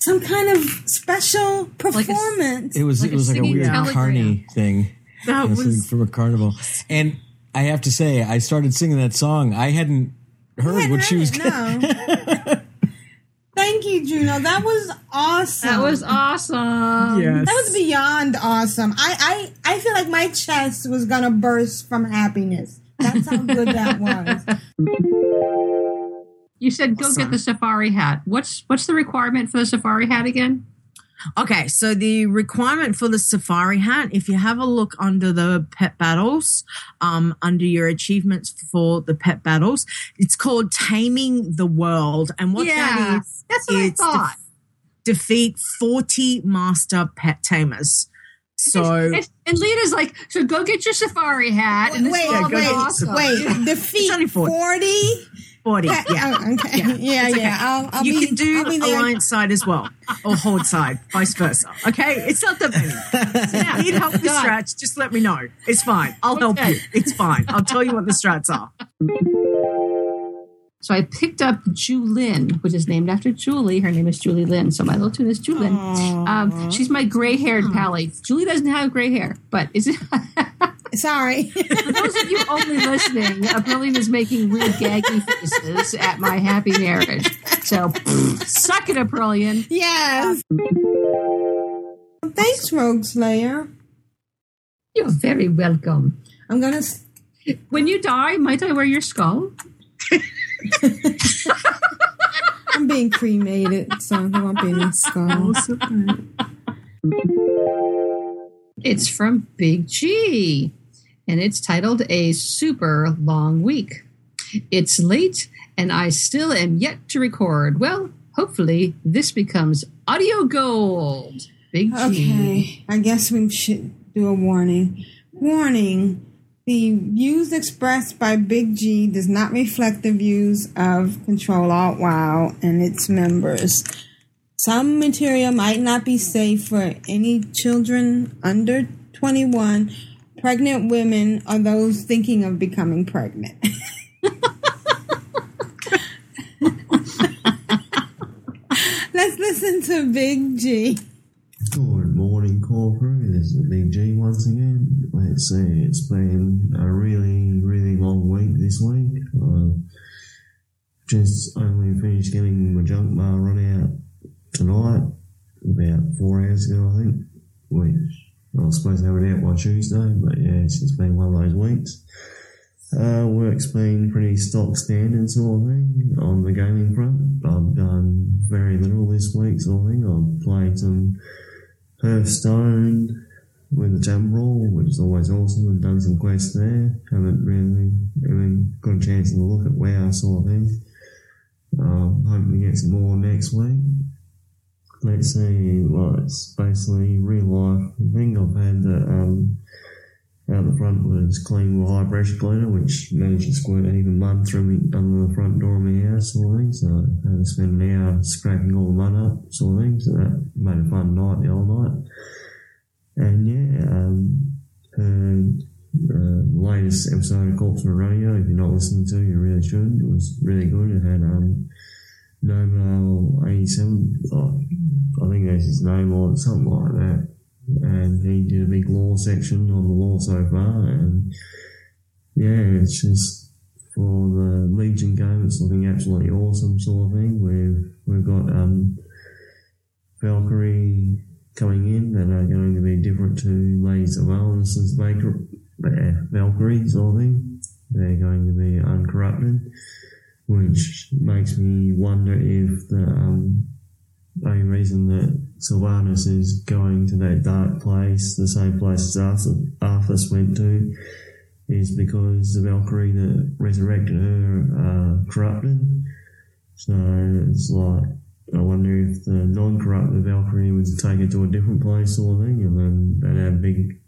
some kind of special performance. It was it was like a weird carny thing. That Yes, was- from a carnival. And I have to say, I started singing that song. I hadn't heard what she was. no. Thank you, Juno. That was awesome. That was awesome. Yes. That was beyond awesome. I, I, I feel like my chest was gonna burst from happiness. That's how good that was. You said go get the safari hat. What's what's the requirement for the safari hat again? Okay, so the requirement for the safari hat, if you have a look under the pet battles, um, under your achievements for the pet battles, it's called Taming the World. And what Yeah, that is, that's what I it's thought. defeat 40 master pet tamers. So, And, and Lita's like, so go get your safari hat. And this Wait, all wait, awesome. wait. Defeat only 40. 40? 40, yeah. oh, okay. Yeah, It's yeah. I'll, I'll you be, can do I'll be there. alliance side as well, or horde side, vice versa. Okay, it's not that many. So you need help with strats, just let me know. It's fine. I'll help you. It's fine. I'll tell you what the strats are. So I picked up Julin, which is named after Julie. Her name is Julie Lynn. So my little toon is Julin. Um, she's my gray haired pally. Julie doesn't have gray hair, but is it? Sorry. For those of you only listening, Brilliant is making weird gaggy faces at my happy marriage. So suck it, Brilliant. Yes. Thanks, Rogue Slayer. You're very welcome. I'm gonna. When you die, might I wear your skull? I'm being cremated, so there won't be any skulls. It's from Big G, and it's titled A Super Long Week. It's late, and I still am yet to record. Well, hopefully, this becomes audio gold. Big G. Okay, I guess we should do a warning. Warning. The views expressed by Big G does not reflect the views of Control Alt Wow and its members. Some material might not be safe for any children under 21, pregnant women, or those thinking of becoming pregnant. Let's listen to Big G. Good morning, corporate. This is Big G once again. Let's see, it's been a really, really long week this week. I just only finished getting my junk bar run out tonight, about four hours ago, I think. Which I was supposed to have it out by Tuesday, but yeah, it's just been one of those weeks. Uh, work's been pretty stock standard sort of thing on the gaming front. I've done very little this week sort of thing. I've played some Hearthstone with the Temporal, which is always awesome, and done some quests there. Haven't really even got a chance to look at WoW sort of thing. Hoping to get some more next week. Let's see, well, it's basically real life. I think I've had the, um, out the front was clean with high pressure cleaner, which managed to squirt even mud through me under the front door of my house, sort of thing. So I had to spend an hour scraping all the mud up, sort of thing. So that made a fun night the whole night. And yeah, um, heard uh, latest episode of Corpse Radio. If you're not listening to, you really should. It was really good. It had um, Nobel 87, oh, I think that's his name or something like that. And he did a big law section on the law so far. And yeah, it's just for the Legion game, it's looking absolutely awesome, sort of thing. We've we've got um, Valkyrie coming in that are going to be different to Ladies of Valens's Valkyrie sort of thing. They're going to be uncorrupted, which makes me wonder if the um, only reason that Sylvanas is going to that dark place, the same place as Arthur, Arthas went to, is because the Valkyrie that resurrected her are corrupted. So it's like, I wonder if the non-corrupted Valkyrie would take it to a different place of thing, and then they'd have a big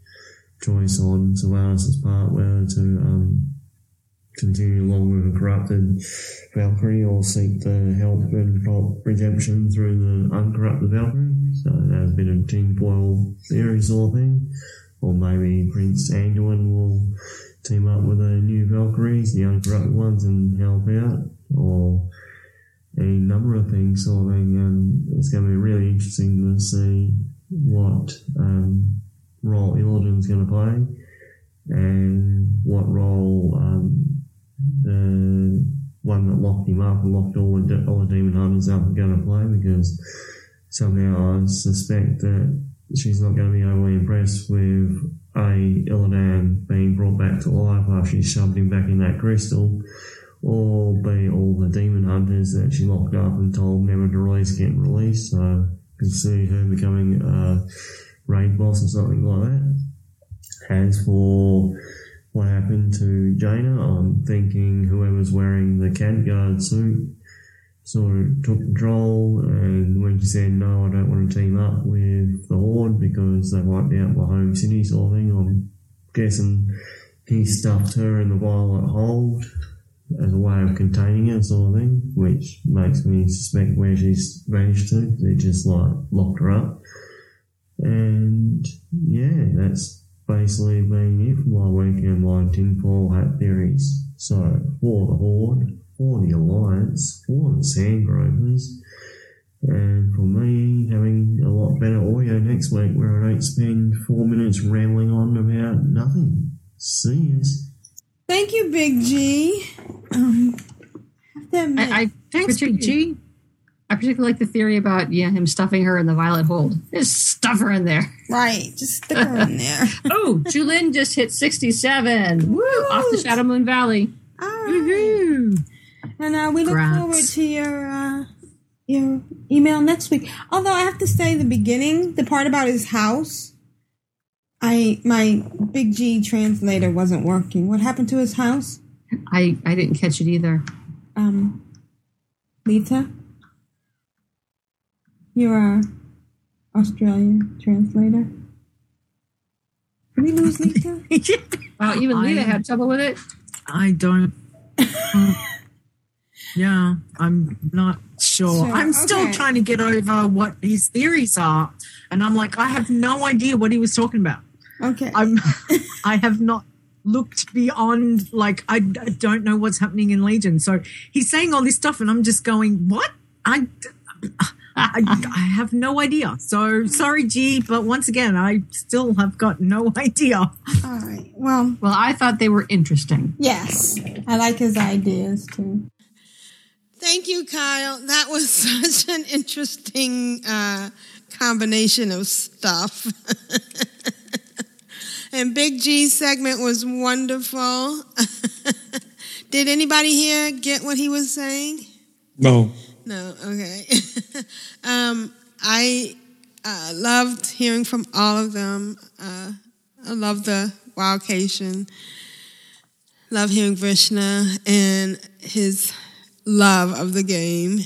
choice on Sylvanas' part whether to um, continue along with a corrupted Valkyrie or seek the help and help redemption through the uncorrupted Valkyrie. So that's a bit of tinfoil theory sort of thing. Or maybe Prince Anduin will team up with the new Valkyries, the uncorrupted ones, and help out. Or any number of things sort of thing. And it's going to be really interesting to see what um, role Illidan's going to play and what role um, the one that locked him up and locked all the, all the demon hunters up and going to play because somehow I suspect that she's not going to be overly impressed with A. Illidan being brought back to life after she shoved him back in that crystal or B. all the demon hunters that she locked up and told never to release getting released so I can see her becoming a raid boss or something like that. As for what happened to Jaina. I'm thinking whoever's wearing the Khadgar suit sort of took control, and when she said, No, I don't want to team up with the Horde because they wiped out my home city, sort of thing, I'm guessing he stuffed her in the Violet Hold as a way of containing her, sort of thing, which makes me suspect where she's vanished to. They just like locked her up. And yeah, that's basically being it for my week and my tinfoil hat theories. So, for the Horde, for the Alliance, for the Sandgropers, and for me having a lot better audio next week where I don't spend four minutes rambling on about nothing. See yous. Thank you, Big G. Um, have to admit, I, I Thanks, Big G. I particularly like the theory about yeah him stuffing her in the violet hold. Just stuff her in there. Right, just stick her in there. oh, Julin just hit sixty-seven. Woo! Off the Shadowmoon Valley. And uh, we look Congrats. forward to your uh, your email next week. Although I have to say, the beginning, the part about his house, I my Big G translator wasn't working. What happened to his house? I I didn't catch it either. Um, Lita, you're our Australian translator. Did we lose Lita? Wow, even Lita I- had trouble with it. I don't. yeah, I'm not sure. Sure, I'm still okay. trying to get over what his theories are, and I'm like, I have no idea what he was talking about. Okay. I'm. I have not looked beyond. Like, I, I don't know what's happening in Legion. So he's saying all this stuff, and I'm just going, what? I. I, I have no idea. So sorry, G, but once again, I still have got no idea. All right. Well, well, I thought they were interesting. Yes, I like his ideas too. Thank you, Kyle. That was such an interesting uh, combination of stuff. and Big G's segment was wonderful. Did anybody here get what he was saying? No. No, okay. um, I uh, loved hearing from all of them. Uh, I love the Wildcation. Love hearing Vrishna and his love of the game.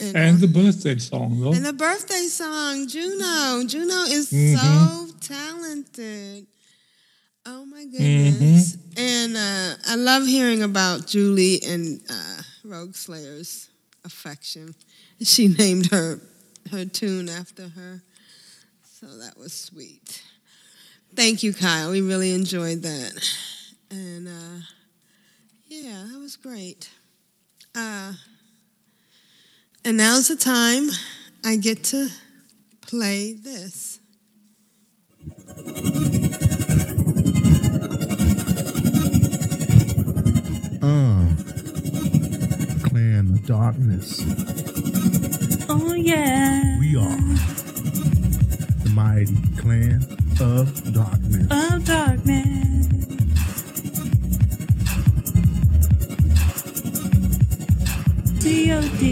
And, And the birthday song, though. and the birthday song, Juno. Juno is Mhm. so talented. Oh my goodness. And uh, I love hearing about Julie and uh, Rogue Slayer's affection. She named her her toon after her. So that was sweet. Thank you, Kyle. We really enjoyed that. And uh, yeah, that was great. Uh, and now's the time I get to play this. Uh, clan of darkness. Oh yeah. We are the mighty clan of darkness. Of darkness. D.O.D.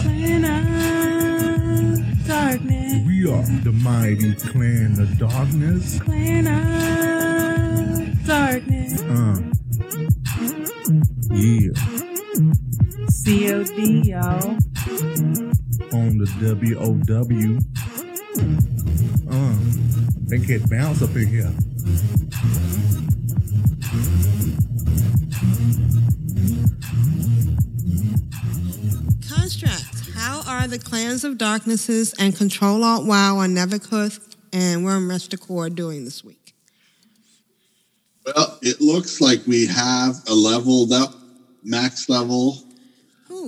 Clan of darkness. We are the mighty clan of darkness. Clan of darkness. Uh, yeah, C.O.D. y'all. on the WOW. Uh, they get bounce up in here. Construct. How are the clans of darknesses and Control Alt WoW on Neverkuth and Worm Core doing this week? Well, it looks like we have a leveled up max level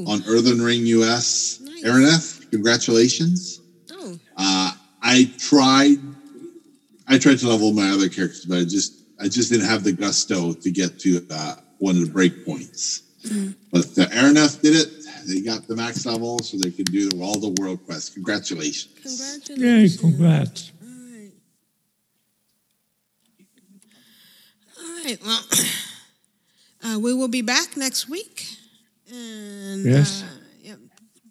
on Earthen Ring US. Araneth, congratulations. Oh. Uh, I tried I tried to level my other characters, but I just I just didn't have the gusto to get to uh, one of the break points. But uh, Araneth did it. They got the max level, so they can do all the world quests. Congratulations! Yay, congrats. All right. Well, uh, we will be back next week. And Yes. uh,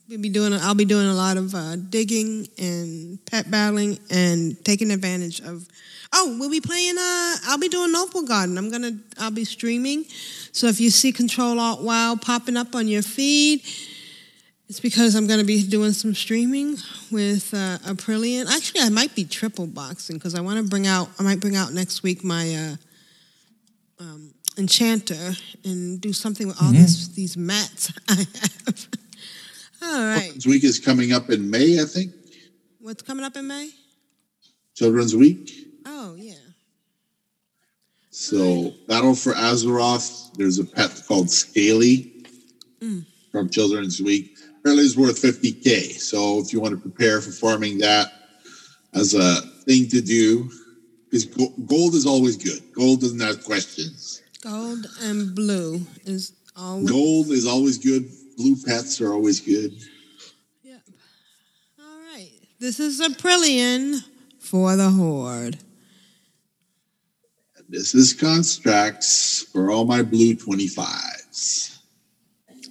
we'll be doing. I'll be doing a lot of uh, digging and pet battling and taking advantage of. Oh, we'll be playing. Uh, I'll be doing Noblegarden. I'm gonna. I'll be streaming. So if you see Control Alt Wow popping up on your feed, it's because I'm going to be doing some streaming with uh, Aprillian. Actually, I might be triple boxing because I want to bring out. I might bring out next week my uh, um, Enchanter and do something with all Mhm. this these mats I have. all right, Children's Week is coming up in May, I think. what's coming up in May? Children's Week. Oh yeah. So, Battle for Azeroth, there's a pet called Scaly from Children's Week. Apparently, it's worth 50k. So, if you want to prepare for farming that as a thing to do, because gold is always good. Gold doesn't have questions. Gold and blue is always Gold is always good. Blue pets are always good. Yep. All right. This is Aprillian for the Horde. This is Constructs for all my blue 25s.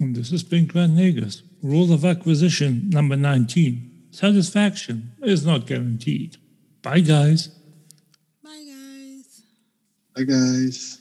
And this is Pink Van Nagus. Rule of acquisition number 19. Satisfaction is not guaranteed. Bye, guys. Bye, guys. Bye, guys.